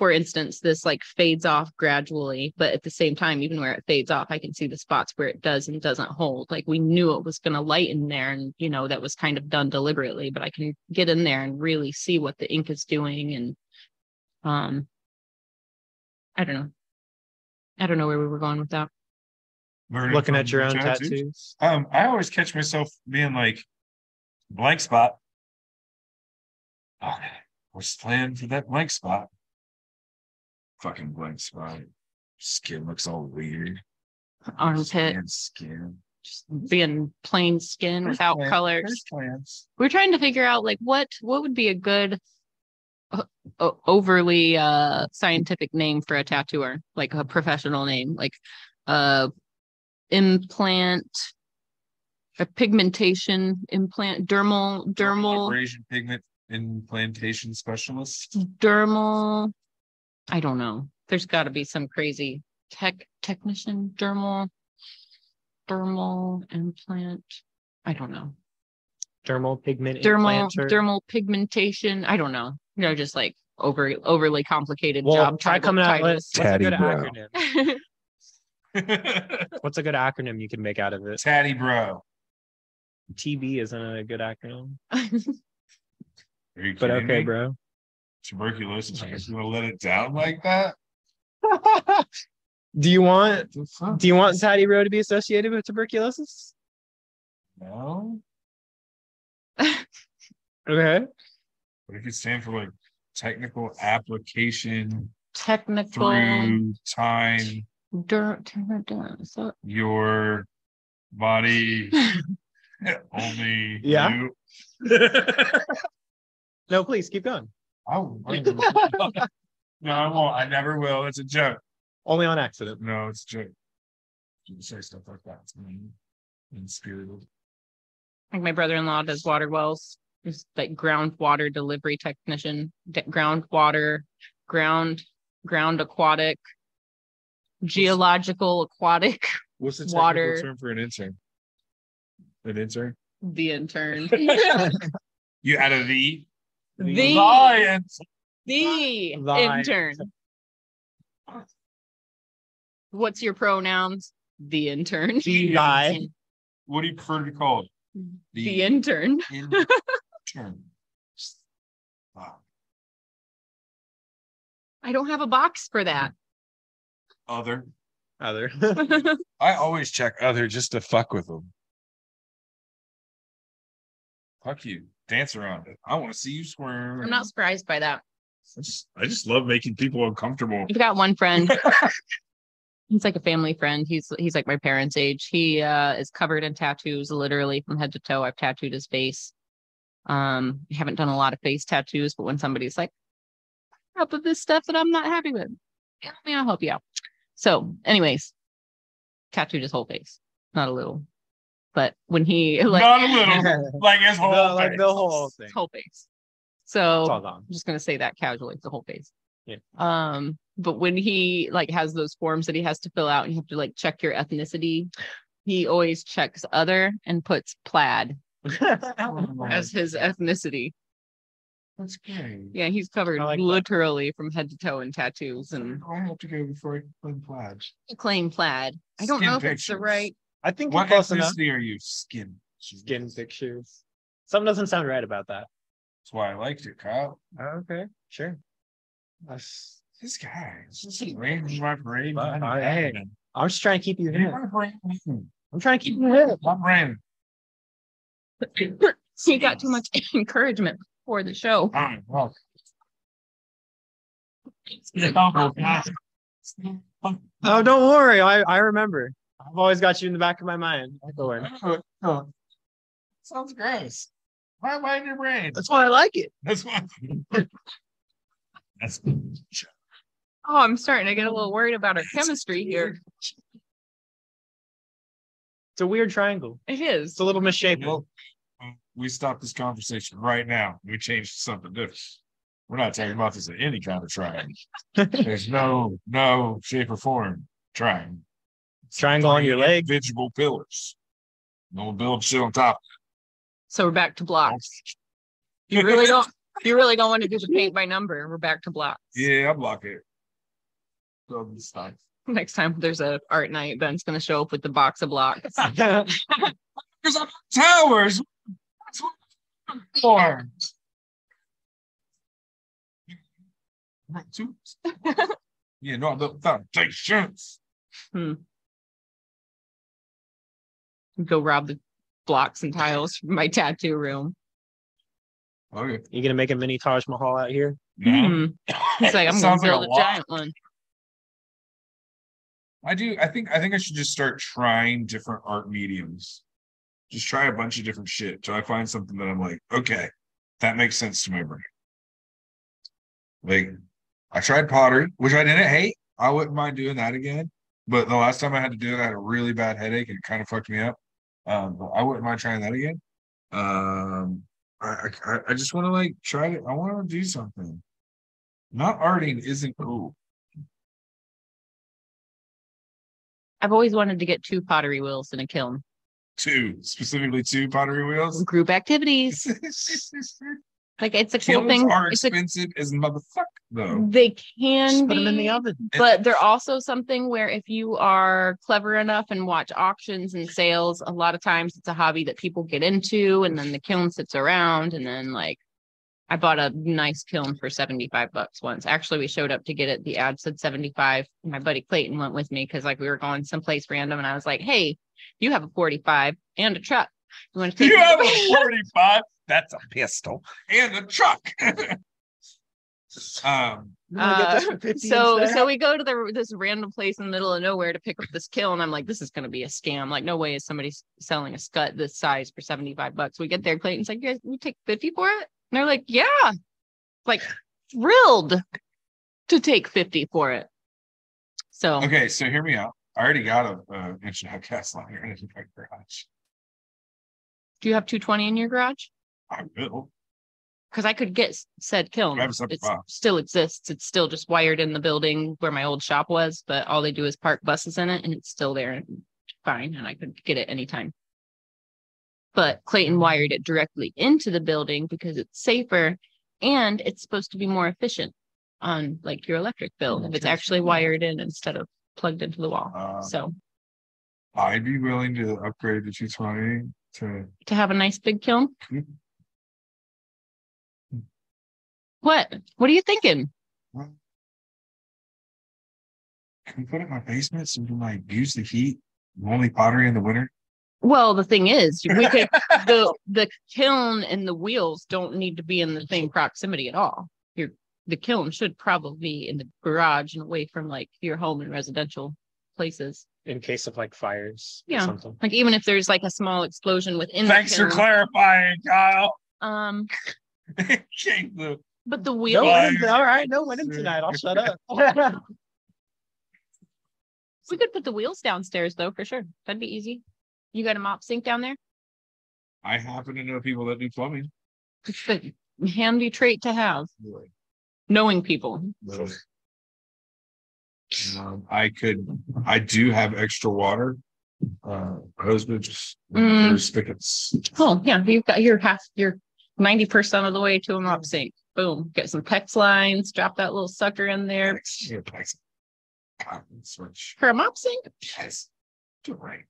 Speaker 2: for instance this like fades off gradually but at the same time even where it fades off i can see the spots where it does and doesn't hold like we knew it was going to lighten there and you know that was kind of done deliberately but i can get in there and really see what the ink is doing and um i don't know i don't know where we were going with that
Speaker 3: Learning
Speaker 1: Looking at your own
Speaker 3: tattoos.
Speaker 1: tattoos.
Speaker 3: Um, I always catch myself being like blank spot. Okay, what's the plan for that blank spot? Fucking blank spot. Skin looks all weird.
Speaker 2: armpit
Speaker 3: And skin.
Speaker 2: just being plain skin
Speaker 3: There's
Speaker 2: without
Speaker 3: plans-
Speaker 2: colors
Speaker 3: there's
Speaker 2: we're trying to figure out like what what would be a good uh, overly uh scientific name for a tattooer like a professional name like uh implant a pigmentation implant dermal dermal
Speaker 3: Abrasion pigment implantation specialist.
Speaker 2: dermal i don't know there's got to be some crazy tech technician dermal dermal implant i don't know
Speaker 1: Dermal pigment
Speaker 2: dermal
Speaker 1: implanter.
Speaker 2: dermal pigmentation. I don't know. You know, just like over overly complicated
Speaker 1: Well,
Speaker 2: job
Speaker 1: try coming out with
Speaker 2: titles.
Speaker 1: what's a good
Speaker 8: bro.
Speaker 1: acronym. What's a good acronym you can make out of it?
Speaker 3: Tatty bro.
Speaker 1: TB isn't a good acronym, but okay,
Speaker 3: me?
Speaker 1: bro.
Speaker 3: Tuberculosis. You're just gonna let it down like that?
Speaker 1: do you want do you want Patty Row to be associated with tuberculosis?
Speaker 3: No.
Speaker 1: Okay.
Speaker 3: What if it stand for like technical application
Speaker 2: Technical
Speaker 3: through time
Speaker 2: dirt turn it. So
Speaker 3: your body only
Speaker 1: Yeah.
Speaker 3: you.
Speaker 1: no, please keep going.
Speaker 3: Oh, no, I won't. I never will. It's a joke.
Speaker 1: Only on accident.
Speaker 3: No, it's a joke. You say stuff like that. It's mean and spirited.
Speaker 2: like my brother-in-law does water wells. He's like groundwater delivery technician, d- groundwater, ground, ground aquatic, geological aquatic,
Speaker 3: What's the technical
Speaker 2: Water.
Speaker 3: term for an intern? An intern?
Speaker 2: the intern.
Speaker 3: You added the
Speaker 2: The-
Speaker 3: science.
Speaker 2: the
Speaker 1: The-
Speaker 2: intern. What's your pronouns? The intern.
Speaker 1: The guy.
Speaker 3: What do you prefer to be called?
Speaker 2: The intern.
Speaker 3: intern. Wow.
Speaker 2: I don't have a box for that.
Speaker 3: Other.
Speaker 1: Other.
Speaker 3: I always check other just to fuck with them. Fuck you. Dance around it. I want to see you squirm.
Speaker 2: I'm not surprised by that.
Speaker 3: I just, I just love making people uncomfortable.
Speaker 2: I've got one friend. he's like a family friend. He's he's like my parents' age. He uh is covered in tattoos, literally from head to toe. I've tattooed his face. Um, I haven't done a lot of face tattoos, but when somebody's like, up with this stuff that I'm not happy with, yeah, me, I'll help you out. So, anyways, tattooed his whole face, not a little. But when he like
Speaker 3: Not a little. Like his whole
Speaker 1: The- like the whole thing.
Speaker 2: his whole face. So. I'm just gonna say that casually, the whole face.
Speaker 1: Yeah.
Speaker 2: Um, but when he like has those forms that he has to fill out and you have to like check your ethnicity, he always checks other and puts plaid as his ethnicity.
Speaker 3: That's great.
Speaker 2: Yeah, he's covered
Speaker 1: I like that.
Speaker 2: literally from head to toe in tattoos and
Speaker 3: I have to go before I play plaid.
Speaker 2: claim plaid. I don't
Speaker 3: Skin
Speaker 2: know if it's the right.
Speaker 1: I think
Speaker 3: What
Speaker 1: close enough.
Speaker 3: ethnicity are you? Skin.
Speaker 1: Skin thick shoes. Something doesn't sound right about that.
Speaker 3: That's why I liked it, Kyle.
Speaker 1: Okay, sure. That's-
Speaker 3: This guy. This is rain in my brain.
Speaker 1: But
Speaker 3: my
Speaker 1: I-
Speaker 3: head.
Speaker 1: I'm just trying to keep you
Speaker 3: In
Speaker 1: here. I'm trying to keep my head.
Speaker 3: My brain.
Speaker 2: you got too much encouragement for the show.
Speaker 3: All right, well. Yeah,
Speaker 1: Oh, don't worry. I, I remember. I've always got you in the back of my mind. Don't worry.
Speaker 3: Oh, oh, Sounds gross. Why am I in your brain?
Speaker 1: That's why I like it.
Speaker 3: That's why. That's
Speaker 2: Oh, I'm starting to get a little worried about our chemistry here.
Speaker 1: It's a weird triangle.
Speaker 2: It is.
Speaker 1: It's a little misshapen.
Speaker 3: Well, we stop this conversation right now. We change to something different. We're not talking about this at any kind of triangle. There's no no shape or form trying.
Speaker 1: Triangle on your leg.
Speaker 3: Individual pillars. No build shit on top.
Speaker 2: So we're back to blocks. You really don't. You really don't want to do the paint by number. We're back to blocks.
Speaker 3: Yeah, I block it. So this time.
Speaker 2: Next time there's a art night, Ben's gonna show up with the box of blocks.
Speaker 3: Because I'm towers. That's what I'm for. Right, two. yeah, no, the foundations.
Speaker 2: Go rob the blocks and tiles from my tattoo room.
Speaker 3: Okay.
Speaker 1: you gonna make a mini Taj Mahal out here?
Speaker 2: Hmm. He's like, I'm gonna
Speaker 3: Sounds like
Speaker 2: build a, giant one.
Speaker 3: I do. I think. I think I should just start trying different art mediums. Just try a bunch of different shit till I find something that I'm like, okay, that makes sense to my brain. Like, I tried pottery, which I didn't hate. I wouldn't mind doing that again. But the last time I had to do it, I had a really bad headache and it kind of fucked me up. Um, but I wouldn't mind trying that again. Um, I I, I just want to like try it. I want to do something. Not arting isn't cool.
Speaker 2: I've always wanted to get two pottery wheels in a kiln.
Speaker 3: Two, specifically two pottery wheels.
Speaker 2: Group activities. Like it's a cool
Speaker 3: Kilns
Speaker 2: thing.
Speaker 3: are
Speaker 2: It's a,
Speaker 3: expensive as motherfucker, though.
Speaker 2: they can
Speaker 1: Just put
Speaker 2: be,
Speaker 1: them in the oven.
Speaker 2: but they're also something where if you are clever enough and watch auctions and sales, a lot of times it's a hobby that people get into, and then the kiln sits around, and then like. I bought a nice kiln for 75 bucks once. Actually, we showed up to get it. The ad said 75. My buddy Clayton went with me because like we were going someplace random and I was like, Hey, you have a 45 and a truck. You want to take
Speaker 3: You have a 45. That's a pistol and a truck. um,
Speaker 1: You wanna get this
Speaker 2: Uh, so
Speaker 1: instead?
Speaker 2: so we go to the this random place in the middle of nowhere to pick up this kiln, and I'm like, this is gonna be a scam. Like, no way is somebody selling a scut this size for 75 bucks. We get there, Clayton's like, you guys, you take 50 for it? And they're like, yeah. Like thrilled to take 50 for it. So
Speaker 3: okay, so hear me out. I already got a, a inch and a half cast liner in my garage.
Speaker 2: do you have 220 in your garage?
Speaker 3: I will.
Speaker 2: Because I could get said kiln.
Speaker 3: I have a separate
Speaker 2: It still exists. It's still just wired in the building where my old shop was, but all they do is park buses in it and it's still there and fine. And I could get it anytime. But Clayton wired it directly into the building because it's safer and it's supposed to be more efficient on like your electric bill if it's actually wired in instead of plugged into the wall.
Speaker 3: Uh,
Speaker 2: So
Speaker 3: I'd be willing to upgrade the 220 to
Speaker 2: to have a nice big kiln. What? What are you thinking?
Speaker 3: can we put it in my basement so we can like use the heat. Only pottery in the winter.
Speaker 2: Well, the thing is, we could the the kiln and the wheels don't need to be in the same proximity at all. Your the kiln should probably be in the garage and away from like your home and residential places.
Speaker 1: in case of like fires. or
Speaker 2: Yeah.
Speaker 1: Something.
Speaker 2: Like even if there's like a small explosion within
Speaker 3: Thanks
Speaker 2: the
Speaker 3: for clarifying, Kyle.
Speaker 2: Um,
Speaker 3: Change the
Speaker 2: but the wheel
Speaker 1: winning, all right, no winning tonight. I'll shut up.
Speaker 2: we could put the wheels downstairs though for sure. That'd be easy. You got a mop sink down there?
Speaker 3: I happen to know people that do plumbing.
Speaker 2: It's a handy trait to have. Knowing people.
Speaker 3: Um, I could, I do have extra water. Uh, hoses,
Speaker 2: Mm.
Speaker 3: spigots.
Speaker 2: Oh, yeah, you've got your half, you're ninety percent of the way to a mop sink. Boom, get some PEX lines, drop that little sucker in there
Speaker 3: switch.
Speaker 2: for a mop sink.
Speaker 3: Yes, do right.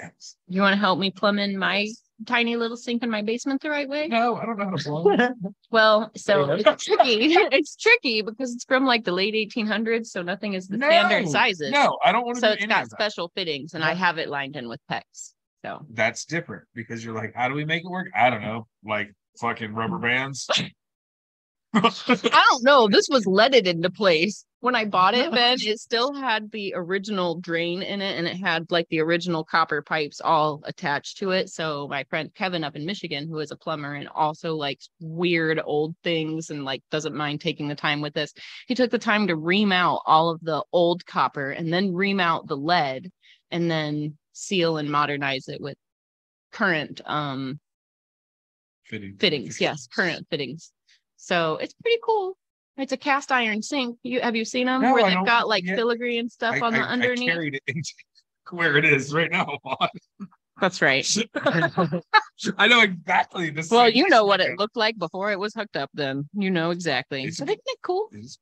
Speaker 3: Yes.
Speaker 2: You want to help me plumb in my tiny little sink in my basement the right way?
Speaker 3: No, I don't know how to plumb.
Speaker 2: Well, so it's tricky. it's tricky because it's from like the late 1800s, so nothing is the standard sizes.
Speaker 3: No, I don't want to
Speaker 2: so
Speaker 3: do
Speaker 2: it's got special fittings, and I have it lined in with PEX. So
Speaker 3: That's different because you're like, how do we make it work? I don't know, like fucking rubber bands.
Speaker 2: I don't know. This was leaded into place when I bought it. Ben, it still had the original drain in it, and it had like the original copper pipes all attached to it. So my friend Kevin up in Michigan, who is a plumber and also likes weird old things and like doesn't mind taking the time with this, he took the time to ream out all of the old copper and then ream out the lead and then seal and modernize it with current um
Speaker 3: Fitting.
Speaker 2: fittings. Yes, current fittings. So it's pretty cool. It's a cast iron sink. You have you seen them
Speaker 3: No,
Speaker 2: where
Speaker 3: I
Speaker 2: they've got like filigree and stuff
Speaker 3: I,
Speaker 2: on the
Speaker 3: I- I
Speaker 2: underneath?
Speaker 3: carried it into where it is right now.
Speaker 2: That's right.
Speaker 3: I know exactly this.
Speaker 2: Well, you know what it looked like before it was hooked up. Then you know exactly.
Speaker 3: It's-
Speaker 2: But isn't it cool?
Speaker 3: It's-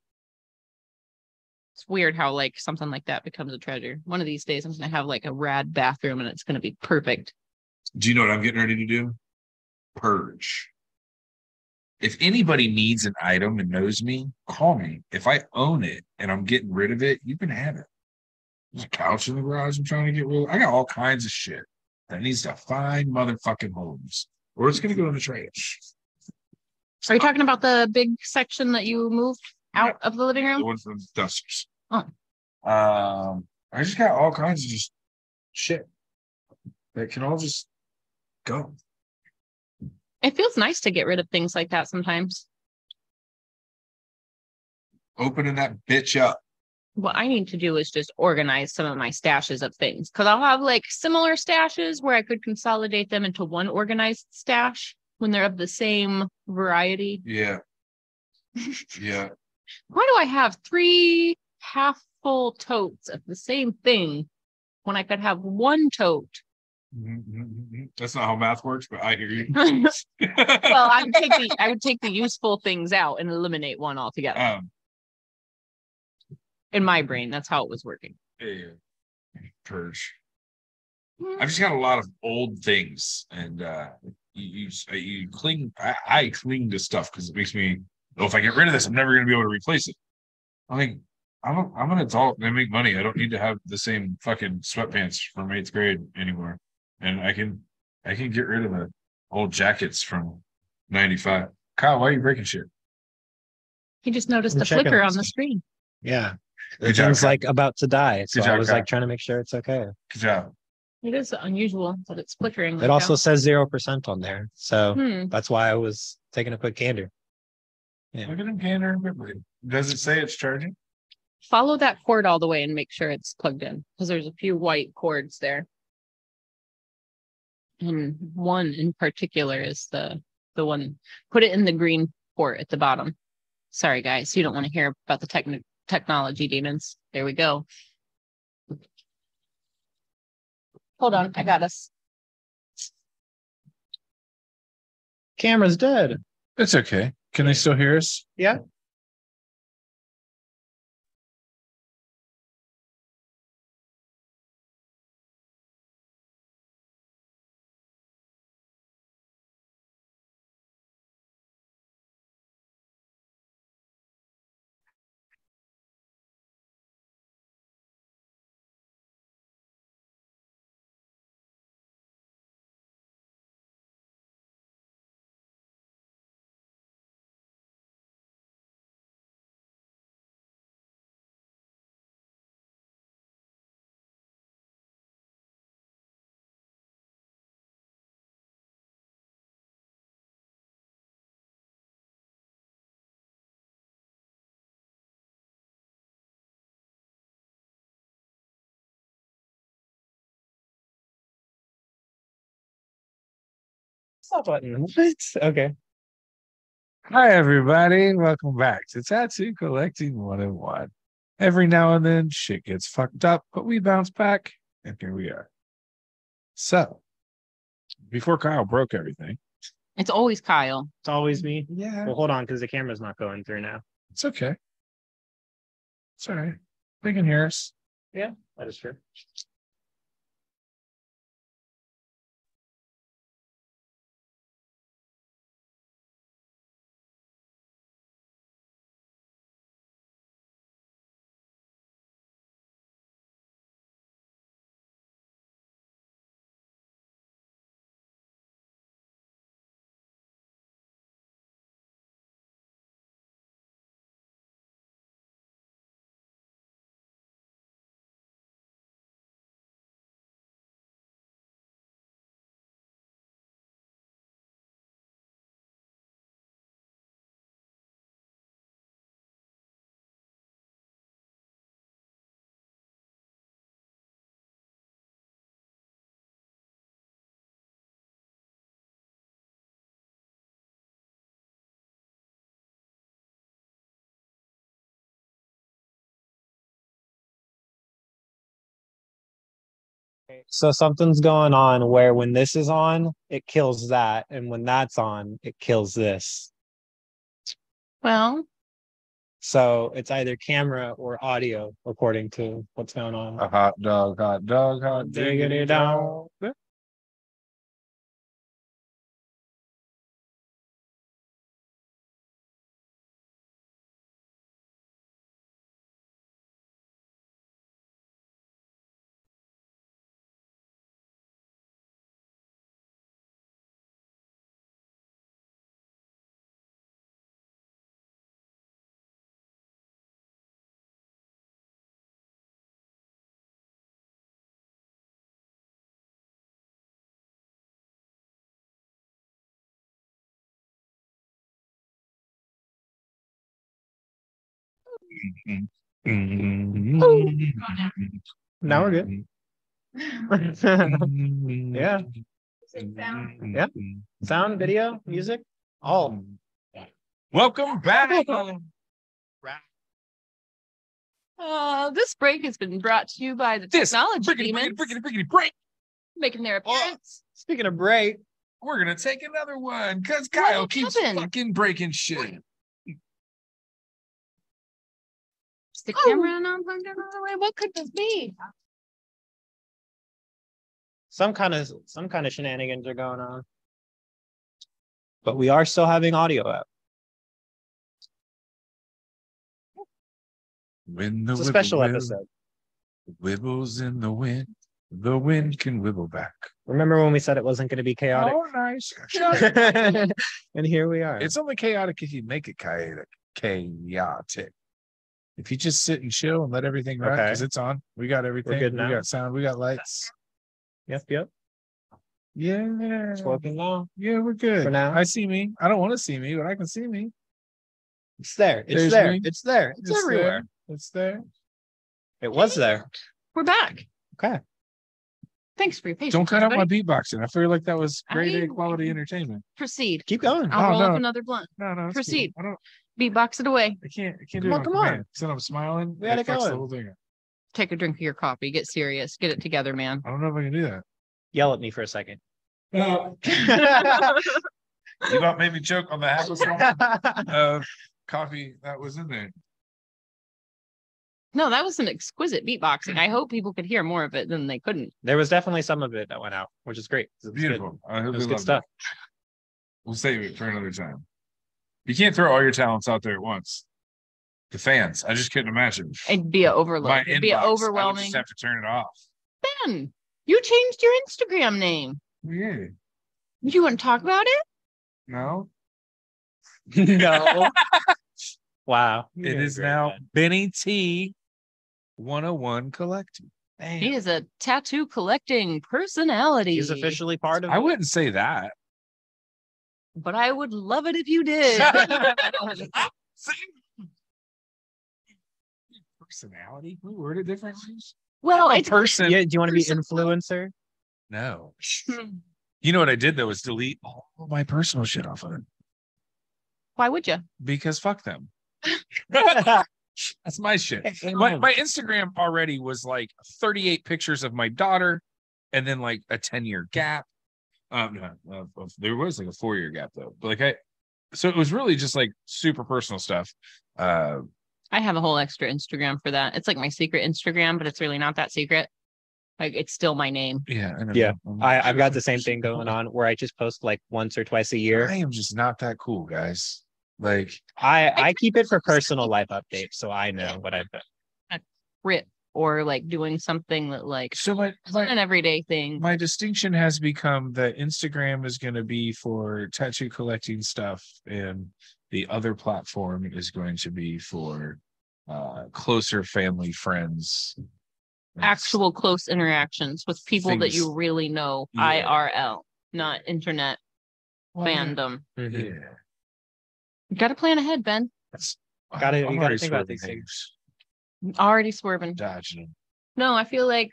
Speaker 2: It's weird how like something like that becomes a treasure. One of these days, I'm gonna have like a rad bathroom, and it's gonna be perfect.
Speaker 3: Do you know what I'm getting ready to do? Purge. If anybody needs an item and knows me, call me. If I own it and I'm getting rid of it, you can have it. There's a couch in the garage I'm trying to get rid of. I got all kinds of shit that needs to find motherfucking homes. Or it's gonna go in the trash.
Speaker 2: Are you talking about the big section that you moved out of the living room?
Speaker 3: The one from Dusters.
Speaker 2: Oh.
Speaker 3: Um, I just got all kinds of just shit that can all just go.
Speaker 2: It feels nice to get rid of things like that sometimes.
Speaker 3: Opening that bitch up.
Speaker 2: what I need to do is just organize some of my stashes of things because I'll have like similar stashes where I could consolidate them into one organized stash when they're of the same variety.
Speaker 3: Yeah. Yeah.
Speaker 2: Why do I have three half full totes of the same thing when I could have one tote?
Speaker 3: Mhm, mhm, mhm. That's not how math works, but I hear you.
Speaker 2: well, I would take the I would take the useful things out and eliminate one altogether.
Speaker 3: um,
Speaker 2: In my brain, that's how it was working.
Speaker 3: yeah. purge. I've just got a lot of old things, and uh, you you, you cling. I, I cling to stuff because it makes me. Oh, if I get rid of this, I'm never going to be able to replace it. I mean, I'm a, I'm an adult and I make money. I don't need to have the same fucking sweatpants from eighth grade anymore, and I can I can get rid of the old jackets from '95. Kyle, why are you breaking shit?
Speaker 2: He just noticed
Speaker 1: I'm
Speaker 2: the flicker on the screen.
Speaker 1: Yeah.
Speaker 3: Good
Speaker 1: The thing's like about to die. So
Speaker 3: Good
Speaker 1: I was
Speaker 3: Kyle.
Speaker 1: like trying to make sure it's okay.
Speaker 3: Good job.
Speaker 2: It is unusual that it's flickering.
Speaker 1: It
Speaker 2: like
Speaker 1: also
Speaker 2: that.
Speaker 1: says zero percent on there. So
Speaker 2: Hmm.
Speaker 1: that's why I was taking a quick gander. Yeah.
Speaker 3: Look at him, Gander. Does it say it's charging?
Speaker 2: follow that cord all the way and make sure it's plugged in because there's a few white cords there. And one in particular is the the one put it in the green port at the bottom. Sorry guys, you don't want to hear about the techni- technology demons. There we go. Hold on, I got us.
Speaker 1: Camera's dead.
Speaker 9: It's okay. Can they still hear us?
Speaker 1: Yeah. Stop button. What? Okay.
Speaker 9: Hi, everybody. Welcome back to Tattoo Collecting 101. Every now and then, shit gets fucked up, but we bounce back, and here we are. So, before Kyle broke everything,
Speaker 2: It's always Kyle.
Speaker 1: It's always me.
Speaker 9: yeah,
Speaker 1: Well, hold on, because the camera's not going through now.
Speaker 9: it's okay. It's all right. They can hear us.
Speaker 1: Yeah, that is true. So something's going on where when this is on, it kills that, and when that's on, it kills this.
Speaker 2: Well,
Speaker 1: So it's either camera or audio, according to what's going on.
Speaker 3: A hot dog, hot dog, hot
Speaker 1: Diggity dog. Now we're good. Yeah. Yeah. Sound, video, music, all.
Speaker 3: Welcome back.
Speaker 2: uh, this break has been brought to you by the
Speaker 3: This
Speaker 2: technology
Speaker 3: brickety,
Speaker 2: demons
Speaker 3: brickety, brickety, brickety break.
Speaker 2: making their appearance.
Speaker 1: Speaking of break,
Speaker 3: We're gonna take another one because Kyle keeps
Speaker 2: happened?
Speaker 3: fucking breaking shit.
Speaker 2: Is the oh. camera on? on the way? What could this be?
Speaker 1: some kind of some kind of shenanigans are going on. But we are still having audio out.
Speaker 3: When the
Speaker 1: It's a special
Speaker 3: whippoorwill
Speaker 1: episode.
Speaker 3: Wibbles in the wind, the wind can wibble back.
Speaker 1: Remember when we said it wasn't going to be chaotic?
Speaker 3: Oh, nice.
Speaker 1: and here we are.
Speaker 3: It's only chaotic if you make it chaotic. Chaotic. If you just sit and chill and let everything run,
Speaker 1: Okay.
Speaker 3: because it's on. We got everything.
Speaker 1: good
Speaker 3: we
Speaker 1: now?
Speaker 3: got sound. We got lights.
Speaker 1: yep, yep.
Speaker 3: Yeah.
Speaker 1: It's working now.
Speaker 3: Yeah, we're good.
Speaker 1: For now.
Speaker 3: I see me. I don't want to see me, but I can see me.
Speaker 1: It's there. It's
Speaker 3: There's
Speaker 1: there.
Speaker 3: me.
Speaker 1: It's there. It's,
Speaker 3: It's
Speaker 1: everywhere.
Speaker 3: there. It's there.
Speaker 1: It was there.
Speaker 2: We're back.
Speaker 1: Okay.
Speaker 2: Thanks for your patience.
Speaker 3: Don't cut out my beatboxing. I feel like that was great
Speaker 2: I-
Speaker 3: A quality entertainment.
Speaker 2: Proceed.
Speaker 1: Keep going.
Speaker 2: I'll
Speaker 3: Oh,
Speaker 2: roll up another blunt.
Speaker 3: No, no. it's cool.
Speaker 2: Proceed.
Speaker 3: I don't.
Speaker 2: Beatbox it away.
Speaker 3: I can't. I can't do
Speaker 1: Come
Speaker 3: it
Speaker 1: on,
Speaker 3: on
Speaker 1: come on.
Speaker 3: command. So I'm smiling.
Speaker 1: We had
Speaker 3: it
Speaker 1: it
Speaker 3: fucks the whole thing up.
Speaker 2: Take a drink of your coffee. Get serious. Get it together, man.
Speaker 3: I don't know if I can do that.
Speaker 1: Yell at me for a second.
Speaker 3: Uh, you about made me choke on the applesauce of uh, coffee that was in there.
Speaker 2: No, that was an exquisite beatboxing. I hope people could hear more of it than they couldn't.
Speaker 1: there was definitely some of it that went out, which is great. It was good.
Speaker 3: Beautiful. I hope
Speaker 1: It was good
Speaker 3: loved
Speaker 1: stuff.
Speaker 3: We'll save it for another time. You can't throw all your talents out there at once. The fans, I just couldn't imagine.
Speaker 2: It'd be an overload.
Speaker 3: My
Speaker 2: It'd be
Speaker 3: inbox, I would
Speaker 2: overwhelming.
Speaker 3: just have to turn it off.
Speaker 2: Ben, you changed your Instagram name.
Speaker 3: Yeah.
Speaker 2: You want to talk about it?
Speaker 3: No.
Speaker 1: no. wow.
Speaker 3: It is now Benny T 101 collecting.
Speaker 2: He is a tattoo collecting personality.
Speaker 1: He's officially part of
Speaker 3: I
Speaker 1: it.
Speaker 3: wouldn't say that.
Speaker 2: But I would love it if you did.
Speaker 3: Personality? We word it differently.
Speaker 2: well,
Speaker 3: a
Speaker 2: it's
Speaker 3: person.
Speaker 1: Yeah, do you want to be influencer?
Speaker 3: No. You know what I did though is delete all my personal shit off of it
Speaker 2: why would you?
Speaker 3: because fuck them. That's my shit. My, my Instagram already was like 38 pictures of my daughter and then like a 10 year gap. Um, no, uh, there was like a four year gap though. But like I, so it was really just like super personal stuff. Uh,
Speaker 2: I have a whole extra Instagram for that. It's like my secret Instagram, but it's really not that secret. Like it's still my name.
Speaker 3: yeah. I know.
Speaker 1: Yeah,
Speaker 3: Um,
Speaker 1: I, I've got the same thing going on where I just post like once or twice a year.
Speaker 3: I am just not that cool, guys. Like,
Speaker 1: I, I keep it for personal life updates, so I know what I've done.
Speaker 2: Rip or like doing something that like
Speaker 3: so my,
Speaker 2: it's
Speaker 3: my,
Speaker 2: an everyday thing.
Speaker 3: my distinction has become that Instagram is going to be for tattoo collecting stuff, and the other platform is going to be for uh, closer family friends.
Speaker 2: Actual close interactions with people that you really know
Speaker 3: Yeah.
Speaker 2: IRL, not internet
Speaker 3: Well,
Speaker 2: fandom.
Speaker 1: Mhm.
Speaker 3: Yeah.
Speaker 2: You gotta plan ahead, Ben.
Speaker 1: Gotta-
Speaker 3: I'm
Speaker 1: you gotta think about
Speaker 3: swerving
Speaker 1: these things.
Speaker 2: Already swerving.
Speaker 3: Dodging them.
Speaker 2: No, I feel like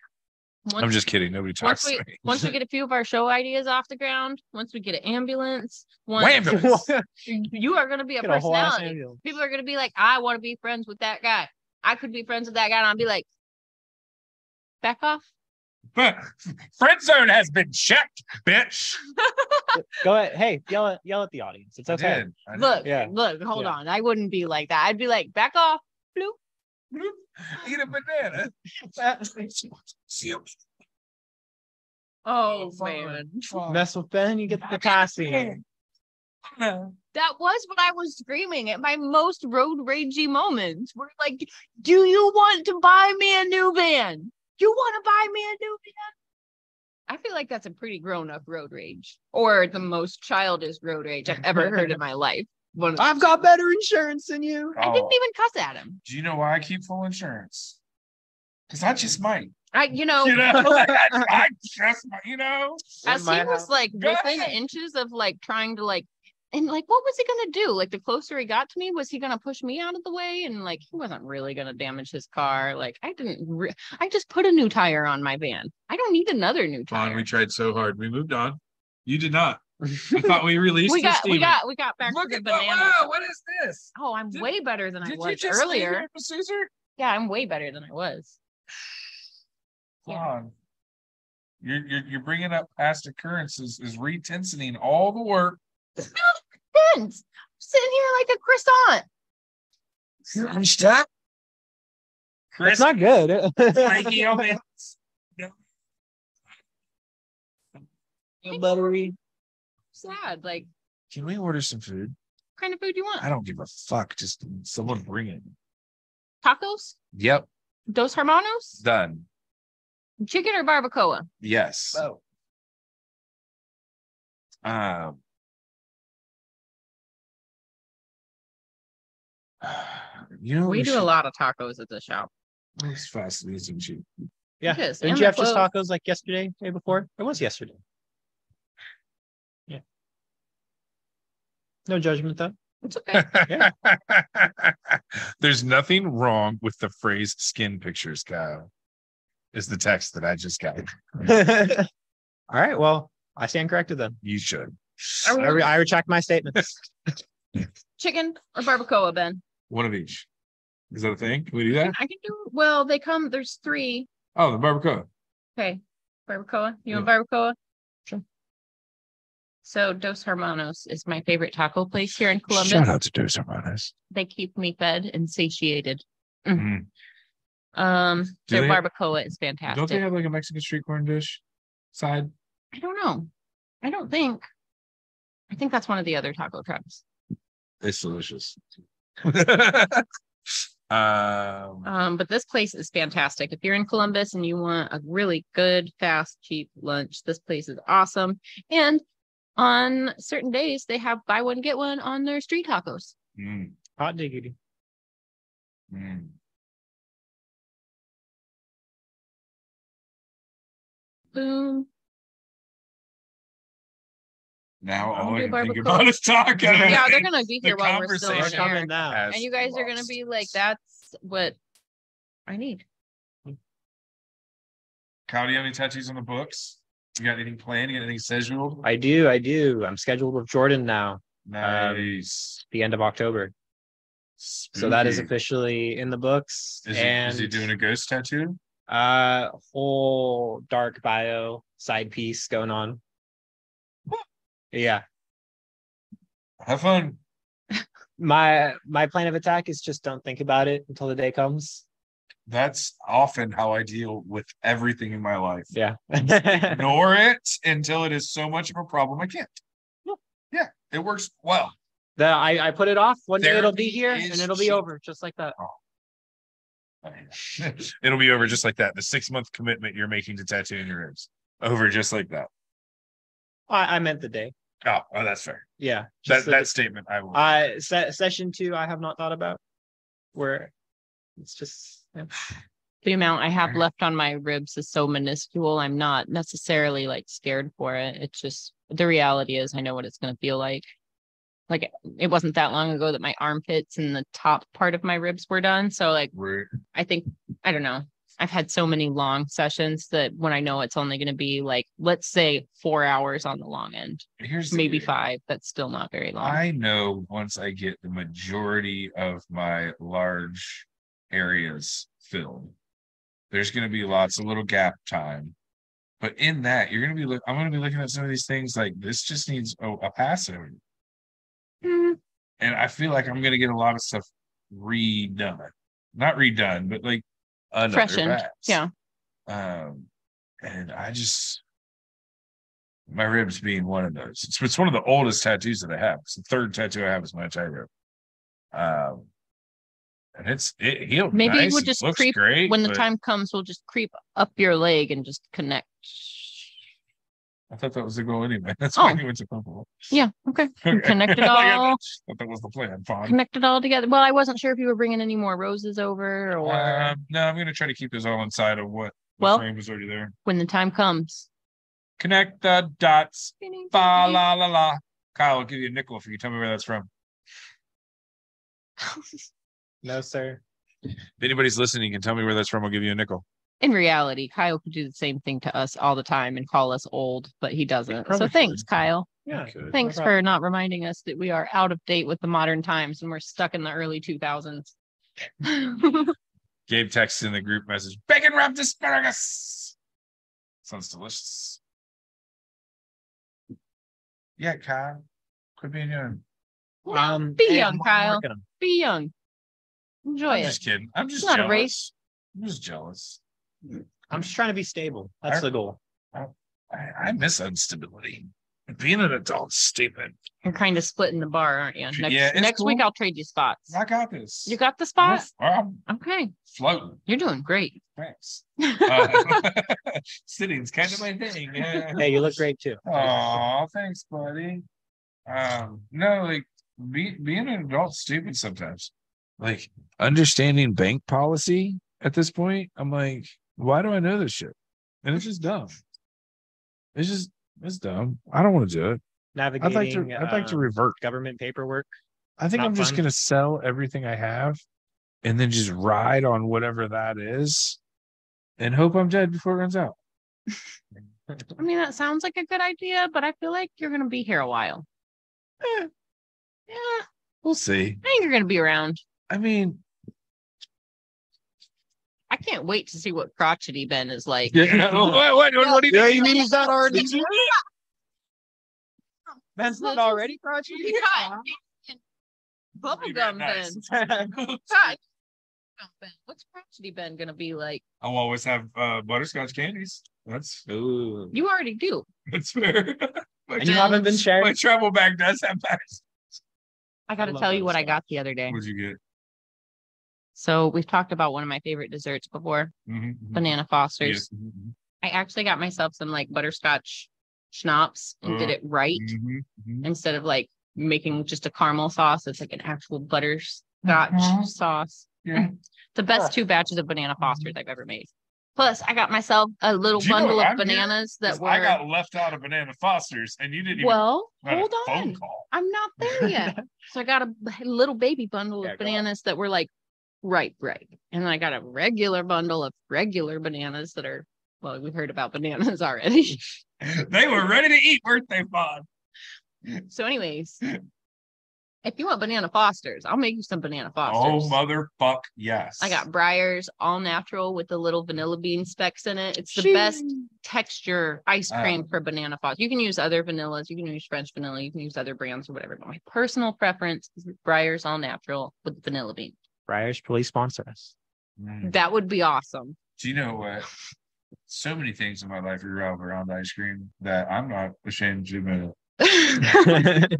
Speaker 2: once,
Speaker 3: I'm just kidding. Nobody
Speaker 2: once
Speaker 3: talks
Speaker 2: we
Speaker 3: to me.
Speaker 2: once we get a few of our show ideas off the ground, once we get an ambulance, once
Speaker 3: Wham!
Speaker 2: you are gonna be a
Speaker 1: Get a whole ass
Speaker 2: personality.
Speaker 1: ambulance.
Speaker 2: People are gonna be like, I want to be friends with that guy. I could be friends with that guy, and I'll be like, back off.
Speaker 3: Friend zone has been checked, bitch.
Speaker 1: Go ahead. Hey, yell at yell at the audience. It's
Speaker 10: I
Speaker 1: okay.
Speaker 10: did. I did.
Speaker 2: Look,
Speaker 1: Yeah.
Speaker 2: look, hold
Speaker 1: Yeah.
Speaker 2: on. I wouldn't be like that. I'd be like, back off. Bloop.
Speaker 3: Eat a banana.
Speaker 2: Oh
Speaker 10: fine.
Speaker 2: man.
Speaker 1: Mess with Ben, you get the passing.
Speaker 2: That was what I was screaming at my most road ragey moments. We're like, do you want to buy me a new van? You want to buy me a new van? I feel like that's a pretty grown up road rage or the most childish road rage I've ever heard in my life. One, I
Speaker 1: I've got better insurance than you.
Speaker 10: Oh,
Speaker 2: didn't even cuss at him.
Speaker 10: Do you know why I keep full insurance? Because I just might.
Speaker 2: I, you know,
Speaker 10: You know, like, I, I just might, you know.
Speaker 2: as
Speaker 1: my
Speaker 2: he was like
Speaker 10: Go
Speaker 2: within
Speaker 10: ahead.
Speaker 2: inches of like trying to like and like what was he gonna do like the closer he got to me was he gonna push me out of the way and like he wasn't really gonna damage his car like i didn't re- i just put a new tire on my van i don't need another new
Speaker 10: Fawn,
Speaker 2: tire
Speaker 10: we tried so hard. We moved on. You did not. I thought we released
Speaker 2: we got we got we got back
Speaker 3: Look
Speaker 2: to
Speaker 3: at
Speaker 2: the
Speaker 3: that.
Speaker 2: banana
Speaker 3: Wow, what is this?
Speaker 2: oh i'm
Speaker 3: Did-
Speaker 2: way better than i
Speaker 3: Did you
Speaker 2: was
Speaker 3: just leave
Speaker 2: earlier
Speaker 3: here Caesar?
Speaker 2: yeah i'm way better than i was Yeah.
Speaker 10: Fawn, You're, you're you're bringing up past occurrences is retensioning all the work.
Speaker 2: Vince, I'm sitting here like a croissant
Speaker 3: Stop.
Speaker 1: It's not good.
Speaker 10: Mikey, all.
Speaker 1: Buttery.
Speaker 2: Sad like
Speaker 3: Can we order some food?
Speaker 2: what kind of food do you want
Speaker 3: I don't give a fuck. Just someone bring it.
Speaker 2: tacos
Speaker 3: Yep.
Speaker 2: dos hermanos
Speaker 3: Done.
Speaker 2: chicken or barbacoa
Speaker 3: Yes.
Speaker 1: Oh.
Speaker 3: Um. You know,
Speaker 2: we do
Speaker 3: should-
Speaker 2: a lot of tacos at the shop
Speaker 3: It's fast and easy and cheap.
Speaker 1: Yeah.
Speaker 2: It is,
Speaker 1: Didn't
Speaker 2: and
Speaker 1: you
Speaker 2: they're
Speaker 1: have just tacos like yesterday, day before? It was yesterday. No judgment though.
Speaker 2: it's okay
Speaker 3: There's nothing wrong with the phrase skin pictures, Kyle. Is the text that I just got.
Speaker 1: All right. Well, I stand corrected then.
Speaker 3: You should.
Speaker 1: I, re- I retract my statements.
Speaker 2: chicken or barbacoa ben
Speaker 10: One of each. Is that a thing? Can we do that?
Speaker 2: i can do well they come there's three
Speaker 10: Oh, the barbacoa.
Speaker 2: okay barbacoa you want barbacoa
Speaker 1: Sure.
Speaker 2: So dos hermanos is my favorite taco place here in columbus
Speaker 3: Shout out to Dos Hermanos.
Speaker 2: they keep me fed and satiated
Speaker 10: Mhm.
Speaker 2: um
Speaker 10: Do
Speaker 2: their
Speaker 10: they-
Speaker 2: barbacoa is fantastic
Speaker 10: Don't they have like a Mexican street corn dish side?
Speaker 2: i don't know i don't think i think that's one of the other taco trucks
Speaker 10: It's delicious.
Speaker 3: um,
Speaker 2: Um, but this place is fantastic. If you're in Columbus and you want a really good, fast, cheap lunch, this place is awesome. And on certain days, they have buy one, get one on their street tacos.
Speaker 10: Mm,
Speaker 1: Hot diggity.
Speaker 10: mm.
Speaker 2: Boom.
Speaker 10: Now
Speaker 2: I'll
Speaker 10: all I can think about is taco.
Speaker 2: Yeah, they're gonna be
Speaker 10: The
Speaker 2: here while we're still on air.
Speaker 1: coming down.
Speaker 2: And you guys are gonna be like, that's what I need.
Speaker 10: Kyle, do you have any tattoos on the books? You got anything planned? You got anything scheduled?
Speaker 1: I do. I do. I'm scheduled with Jordan now,
Speaker 10: Nice.
Speaker 1: the end of October. So that is officially in the books.
Speaker 10: Is he,
Speaker 1: and
Speaker 10: is he doing a ghost tattoo?
Speaker 1: uh whole dark bio side piece going on. Yeah.
Speaker 10: Have fun.
Speaker 1: My my plan of attack is just don't think about it until the day comes.
Speaker 10: That's often how I deal with everything in my life.
Speaker 1: Yeah.
Speaker 10: Ignore it until it is so much of a problem I can't. Yeah, it works well.
Speaker 1: The, I, I put it off. One day it'll be here and it'll be
Speaker 10: cheap.
Speaker 1: over just like that.
Speaker 3: It'll be over just like that. The six month commitment you're making to tattooing your ribs. Over just like that.
Speaker 1: I, I meant the day.
Speaker 3: Oh, oh that's fair.
Speaker 1: Yeah.
Speaker 3: That that statement I will.
Speaker 1: I se- session two I have not thought about. Where it's just.
Speaker 2: The amount I have left on my ribs is so minuscule. I'm not necessarily like scared for it. It's just the reality is I know what it's gonna feel like. Like it wasn't that long ago that my armpits and the top part of my ribs were done. So like
Speaker 10: We're
Speaker 2: I think I don't know. I've had so many long sessions that when I know it's only going to be like let's say 4 hours on the long end,
Speaker 10: here's
Speaker 2: maybe
Speaker 10: deal.
Speaker 2: 5, that's still not very long.
Speaker 10: I know once I get the majority of my large areas filled, there's going to be lots of little gap time
Speaker 3: But in that, you're gonna be look. I'm gonna be looking at some of these things like this. Just needs a, a pass over,
Speaker 2: Mm,
Speaker 3: and I feel like I'm gonna get a lot of stuff redone, not redone, but like another
Speaker 2: Freshened,
Speaker 3: pass.
Speaker 2: yeah.
Speaker 3: Um, and I just my ribs being one of those. It's it's one of the oldest tattoos that I have. It's the third tattoo I have is my entire rib. Um, and it's it healed.
Speaker 2: Maybe
Speaker 3: nice,
Speaker 2: we'll just creep
Speaker 3: great,
Speaker 2: when the
Speaker 3: but
Speaker 2: time comes, we'll just creep up your leg and just connect.
Speaker 3: I thought that was the goal anyway. That's
Speaker 2: Oh.
Speaker 3: why you went to purple.
Speaker 2: Yeah, okay.
Speaker 3: Okay.
Speaker 2: Connect it all.
Speaker 3: that was the plan. Fine.
Speaker 2: Connect it all together. Well, I wasn't sure if you were bringing any more roses over or
Speaker 3: Um, no, I'm gonna try to keep this all inside of what the
Speaker 2: Well-
Speaker 3: frame was already there.
Speaker 2: when the time comes.
Speaker 3: Connect the dots. Fa la la la. Kyle, I'll give you a nickel if you can tell me where that's from.
Speaker 1: No, sir.
Speaker 11: If anybody's listening, can tell me where that's from. I'll give you a nickel.
Speaker 2: In reality, Kyle could do the same thing to us all the time and call us old, but he doesn't. So thanks,
Speaker 1: should.
Speaker 2: Kyle.
Speaker 1: Yeah.
Speaker 2: Thanks
Speaker 1: problem.
Speaker 2: for not reminding us that we are out of date with the modern times and we're stuck in the early 2000s.
Speaker 3: Gabe texts in the group message, bacon wrapped asparagus. Sounds delicious. Yeah, Kyle. Quit being young.
Speaker 1: Um,
Speaker 2: Be
Speaker 1: hey,
Speaker 2: young,
Speaker 1: I'm
Speaker 2: Kyle. Be young. Enjoy
Speaker 3: I'm
Speaker 2: it.
Speaker 3: just kidding. I'm just
Speaker 2: It's not a race.
Speaker 3: I'm just jealous.
Speaker 1: I'm just trying to be stable. That's
Speaker 3: I-
Speaker 1: the goal.
Speaker 3: I, I miss instability. Being an adult is stupid.
Speaker 2: You're kind of splitting the bar, aren't you? Next,
Speaker 3: Yeah, it's
Speaker 2: next week. I'll trade you spots.
Speaker 3: I got this.
Speaker 2: You got the spot?
Speaker 3: I'm
Speaker 2: Okay.
Speaker 3: floating.
Speaker 2: You're doing great.
Speaker 3: Thanks. Uh, sitting's kind of my thing. Yeah.
Speaker 1: Hey, you look great too.
Speaker 3: Oh, thanks, buddy. Um, no, like be, being an adult's stupid sometimes.
Speaker 11: Like understanding bank policy at this point, I'm like, why do I know this shit? And it's just dumb. It's just it's dumb. I don't want to do it.
Speaker 1: Navigating.
Speaker 11: I'd like to. I'd like to
Speaker 1: uh,
Speaker 11: revert.
Speaker 1: government paperwork.
Speaker 11: I think
Speaker 1: not
Speaker 11: I'm just
Speaker 1: fun.
Speaker 11: gonna sell everything I have, and then just ride on whatever that is, and hope I'm dead before it runs out.
Speaker 2: I mean, that sounds like a good idea, but I feel like you're going to be here a while.
Speaker 11: Eh,
Speaker 2: Yeah,
Speaker 11: we'll see.
Speaker 2: I think you're going to be around.
Speaker 11: I mean,
Speaker 2: I can't wait to see what crotchety Ben is like.
Speaker 11: yeah. what, what, what, what do you
Speaker 1: Yeah, you mean he's not already? Ben's not already crotchety.
Speaker 2: God, Bubblegum Ben. Bubblegum Ben. What's crotchety Ben going to be like?
Speaker 3: I'll always have uh, butterscotch candies. That's
Speaker 1: Ooh.
Speaker 2: You already do.
Speaker 3: that's fair. my,
Speaker 1: And you haven't been sharing.
Speaker 3: my
Speaker 1: sharing.
Speaker 3: travel bag does have bags.
Speaker 2: I got to
Speaker 1: love
Speaker 2: tell you what I got the other day.
Speaker 3: What'd you get?
Speaker 2: So we've talked about one of my favorite desserts before,
Speaker 3: Mhm, mhm.
Speaker 2: banana fosters.
Speaker 3: Yeah. Mhm,
Speaker 2: I actually got myself some like butterscotch schnapps and did
Speaker 3: Uh,
Speaker 2: it right
Speaker 3: mhm, mhm.
Speaker 2: instead of like making just a caramel sauce. It's like an actual butterscotch sauce.
Speaker 3: Yeah.
Speaker 2: The best two batches of banana fosters I've ever made. Plus, I got myself a little
Speaker 3: Do you know
Speaker 2: bundle of
Speaker 3: I'm hearing?
Speaker 2: bananas that
Speaker 3: 'Cause
Speaker 2: were
Speaker 3: I got left out of banana Fosters, and you didn't even
Speaker 2: well.
Speaker 3: a
Speaker 2: Hold
Speaker 3: phone
Speaker 2: on,
Speaker 3: call.
Speaker 2: I'm not there yet. so I got a little baby bundle
Speaker 1: Yeah,
Speaker 2: of
Speaker 1: go on.
Speaker 2: bananas that were like ripe, ripe, and then I got a regular bundle of regular bananas that are well, we've heard about bananas already.
Speaker 3: they were ready to eat, weren't they, Fawn?
Speaker 2: so, anyways, if you want banana fosters, I'll make you some banana fosters.
Speaker 3: Oh,
Speaker 2: fosters.
Speaker 3: motherfuck, yes.
Speaker 2: I got Breyers all natural with the little vanilla bean specks in it. It's the best texture ice
Speaker 3: Uh,
Speaker 2: cream for banana foster. You can use other vanillas, you can use French vanilla, you can use other brands or whatever. But my personal preference is Breyers all natural with vanilla bean.
Speaker 1: Breyers, please sponsor us.
Speaker 3: Mm.
Speaker 2: That would be awesome.
Speaker 3: Do you know what? So many things in my life revolve around ice cream that I'm not ashamed to admit it.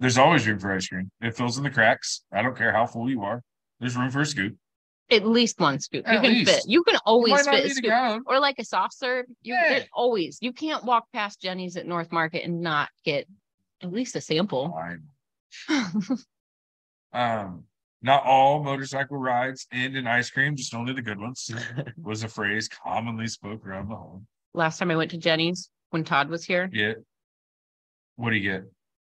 Speaker 3: There's always room for ice cream. It fills in the cracks. I don't care how full you are. There's room for a scoop.
Speaker 2: At least one scoop. You can
Speaker 3: least.
Speaker 2: fit. You can always
Speaker 3: might not
Speaker 2: fit a
Speaker 3: need a
Speaker 2: scoop. Or like a soft serve. You
Speaker 3: Yeah.
Speaker 2: it always you can't walk past Jeni's at North Market and not get at least a sample.
Speaker 3: Fine. Um, not all motorcycle rides end in ice cream, just only the good ones. Was a phrase commonly spoke around the home.
Speaker 2: Last time I went to Jeni's when Todd was here,
Speaker 3: Yeah. What do you get?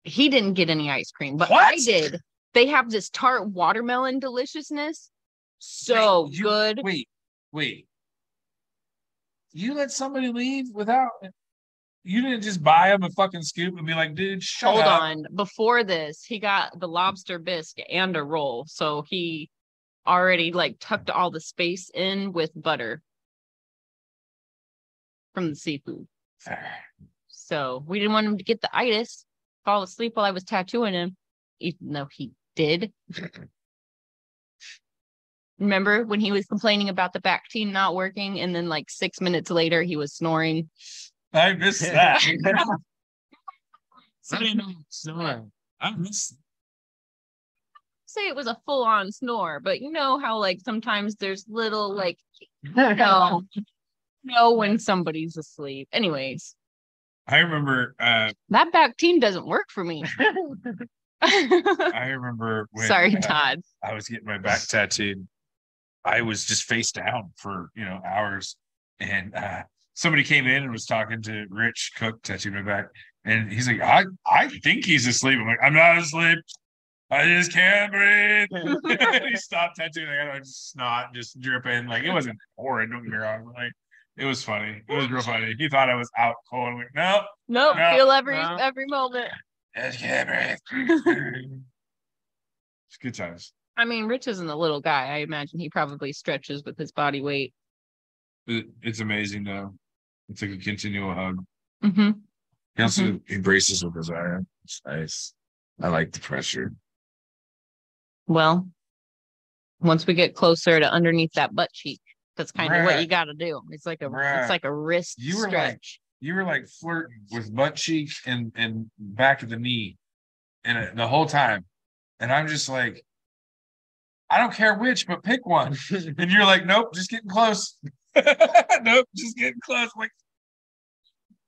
Speaker 2: he didn't get any ice cream, but I did. They have this tart watermelon deliciousness. So
Speaker 3: Wait, you-
Speaker 2: good.
Speaker 3: Wait, wait. You let somebody leave without you didn't just buy him a fucking scoop and be like, dude, shut
Speaker 2: Hold
Speaker 3: up.
Speaker 2: on. Before this, he got the lobster bisque and a roll. So he already like tucked all the space in with butter. from the seafood. So we didn't want him to get the itis, fall asleep while I was tattooing him, even though he did. Remember when he was complaining about the back team not working, and then like six minutes later he was snoring.
Speaker 3: I missed that.
Speaker 12: I didn't know snore. I missed.
Speaker 2: Say it was a full on snore, but you know how like sometimes there's little like no, know when somebody's asleep. Anyways,
Speaker 3: I remember uh
Speaker 2: that back team doesn't work for me.
Speaker 3: I remember when
Speaker 2: Sorry,
Speaker 3: uh,
Speaker 2: Todd.
Speaker 3: I was getting my back tattooed. I was just face down for you know hours, and uh, somebody came in and was talking to Rich Cook, tattooed my back, and he's like, "I I think he's asleep." I'm like, "I'm not asleep. I just can't breathe." he stopped tattooing. I got just snot just dripping. Like it wasn't horrid. Don't get me wrong. but, Like it was funny. It was real funny. He thought I was out cold. I'm like, no,
Speaker 2: Nope,
Speaker 3: No,
Speaker 2: feel every
Speaker 1: no.
Speaker 2: every moment.
Speaker 3: I just can't breathe. it's good times.
Speaker 2: I mean, Rich isn't a little guy. I imagine he probably stretches with his body weight.
Speaker 3: It's amazing though. It's like a continual hug.
Speaker 2: Mm-hmm.
Speaker 3: He also embraces with his iron. It's nice. I like the pressure.
Speaker 2: Well, once we get closer to underneath that butt cheek, that's kind of what you got to do. It's like a
Speaker 3: Right.
Speaker 2: it's like a wrist
Speaker 3: You were like-
Speaker 2: stretch.
Speaker 3: You were like flirting with butt cheek and and back of the knee, and it- the whole time, and I'm just like, I don't care which, but pick one. and you're like, nope, just getting close. nope, just getting close. I'm like,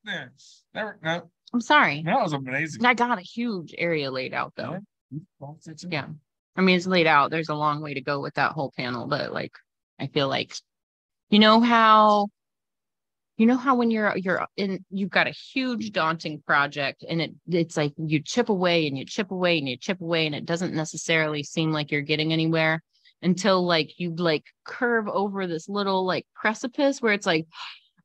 Speaker 3: yeah, never. No,
Speaker 2: I'm sorry.
Speaker 3: that was amazing.
Speaker 2: I got a huge area laid out though.
Speaker 3: Yeah.
Speaker 2: Yeah. I mean, it's laid out. There's a long way to go with that whole panel, but like, I feel like, you know how, you know how when you're you're in, you've got a huge daunting project, and it it's like you chip away and you chip away and you chip away, and it doesn't necessarily seem like you're getting anywhere until like you like curve over this little like precipice where it's like.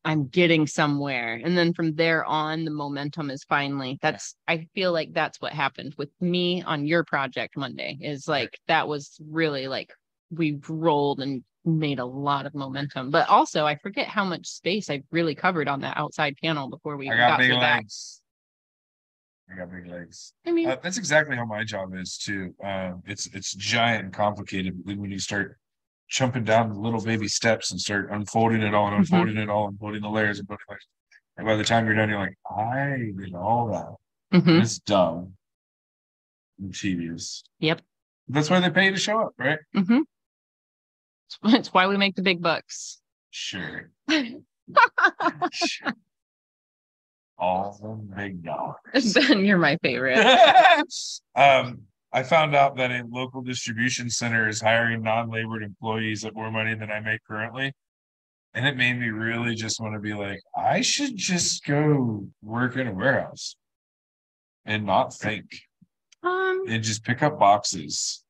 Speaker 2: I'm getting somewhere. And then from there on, the momentum is finally that's I feel like that's what happened with me on your project Monday is like that was really like we rolled and made a lot of momentum. But also I forget how much space I really covered on that outside panel before we
Speaker 3: I got
Speaker 2: got
Speaker 3: big
Speaker 2: through that.
Speaker 3: I got big legs.
Speaker 2: I mean,
Speaker 3: Uh, that's exactly how my job is too. Uh, it's it's giant and complicated. when you start jumping down the little baby steps and start unfolding it all and
Speaker 2: Mhm.
Speaker 3: unfolding it all, unfolding the layers and layers. And by the time you're done, you're like, I did all that.
Speaker 2: mhm.
Speaker 3: It's dumb and tedious.
Speaker 2: Yep.
Speaker 3: That's why they pay you to show up, right?
Speaker 2: Mhm. It's why we make the big bucks.
Speaker 3: Sure. sure. All the big dollars.
Speaker 2: ben, you're my favorite.
Speaker 3: um, I found out that a local distribution center is hiring non-labored employees at more money than I make currently. And it made me really just want to be like, I should just go work in a warehouse and not think
Speaker 2: Um,
Speaker 3: and just pick up boxes.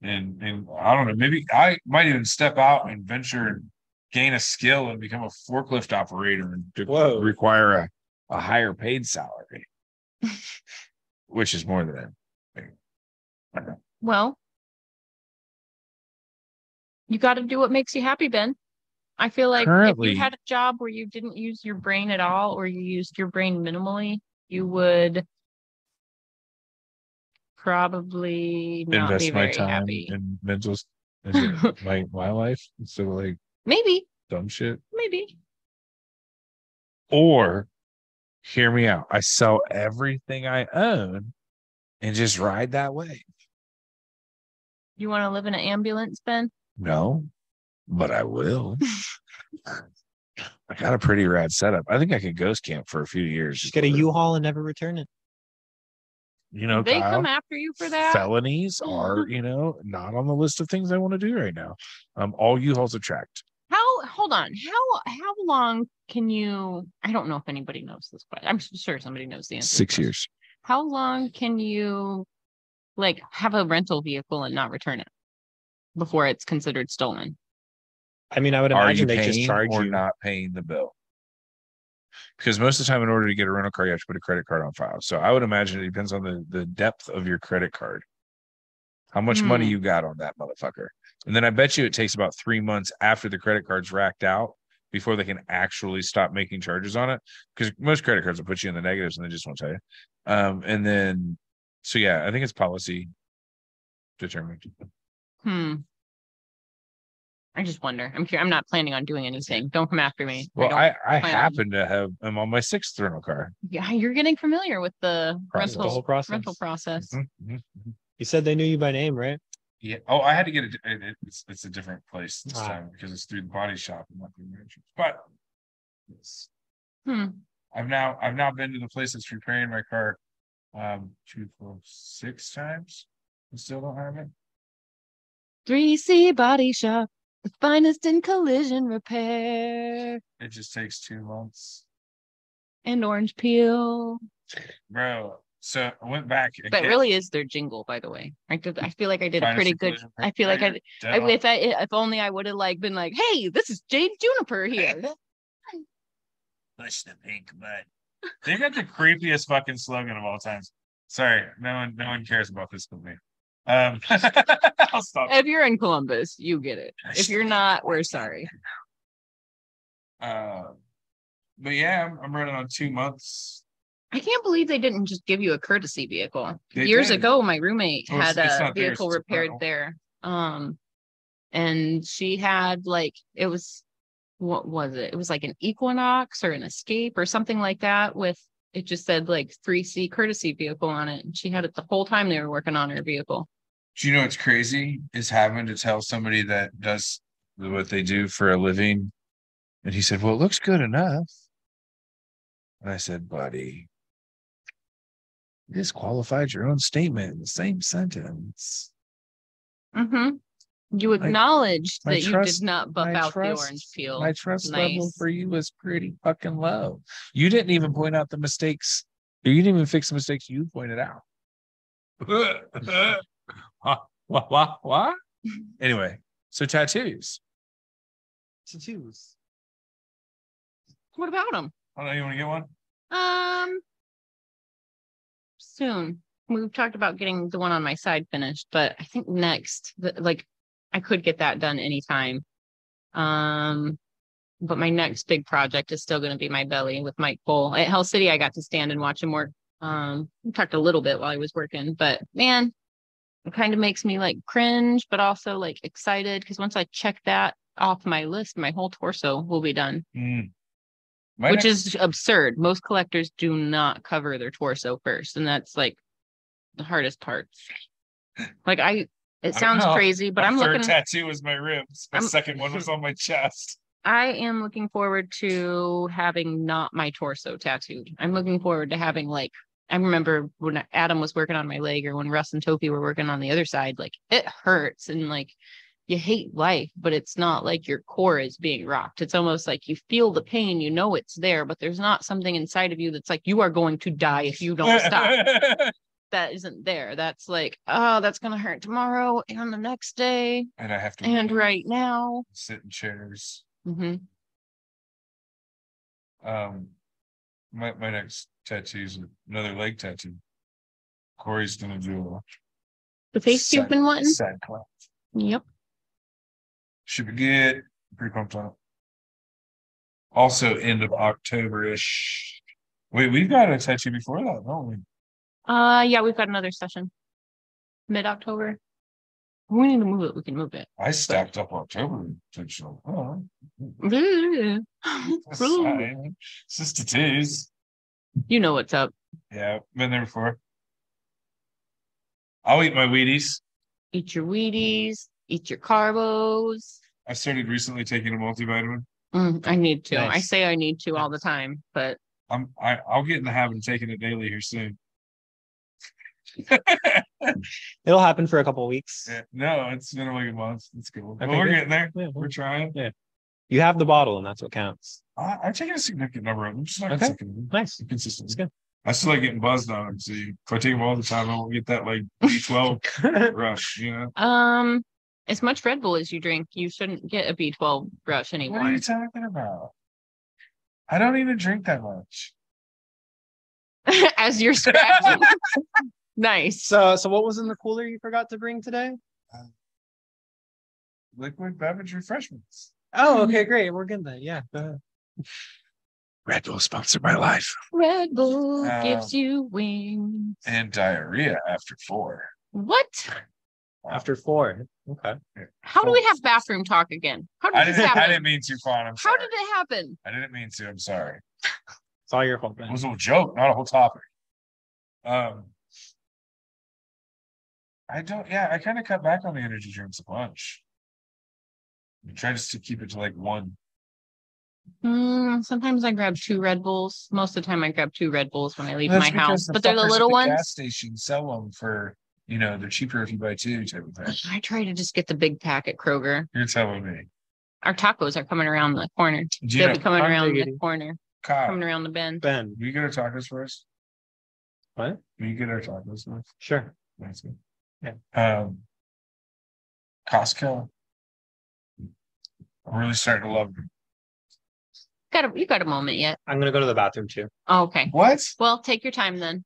Speaker 3: And and I don't know, maybe I might even step out and venture and gain a skill and become a forklift operator and to
Speaker 1: Whoa.
Speaker 3: require a, a higher paid salary, which is more than
Speaker 2: well, you got to do what makes you happy, Ben. I feel like if you had a job where you didn't use your brain at all, or you used your brain minimally, you would probably not
Speaker 3: invest
Speaker 2: be
Speaker 3: my time
Speaker 2: happy.
Speaker 3: in mental in my my life instead of like
Speaker 2: Maybe,
Speaker 3: dumb shit.
Speaker 2: maybe.
Speaker 3: Or hear me out. I sell everything I own and just ride that way.
Speaker 2: You want to live in an ambulance, Ben?
Speaker 3: No, but I will. I got a pretty rad setup. I think I could ghost camp for a few years.
Speaker 1: Just get a U-Haul and never return it.
Speaker 3: You know,
Speaker 2: they
Speaker 3: Kyle,
Speaker 2: come after you for that.
Speaker 3: felonies are, you know, not on the list of things I want to do right now. Um, all U-Hauls attract.
Speaker 2: How? Hold on. How? How long can you? I don't know if anybody knows this, but I'm sure somebody knows the answer.
Speaker 3: Six years.
Speaker 2: How long can you, like, have a rental vehicle and not return it before it's considered stolen?
Speaker 1: I mean, I would imagine they just charge
Speaker 3: or
Speaker 1: you.
Speaker 3: not paying the bill? Because most of the time, in order to get a rental car, you have to put a credit card on file. So I would imagine it depends on the the depth of your credit card, how much money
Speaker 2: Hmm.
Speaker 3: you got on that motherfucker, and then I bet you it takes about three months after the credit card's racked out
Speaker 13: before they can actually stop making charges on it. Because most credit cards will put you in the negatives and they just won't tell you. Um, and then, so yeah, I think it's policy determined.
Speaker 2: Hmm. I just wonder. I'm curious. I'm not planning on doing anything. Don't come after me.
Speaker 13: Well,
Speaker 2: don't-
Speaker 13: I, I
Speaker 2: plan on-
Speaker 13: happen to have I'm on my sixth rental car.
Speaker 2: yeah, you're getting familiar with the
Speaker 13: Process.
Speaker 1: The whole
Speaker 2: rental
Speaker 1: process.
Speaker 2: rental process.
Speaker 13: Mhm, mhm, mhm.
Speaker 1: You said they knew you by name, right?
Speaker 3: Yeah. Oh, I had to get it. it- It's it's a different place this
Speaker 1: Ah.
Speaker 3: time because it's through the body shop and not through the insurance. But yes,
Speaker 2: Hmm.
Speaker 3: I've now I've now been to the place that's repairing my car um two, four, six times. and still don't have it.
Speaker 2: 3C Body Shop, the finest in collision repair
Speaker 3: It just takes two months,
Speaker 2: and orange peel.
Speaker 3: bro. So I went back.
Speaker 2: That
Speaker 3: again.
Speaker 2: really is their jingle, by the way. I did. I feel like I did a pretty good. I feel like I.
Speaker 3: repair.
Speaker 2: did-
Speaker 3: Dead
Speaker 2: I if I if only I would have like been like, hey, this is Jade Juniper here.
Speaker 3: Push the pink button. They got the creepiest fucking slogan of all times. Sorry, no one, no one cares about this company. Um, I'll stop.
Speaker 2: if you're in Columbus, you get it. If you're not, we're sorry.
Speaker 3: Uh, but yeah, I'm, I'm running on two months.
Speaker 2: I can't believe they didn't just give you a courtesy vehicle.
Speaker 3: They
Speaker 2: Years
Speaker 3: did.
Speaker 2: ago, my roommate
Speaker 3: Oh, it's-
Speaker 2: had a vehicle repaired there. Um, and she had like it was what was it? It was like an Equinox or an Escape or something like that. With it just said like 3C courtesy vehicle on it, and she had it the whole time they were working on her vehicle.
Speaker 3: Do you know what's crazy is having to tell somebody that does what they do for a living, and he said, "Well, it looks good enough." And I said, "Buddy, you disqualified your own statement in the same sentence."
Speaker 2: Mm-hmm. You
Speaker 3: My-
Speaker 2: acknowledged
Speaker 3: my
Speaker 2: that you
Speaker 3: trust-
Speaker 2: did not buff
Speaker 3: my
Speaker 2: out the orange peel.
Speaker 3: My trust level for you is pretty fucking low. You didn't even point out the mistakes. You didn't even fix the mistakes you pointed out. Huh? What? What? What? Anyway, so tattoos.
Speaker 1: Tattoos.
Speaker 2: What about them?
Speaker 3: I don't know. You want to get one?
Speaker 2: Um, soon. We've talked about getting the one on my side finished, but I think next, the, like, I could get that done anytime. Um, but my next big project is still going to be my belly with Mike Cole at Hell City. I got to stand and watch him work. Um, talked a little bit while he was working, but man, it kind of makes me like cringe, but also like excited because once I check that off my list, my whole torso will be done
Speaker 3: Mm.
Speaker 2: Which
Speaker 3: next-
Speaker 2: is absurd. Most collectors do not cover their torso first, and that's like the hardest part. Like I, it sounds crazy, but
Speaker 3: my
Speaker 2: I'm
Speaker 3: third
Speaker 2: looking.
Speaker 3: tattoo was my ribs. My
Speaker 2: I'm-
Speaker 3: second one was on my chest.
Speaker 2: I am looking forward to having not my torso tattooed. I'm looking forward to having like. I remember when Adam was working on my leg, or when Russ and Topi were working on the other side. Like it hurts, and like you hate life, but it's not like your core is being rocked. It's almost like you feel the pain, you know it's there, but there's not something inside of you that's like you are going to die if you don't stop. that isn't there. That's like, oh, that's gonna hurt tomorrow and the next day
Speaker 3: and I have to
Speaker 2: and right now.
Speaker 3: sit in chairs.
Speaker 2: hmm
Speaker 3: Um, my my next tattoo is another leg tattoo. Corey's gonna do a
Speaker 2: The face you've been wanting.
Speaker 3: sad clap.
Speaker 2: Yep.
Speaker 3: Should be good. Pretty pumped up. Also, end of October ish. Wait, we've got a tattoo before that, don't we?
Speaker 2: Uh, yeah, we've got another session. Mid October. We need to move it. We can move it.
Speaker 3: I stacked up October potential. Oh,
Speaker 2: you
Speaker 3: that's fine. It's just tattoos.
Speaker 2: know what's up.
Speaker 3: Yeah, been there before. I'll eat my Wheaties.
Speaker 2: Eat your Wheaties. Eat your carbos.
Speaker 3: I started recently taking a multivitamin.
Speaker 2: Mm, I need to. I say I need to all the time, but
Speaker 3: I'm I, I'll get in the habit of taking it daily here soon.
Speaker 1: It'll happen for a couple of weeks.
Speaker 3: Yeah, no, it's been like a month. It's cool. But
Speaker 1: Okay,
Speaker 3: we're
Speaker 1: good.
Speaker 3: getting there.
Speaker 1: Yeah,
Speaker 3: We're trying. Yeah.
Speaker 1: You have the bottle, and that's what counts.
Speaker 3: I, I've taken a significant number of them. Just not
Speaker 1: Okay.
Speaker 3: consecutive.
Speaker 1: Nice.
Speaker 3: Consistent.
Speaker 1: It's good.
Speaker 3: I still like getting buzzed on them. So if I take them all the time, I won't get that like B12 rush, you know?
Speaker 2: um, as much Red Bull as you drink, you shouldn't get a B12 rush anymore.
Speaker 3: What are you talking about? I don't even drink that much.
Speaker 2: as you're scratching. Nice.
Speaker 1: so, so what was in the cooler you forgot to bring today?
Speaker 3: Liquid beverage refreshments.
Speaker 1: Oh, okay, great. We're good then. Yeah.
Speaker 3: Red Bull sponsored my life.
Speaker 2: Red Bull
Speaker 10: Uh,
Speaker 2: gives you wings.
Speaker 10: And diarrhea after four.
Speaker 2: What?
Speaker 1: After four. Okay.
Speaker 2: How do we have bathroom talk again? How
Speaker 10: I
Speaker 2: did this
Speaker 10: didn't. I
Speaker 2: happen?
Speaker 10: didn't mean to, Fawn. I'm
Speaker 2: How
Speaker 10: sorry.
Speaker 2: did it happen?
Speaker 10: I didn't mean to. I'm sorry.
Speaker 1: It's all your fault,
Speaker 10: It was a joke, not a whole topic. Um, I don't. Yeah, I kind of cut back on the energy drinks a bunch. I try just to keep it to like one.
Speaker 2: Mm, sometimes I grab two Red Bulls. Most of the time, I grab two Red Bulls when I leave
Speaker 10: That's
Speaker 2: my house.
Speaker 10: the
Speaker 2: But they're the
Speaker 10: fuckers at
Speaker 2: little
Speaker 10: the
Speaker 2: ones.
Speaker 10: Gas stations sell them for you know they're cheaper if you buy two type of thing.
Speaker 2: I try to just get the big pack at Kroger.
Speaker 10: You're telling me.
Speaker 2: Our tacos are coming around the corner.
Speaker 10: Do you
Speaker 2: They'll be coming
Speaker 1: I'm
Speaker 2: around the corner,
Speaker 10: Kyle,
Speaker 2: coming around the bend.
Speaker 1: Ben.
Speaker 10: will you get our tacos for us?
Speaker 1: What?
Speaker 10: Will you get our tacos for us?
Speaker 1: Sure.
Speaker 10: That's good.
Speaker 1: Yeah.
Speaker 10: Um, Costco. I'm really starting to love them.
Speaker 2: Got a, you got a moment yet?
Speaker 1: I'm gonna go to the bathroom too.
Speaker 2: Oh, okay.
Speaker 10: What?
Speaker 2: Well, take your time then.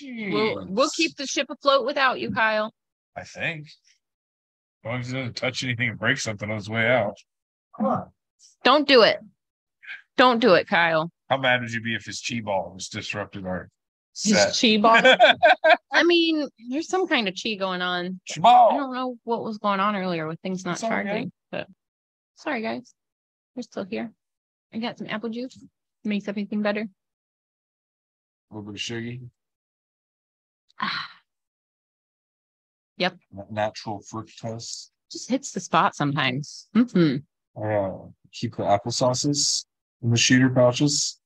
Speaker 2: We'll we'll keep the ship afloat without you, Kyle.
Speaker 10: I think. As long as he doesn't touch anything and break something on his way out. Come on.
Speaker 2: Don't do it. Don't do it, Kyle.
Speaker 10: How mad would you be if his chi ball was disrupted our
Speaker 2: His chi ball. I mean, there's some kind of chi going on.
Speaker 10: Chi
Speaker 2: I don't know what was going on earlier with things not
Speaker 10: It's all good.
Speaker 2: charging, but sorry guys. We're still here. I got some apple juice. Makes everything better.
Speaker 10: A little bit of sugar.
Speaker 2: Ah,
Speaker 10: na- Natural fructose.
Speaker 2: just hits the spot sometimes. hmm
Speaker 10: Uh, keep the applesauces in the shooter pouches.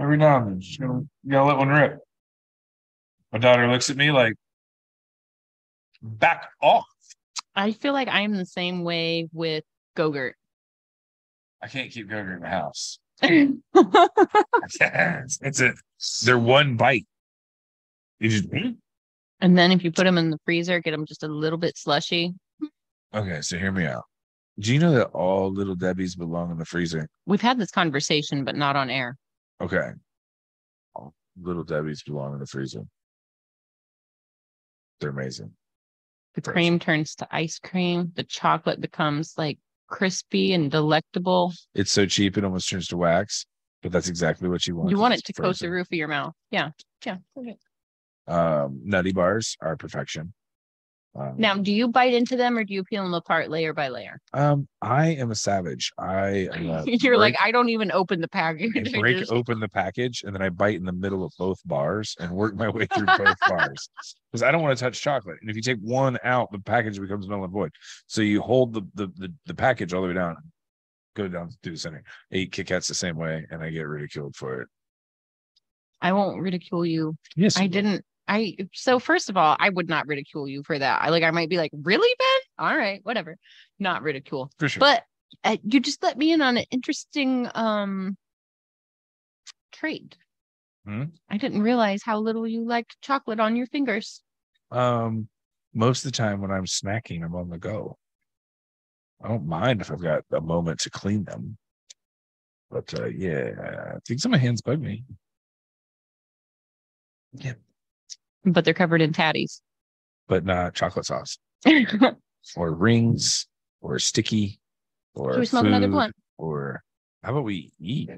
Speaker 10: Every now and then, just gotta, gotta let one rip. My daughter looks at me like, back off.
Speaker 2: I feel like I'm the same way with Gogurt.
Speaker 10: I can't keep Gogurt in the house. it's, it's a, they're one bite. You just, hmm?
Speaker 2: and then if you put them in the freezer, get them just a little bit slushy.
Speaker 3: Okay, so hear me out. Do you know that all little Debbie's belong in the freezer?
Speaker 2: We've had this conversation, but not on air.
Speaker 3: Okay. Little Debbie's belong in the freezer. They're amazing.
Speaker 2: The
Speaker 3: Gross.
Speaker 2: cream turns to ice cream. The chocolate becomes like crispy and delectable.
Speaker 3: It's so cheap it almost turns to wax, but that's exactly what you want.
Speaker 2: You want it to coat the roof of your mouth. Yeah. Yeah. Okay.
Speaker 3: Um, nutty bars are perfection. Um,
Speaker 2: Now, do you bite into them or do you peel them apart layer by layer?
Speaker 3: um, I am a savage. I uh,
Speaker 2: You're like, I don't even open the package.
Speaker 3: I break
Speaker 2: just-
Speaker 3: open the package and then I bite in the middle of both bars and work my way through both bars because I don't want to touch chocolate. And if you take one out, the package becomes null and void. So you hold the the the, the package all the way down, go down to the center. I eat Kit Kats the same way, and I get ridiculed for it.
Speaker 2: I won't ridicule you.
Speaker 3: Yes,
Speaker 2: I didn't. I so first of all, I would not ridicule you for that. I like I might be like, really, Ben? All right, whatever. Not ridicule.
Speaker 3: for sure.
Speaker 2: But uh, you just let me in on an interesting um trait.
Speaker 3: Hmm?
Speaker 2: I didn't realize how little you liked chocolate on your fingers.
Speaker 3: Um, most of the time when I'm snacking, I'm on the go. I don't mind if I've got a moment to clean them. But uh, yeah, things on my hands bug me.
Speaker 2: But they're covered in tatties.
Speaker 3: But not chocolate sauce or rings or sticky or
Speaker 2: we smoke another blunt?
Speaker 3: Or how about we eat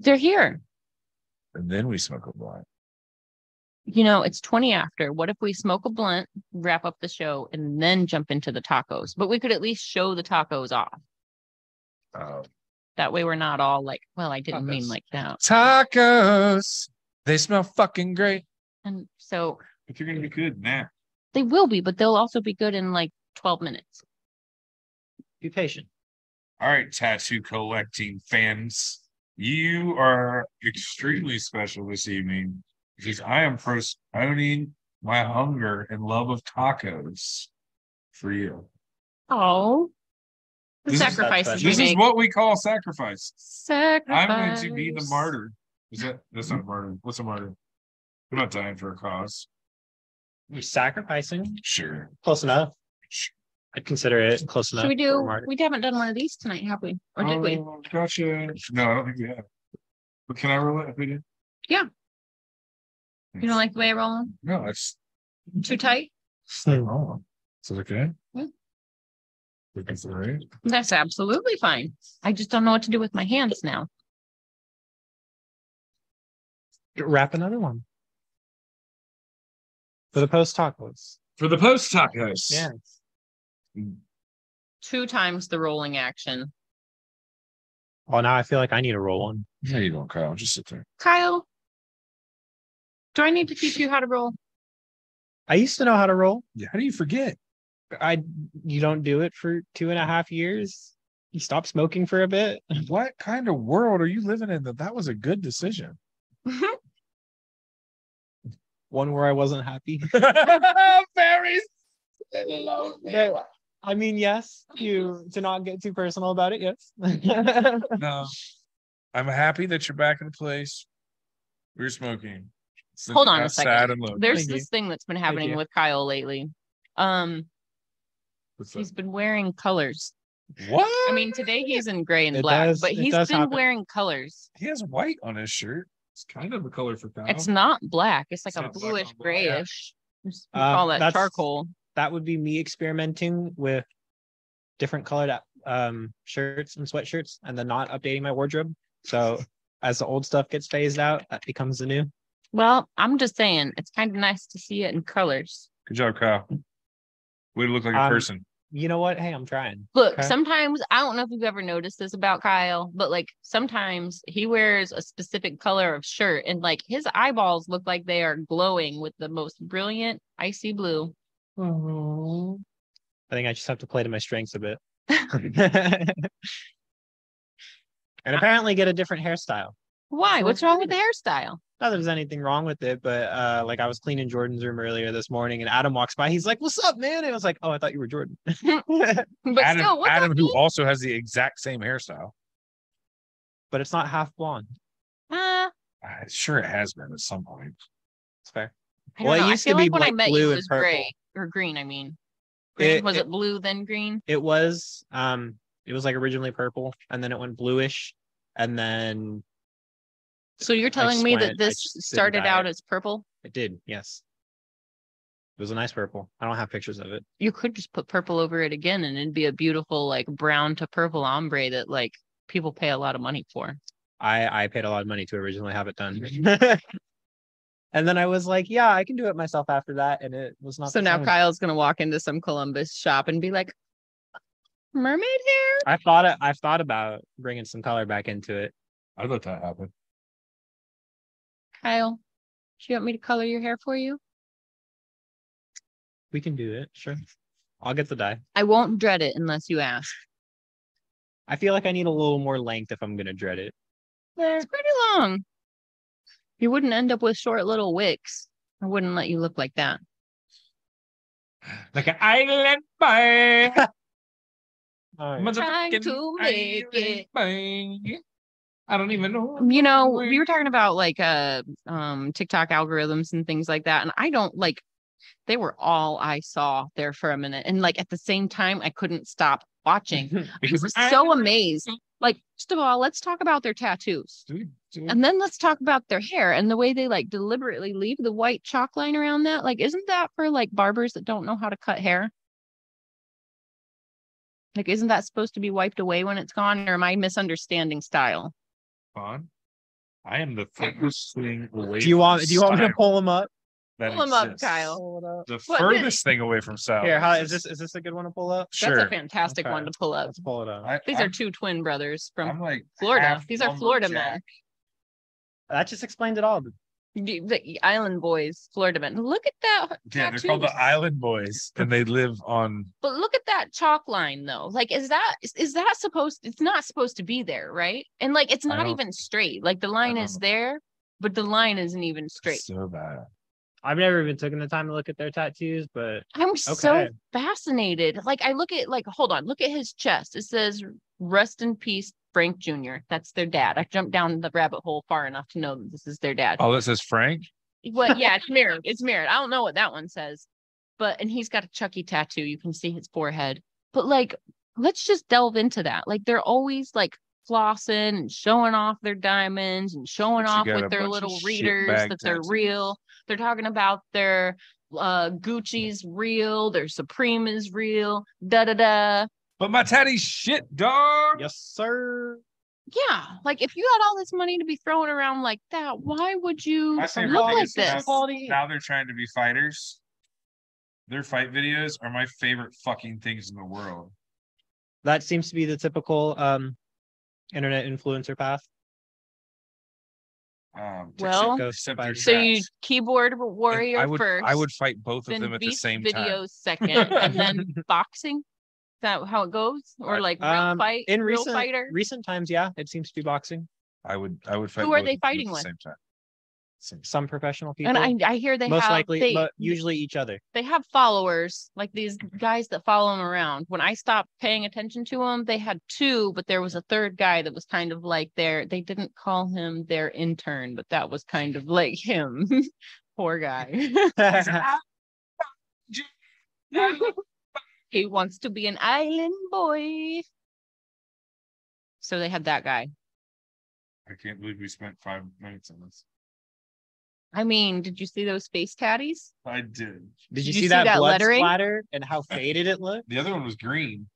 Speaker 2: They're here.
Speaker 3: and then we smoke a blunt?
Speaker 2: You know, it's 20 after. What if we smoke a blunt, wrap up the show, and then jump into the tacos? But we could at least show the tacos off.
Speaker 3: Uh,
Speaker 2: That way we're not all like, well, I didn't mean like that.
Speaker 3: tacos. They smell fucking great.
Speaker 2: And so
Speaker 10: If you're gonna be good now.
Speaker 2: they will be, but they'll also be good in like 12 minutes.
Speaker 1: Be patient.
Speaker 10: All right, tattoo collecting fans, you are extremely special this evening because I am postponing my hunger and love of tacos for you.
Speaker 2: Oh, the
Speaker 10: This is-
Speaker 2: sacrifices we
Speaker 10: This is what we call sacrifice.
Speaker 2: Sacrifice.
Speaker 10: I'm going to be the martyr. Is that that's not a martyr? What's a martyr? I'm not dying for a cause.
Speaker 1: You're sacrificing.
Speaker 10: Sure.
Speaker 1: Close enough. I'd consider it close enough.
Speaker 2: Should we do? We haven't done one of these tonight, have we? Or did we?
Speaker 10: Oh, Gotcha. No, I don't think we have. But can I roll it if we did? Yeah.
Speaker 2: You don't like the way I roll? roll? 'em?
Speaker 10: No, it's
Speaker 2: Too tight?
Speaker 10: oh, is it okay?
Speaker 2: Yeah.
Speaker 10: Right?
Speaker 2: That's absolutely fine. I just don't know what to do with my hands now.
Speaker 1: Wrap another one for the post tacos.
Speaker 6: For the post tacos.
Speaker 1: Yeah. Mm.
Speaker 2: Two times the rolling action.
Speaker 1: Oh, now I feel like I need to roll one.
Speaker 3: Yeah, you don't, Kyle. Just sit there.
Speaker 2: Kyle, do I need to teach you how to roll?
Speaker 1: I used to know how to roll.
Speaker 3: Yeah, how do you forget?
Speaker 1: I you don't do it for two and a half years. You stop smoking for a bit.
Speaker 3: What kind of world are you living in that that was a good decision?
Speaker 1: One where I wasn't happy.
Speaker 3: Very
Speaker 1: Yeah, I mean, yes, you to not get too personal about it. Yes.
Speaker 3: No. I'm happy that you're back in the place. We're smoking. Since
Speaker 2: Hold on a second.
Speaker 3: Sad and.
Speaker 2: There's
Speaker 1: Thank you.
Speaker 2: this thing that's been happening with Kyle lately. Um,
Speaker 3: What's
Speaker 2: he's
Speaker 3: that?
Speaker 2: been wearing colors.
Speaker 3: What?
Speaker 2: I mean, today he's in gray and
Speaker 1: It
Speaker 2: black,
Speaker 1: does-
Speaker 2: but he's been
Speaker 1: happen.
Speaker 2: wearing colors.
Speaker 3: he has white on his shirt.
Speaker 6: It's kind of a color for Kyle.
Speaker 2: It's not black. It's like
Speaker 3: It's
Speaker 2: a bluish
Speaker 3: on black.
Speaker 2: grayish. We
Speaker 1: Uh,
Speaker 2: call that
Speaker 1: that's-
Speaker 2: charcoal.
Speaker 1: that would be me experimenting with different colored um shirts and sweatshirts and then not updating my wardrobe. So as the old stuff gets phased out, that becomes the new.
Speaker 2: Well, I'm just saying, it's kind of nice to see it in colors.
Speaker 3: Good job, Kyle. Way to look like a
Speaker 1: Um,
Speaker 3: person.
Speaker 1: You know what? Hey, I'm trying.
Speaker 2: Look,
Speaker 1: Okay.
Speaker 2: sometimes I don't know if you've ever noticed this about Kyle, but like sometimes he wears a specific color of shirt and like his eyeballs look like they are glowing with the most brilliant icy blue.
Speaker 1: I think I just have to play to my strengths a bit. and apparently get a different hairstyle.
Speaker 2: Why? What's wrong with the hairstyle?
Speaker 1: Not that there's anything wrong with it, but uh like I was cleaning Jordan's room earlier this morning and Adam walks by. He's like, What's up, man? And I was like, Oh, I thought you were Jordan.
Speaker 2: But
Speaker 3: Adam,
Speaker 2: still,
Speaker 3: Adam who
Speaker 2: dude?
Speaker 3: also has the exact same hairstyle.
Speaker 1: but it's not half blonde.
Speaker 2: Uh,
Speaker 3: Uh, sure, it has been at some point.
Speaker 1: It's fair.
Speaker 2: I don't
Speaker 1: Well, it
Speaker 2: know. I
Speaker 1: used to
Speaker 2: feel
Speaker 1: be
Speaker 2: like when I met
Speaker 1: blue
Speaker 2: you, it was gray or green. I mean, green.
Speaker 1: It-
Speaker 2: was
Speaker 1: it-
Speaker 2: it blue then green?
Speaker 1: It was um it was like originally purple and then it went bluish and then
Speaker 2: So you're telling
Speaker 1: just
Speaker 2: me
Speaker 1: went-
Speaker 2: that this started out as purple?
Speaker 1: it did, yes. It was a nice purple. I don't have pictures of it.
Speaker 2: You could just put purple over it again, and it'd be a beautiful like brown to purple ombre that like people pay a lot of money for.
Speaker 1: I I paid a lot of money to originally have it done. and then I was like, yeah, I can do it myself after that and it was not
Speaker 2: So now
Speaker 1: same.
Speaker 2: Kyle's gonna walk into some Columbus shop and be like, "Mermaid hair."
Speaker 1: I thought I've thought about bringing some color back into it.
Speaker 3: I'd let that happen.
Speaker 2: Kyle, do you want me to color your hair for you?
Speaker 1: We can do it, sure. I'll get the dye.
Speaker 2: I won't dread it unless you ask.
Speaker 1: I feel like I need a little more length if I'm gonna dread it.
Speaker 2: It's pretty long. You wouldn't end up with short little wicks. I wouldn't let you look like that.
Speaker 3: Like an island boy.
Speaker 1: All right.
Speaker 2: Trying to make it.
Speaker 3: I don't even know.
Speaker 2: You know, we were talking about like uh um TikTok algorithms and things like that. And I don't like they were all I saw there for a minute. And like at the same time, I couldn't stop watching. I was so amazed. Like, first of all, let's talk about their tattoos. And then let's talk about their hair and the way they like deliberately leave the white chalk line around that. Like, isn't that for like barbers that don't know how to cut hair? Like, isn't that supposed to be wiped away when it's gone? Or am I misunderstanding style?
Speaker 3: On. I am the furthest thing away.
Speaker 1: Do you want
Speaker 3: from
Speaker 1: do you want me to
Speaker 3: style
Speaker 1: pull them up?
Speaker 3: that
Speaker 2: Pull 'em up,
Speaker 3: exists.
Speaker 2: Kyle.
Speaker 3: The
Speaker 2: What?
Speaker 3: furthest thing away from style.
Speaker 1: Here, how is this is this a good one to pull up?
Speaker 3: Sure.
Speaker 2: That's a fantastic one to pull up.
Speaker 1: Let's pull it up.
Speaker 3: I,
Speaker 2: These
Speaker 3: I'm,
Speaker 2: are two twin brothers from
Speaker 3: I'm like
Speaker 2: Florida. These are Florida men.
Speaker 3: lumberjack.
Speaker 1: That just explained it all.
Speaker 2: The the island boys, Florida men. Look at that.
Speaker 3: Yeah, they're called the. Island Boys, and they live on.
Speaker 2: But look at that chalk line though. Like, is that is, is that supposed? It's not supposed to be there, right? And like, it's not even straight. Like the line is there, but the line isn't even straight.
Speaker 3: So bad.
Speaker 1: I've never even taken the time to look at their tattoos, but
Speaker 2: I'm so fascinated. Like, I look at like, hold on, look at his chest. It says "Rest in peace, Frank Jr." That's their dad. I jumped down the rabbit hole far enough to know that this is their dad.
Speaker 3: Oh, this is Frank.
Speaker 2: Well, yeah, it's mirrored. It's mirrored. I don't know what that one says, but and he's got a Chucky tattoo. You can see his forehead. But like, let's just delve into that. Like, they're always like flossing and showing off their diamonds and showing off with their little readers that they're real. They're talking about their uh Gucci's real, their Supreme is real, da da da.
Speaker 14: But my tatty's shit, dog.
Speaker 1: Yes, sir.
Speaker 2: Yeah, like if you had all this money to be throwing around like that, why would you look like
Speaker 3: is now,
Speaker 2: this?
Speaker 3: now they're trying to be fighters. Their fight videos are my favorite fucking things in the world.
Speaker 1: That seems to be the typical um internet influencer path.
Speaker 3: Um,
Speaker 2: Well,
Speaker 1: Ghost
Speaker 3: except.
Speaker 2: So you keyboard warrior
Speaker 15: I would
Speaker 2: first.
Speaker 15: I would fight both of them at the
Speaker 2: beast
Speaker 15: same time.
Speaker 2: videos second, and then boxing. Is that how it goes? Or like real
Speaker 1: Um,
Speaker 2: fight,
Speaker 1: in
Speaker 2: real
Speaker 1: recent
Speaker 2: fighter?
Speaker 1: recent times, yeah, it seems to be boxing.
Speaker 15: I would I would fight
Speaker 2: Who are they
Speaker 15: of at
Speaker 2: fighting
Speaker 15: the
Speaker 2: with?
Speaker 15: same time. Same-
Speaker 1: Some professional people,
Speaker 2: And I, I hear they
Speaker 1: most
Speaker 2: have
Speaker 1: likely,
Speaker 2: they,
Speaker 1: but usually each other.
Speaker 2: they have followers like these guys that follow them around. When I stopped paying attention to them, they had two, but there was a third guy that was kind of like their. They didn't call him their intern, but that was kind of like him. Poor guy. he wants to be an island boy. So they had that guy.
Speaker 3: I can't believe we spent five minutes on this.
Speaker 2: I mean, did you see those space caddies?
Speaker 3: I did.
Speaker 1: Did you see, that, blood
Speaker 2: lettering?
Speaker 1: splatter and how faded it looked?
Speaker 3: The other one was green.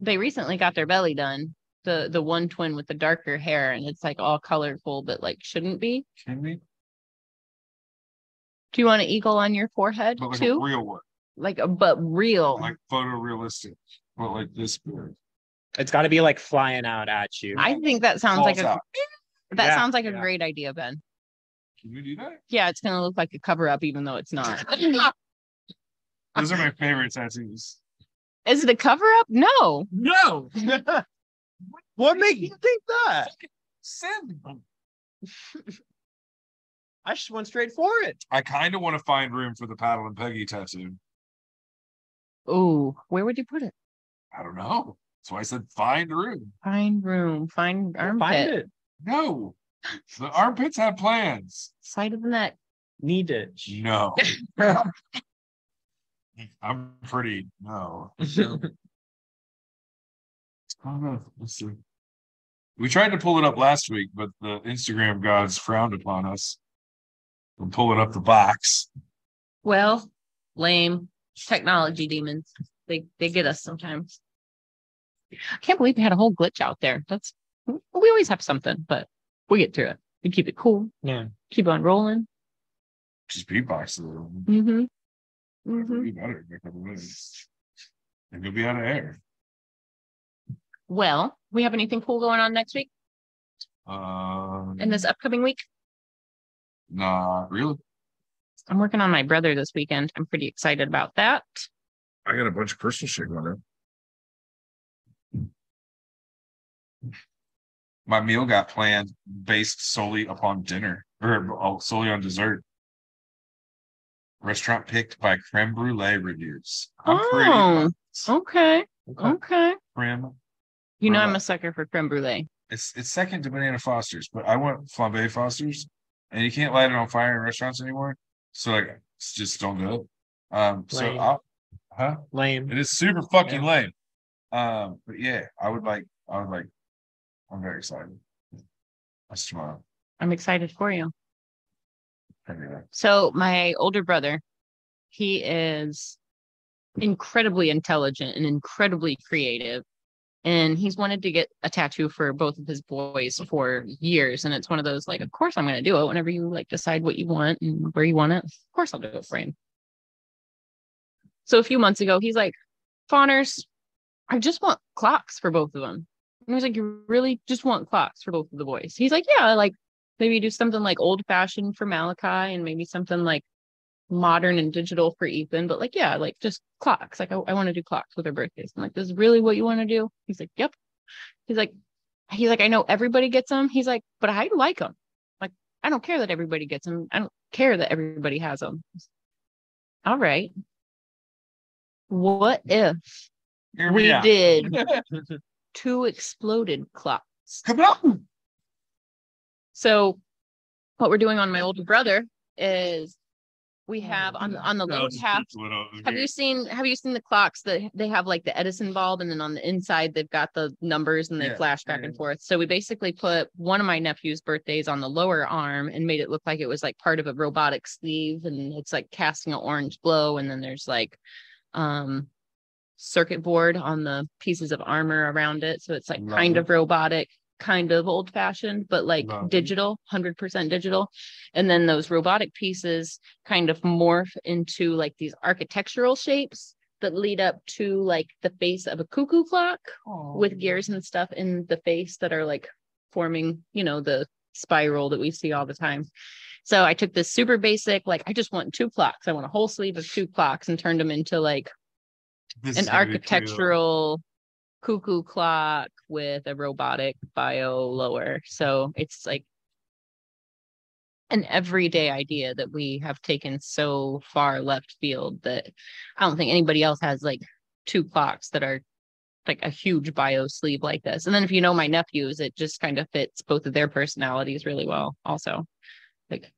Speaker 2: They recently got their belly done. The the one twin with the darker hair, and it's like all colorful, but like shouldn't be.
Speaker 3: Can we?
Speaker 2: Do you want an eagle on your forehead
Speaker 3: But like
Speaker 2: too?
Speaker 3: a real one,
Speaker 2: like a but real.
Speaker 3: like photorealistic, but like this big.
Speaker 1: It's got to be like flying out at you.
Speaker 2: I think that sounds like a
Speaker 3: out.
Speaker 2: that
Speaker 1: Yeah,
Speaker 2: sounds like a great idea, Ben.
Speaker 3: Can we do that?
Speaker 2: Yeah, it's gonna look like a cover up, even though it's not.
Speaker 3: Those are my favorite tattoos.
Speaker 2: Is it a cover up? No.
Speaker 1: no. what made you think that?
Speaker 3: Send. them.
Speaker 1: I just went straight for it.
Speaker 3: I kind of want to find room for the paddle and Peggy tattoo.
Speaker 2: Ooh, where would you put it?
Speaker 3: I don't know. So I said find room.
Speaker 2: Find room, find armpit,
Speaker 1: Find it.
Speaker 3: No, the armpits have plans.
Speaker 2: side of the neck.
Speaker 1: Need it.
Speaker 3: No. I'm pretty. No. I don't know. Let's see. We tried to pull it up last week, but the Instagram gods frowned upon us from pulling up the box.
Speaker 2: Well, lame technology demons. They they get us sometimes. I can't believe we had a whole glitch out there. That's we always have something, but we get through it. We keep it cool,
Speaker 1: Yeah.
Speaker 2: keep on rolling.
Speaker 3: Just beatbox a little.
Speaker 2: Mm-hmm. Mm-hmm.
Speaker 3: Be better in a couple minutes. And you'll be out of air.
Speaker 2: Well, we have anything cool going on next week
Speaker 3: Um,
Speaker 2: and this upcoming week?
Speaker 3: Nah, really.
Speaker 2: I'm working on my brother this weekend. I'm pretty excited about that.
Speaker 3: I got a bunch of personal shit going on. My meal got planned based solely upon dinner or oh, solely on dessert. Restaurant picked by creme brulee reviews. I'm
Speaker 2: Oh,
Speaker 3: pumped.
Speaker 2: okay.
Speaker 1: Okay.
Speaker 2: Okay.
Speaker 3: creme.
Speaker 2: You know, I'm a sucker for creme brulee.
Speaker 3: It's it's second to banana Fosters, but I want flambe Fosters, and you can't light it on fire in restaurants anymore. So like, it's just don't go. it. Um, so
Speaker 1: Lame.
Speaker 3: I'll, huh?
Speaker 1: Lame.
Speaker 3: It is super fucking lame. Um, but yeah, I would like, I would like, I'm very excited. That's tomorrow.
Speaker 2: I'm excited for you.
Speaker 3: Anyway,
Speaker 2: So my older brother, he is incredibly intelligent and incredibly creative. And he's wanted to get a tattoo for both of his boys for years. And it's one of those like, of course I'm gonna do it whenever you like decide what you want and where you want it. Of course I'll do it for him. So a few months ago, he's like, Fawners, I just want clocks for both of them. And I was like, You really just want clocks for both of the boys? He's like, Yeah, like maybe do something like old fashioned for Malachi and maybe something like modern and digital for Ethan. But like, yeah, like just clocks. Like, I, I want to do clocks with their birthdays. I'm like, this is really what you want to do? He's like, yep. He's like, he's like, I know everybody gets them. He's like, but I like them. Like, I don't care that everybody gets them. I don't care that everybody has them. All right. What if we
Speaker 3: me
Speaker 2: did two exploded clocks?
Speaker 3: Come on.
Speaker 2: So what we're doing on my older brother is we have on on the low half. Have you seen have you seen the clocks that they have like the Edison bulb and then on the inside they've got the numbers and they
Speaker 3: Yeah,
Speaker 2: flash back
Speaker 3: yeah,
Speaker 2: and forth. So we basically put one of my nephew's birthdays on the lower arm and made it look like it was like part of a robotic sleeve and it's like casting an orange glow and then there's like um circuit board on the pieces of armor around it. So it's like
Speaker 3: Love
Speaker 2: kind
Speaker 3: it.
Speaker 2: of robotic, kind of old fashioned, but like digital, 100% digital. And then those robotic pieces kind of morph into like these architectural shapes that lead up to like the face of a cuckoo clock with gears and stuff in the face that are like forming, you know, the spiral that we see all the time. So I took this super basic, like I just want two clocks. I want a whole sleeve of two clocks and turned them into like
Speaker 3: This
Speaker 2: an architectural cuckoo clock with a robotic bio lower. So it's like an everyday idea that we have taken so far left field that I don't think anybody else has like two clocks that are like a huge bio sleeve like this. And then if you know my nephews, it just kind of fits both of their personalities really well. Also, like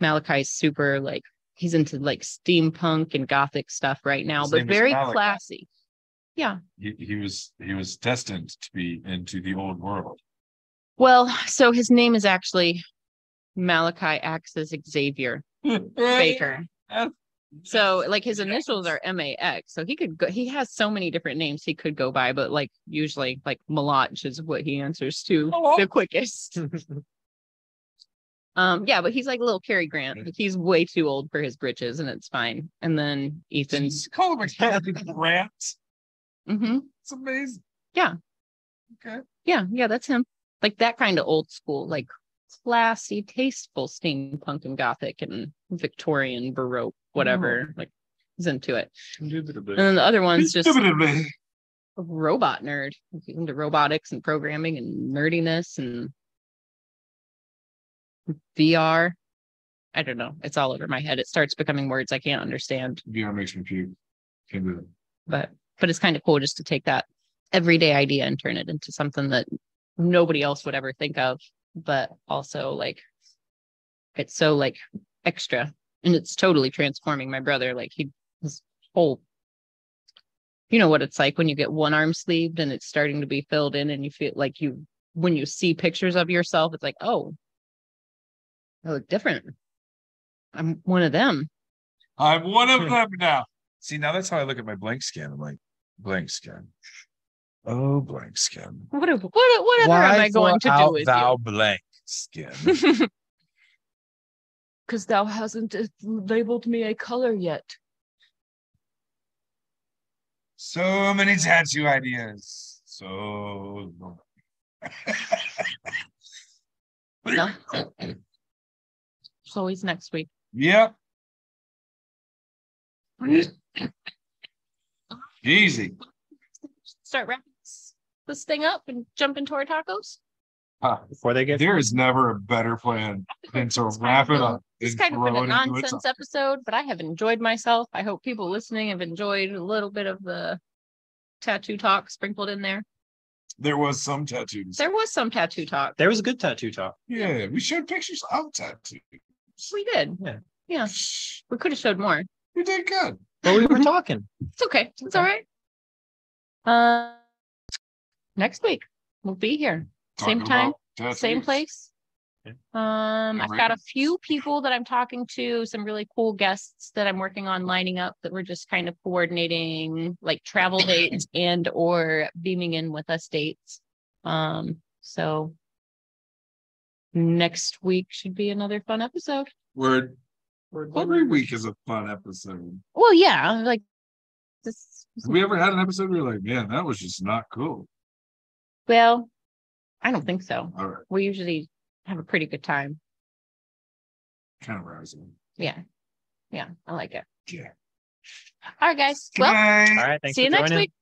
Speaker 2: Malachi's super like he's into like steampunk and gothic stuff right now, but very classy. Yeah.
Speaker 3: He, he was he was destined to be into the old world.
Speaker 2: Well, so his name is actually Malachi acts as Xavier Baker. So like his initials are M A X. So he could go he has so many different names he could go by, but like usually like Malach is what he answers to the quickest. um yeah, but he's like a little Cary Grant. Like, he's way too old for his britches and it's fine. And then Ethan's
Speaker 3: call him a Cary Grant.
Speaker 2: Hmm
Speaker 3: It's amazing.
Speaker 2: Yeah.
Speaker 3: Okay.
Speaker 2: Yeah, yeah, that's him. Like that kind of old school, like classy, tasteful steampunk and gothic and Victorian baroque, whatever. Like he's into it. And then the other one's just
Speaker 3: Indubitably.
Speaker 2: a robot nerd. He's into robotics and programming and nerdiness and VR. I don't know. It's all over my head. It starts becoming words I can't understand.
Speaker 3: VR makes me puke. Can't do it.
Speaker 2: But but it's kind of cool just to take that everyday idea and turn it into something that nobody else would ever think of, but also like it's so like extra and it's totally transforming my brother. Like he his whole you know what it's like when you get one arm sleeved and it's starting to be filled in and you feel like you when you see pictures of yourself, it's like, oh, I look different. I'm one of them.
Speaker 3: I'm one of hmm. them now. See, now that's how I look at my blank skin. I'm like, blank skin. Oh, blank skin.
Speaker 2: What what whatever am I going to do
Speaker 3: art
Speaker 2: with
Speaker 3: thou blank skin?
Speaker 2: Because thou hasn't uh, labeled me a color yet.
Speaker 3: so many tattoo ideas. So
Speaker 2: No. It's always next week.
Speaker 3: Yep. Easy.
Speaker 2: Start wrapping this- this thing up and jump into our tacos.
Speaker 1: Before they get
Speaker 3: There is never a better plan than to wrap it up.
Speaker 2: It's kind of been a
Speaker 3: it into
Speaker 2: nonsense episode, but I have enjoyed myself. I hope people listening have enjoyed a little bit of the tattoo talk sprinkled in there.
Speaker 3: There was some tattoos.
Speaker 2: There was some tattoo talk.
Speaker 1: there was a good tattoo talk.
Speaker 3: Yeah, we showed pictures of tattoos.
Speaker 2: We did.
Speaker 1: Yeah.
Speaker 2: Yeah. We could have showed more.
Speaker 3: We did good.
Speaker 1: But we were talking.
Speaker 2: It's okay. It's all right. Uh next week we'll be here. Same time, same place.
Speaker 1: Yeah.
Speaker 2: Um, I've got a few people that I'm talking to, some really cool guests that I'm working on lining up that we're just kind of coordinating like travel dates and or beaming in with us dates. Um, so next week should be another fun episode.
Speaker 3: Word. Every week is a fun episode.
Speaker 2: Well, yeah, like this.
Speaker 3: Have we ever had an episode where you're like, man, that was just not cool?
Speaker 2: Well, I don't think so.
Speaker 3: All right.
Speaker 2: We usually have a pretty good time.
Speaker 3: Kind of rousing.
Speaker 2: Yeah. Yeah, I like it.
Speaker 3: Yeah.
Speaker 2: All right, guys. Well.
Speaker 1: All right. Thanks
Speaker 2: see you next
Speaker 1: joining.
Speaker 2: week.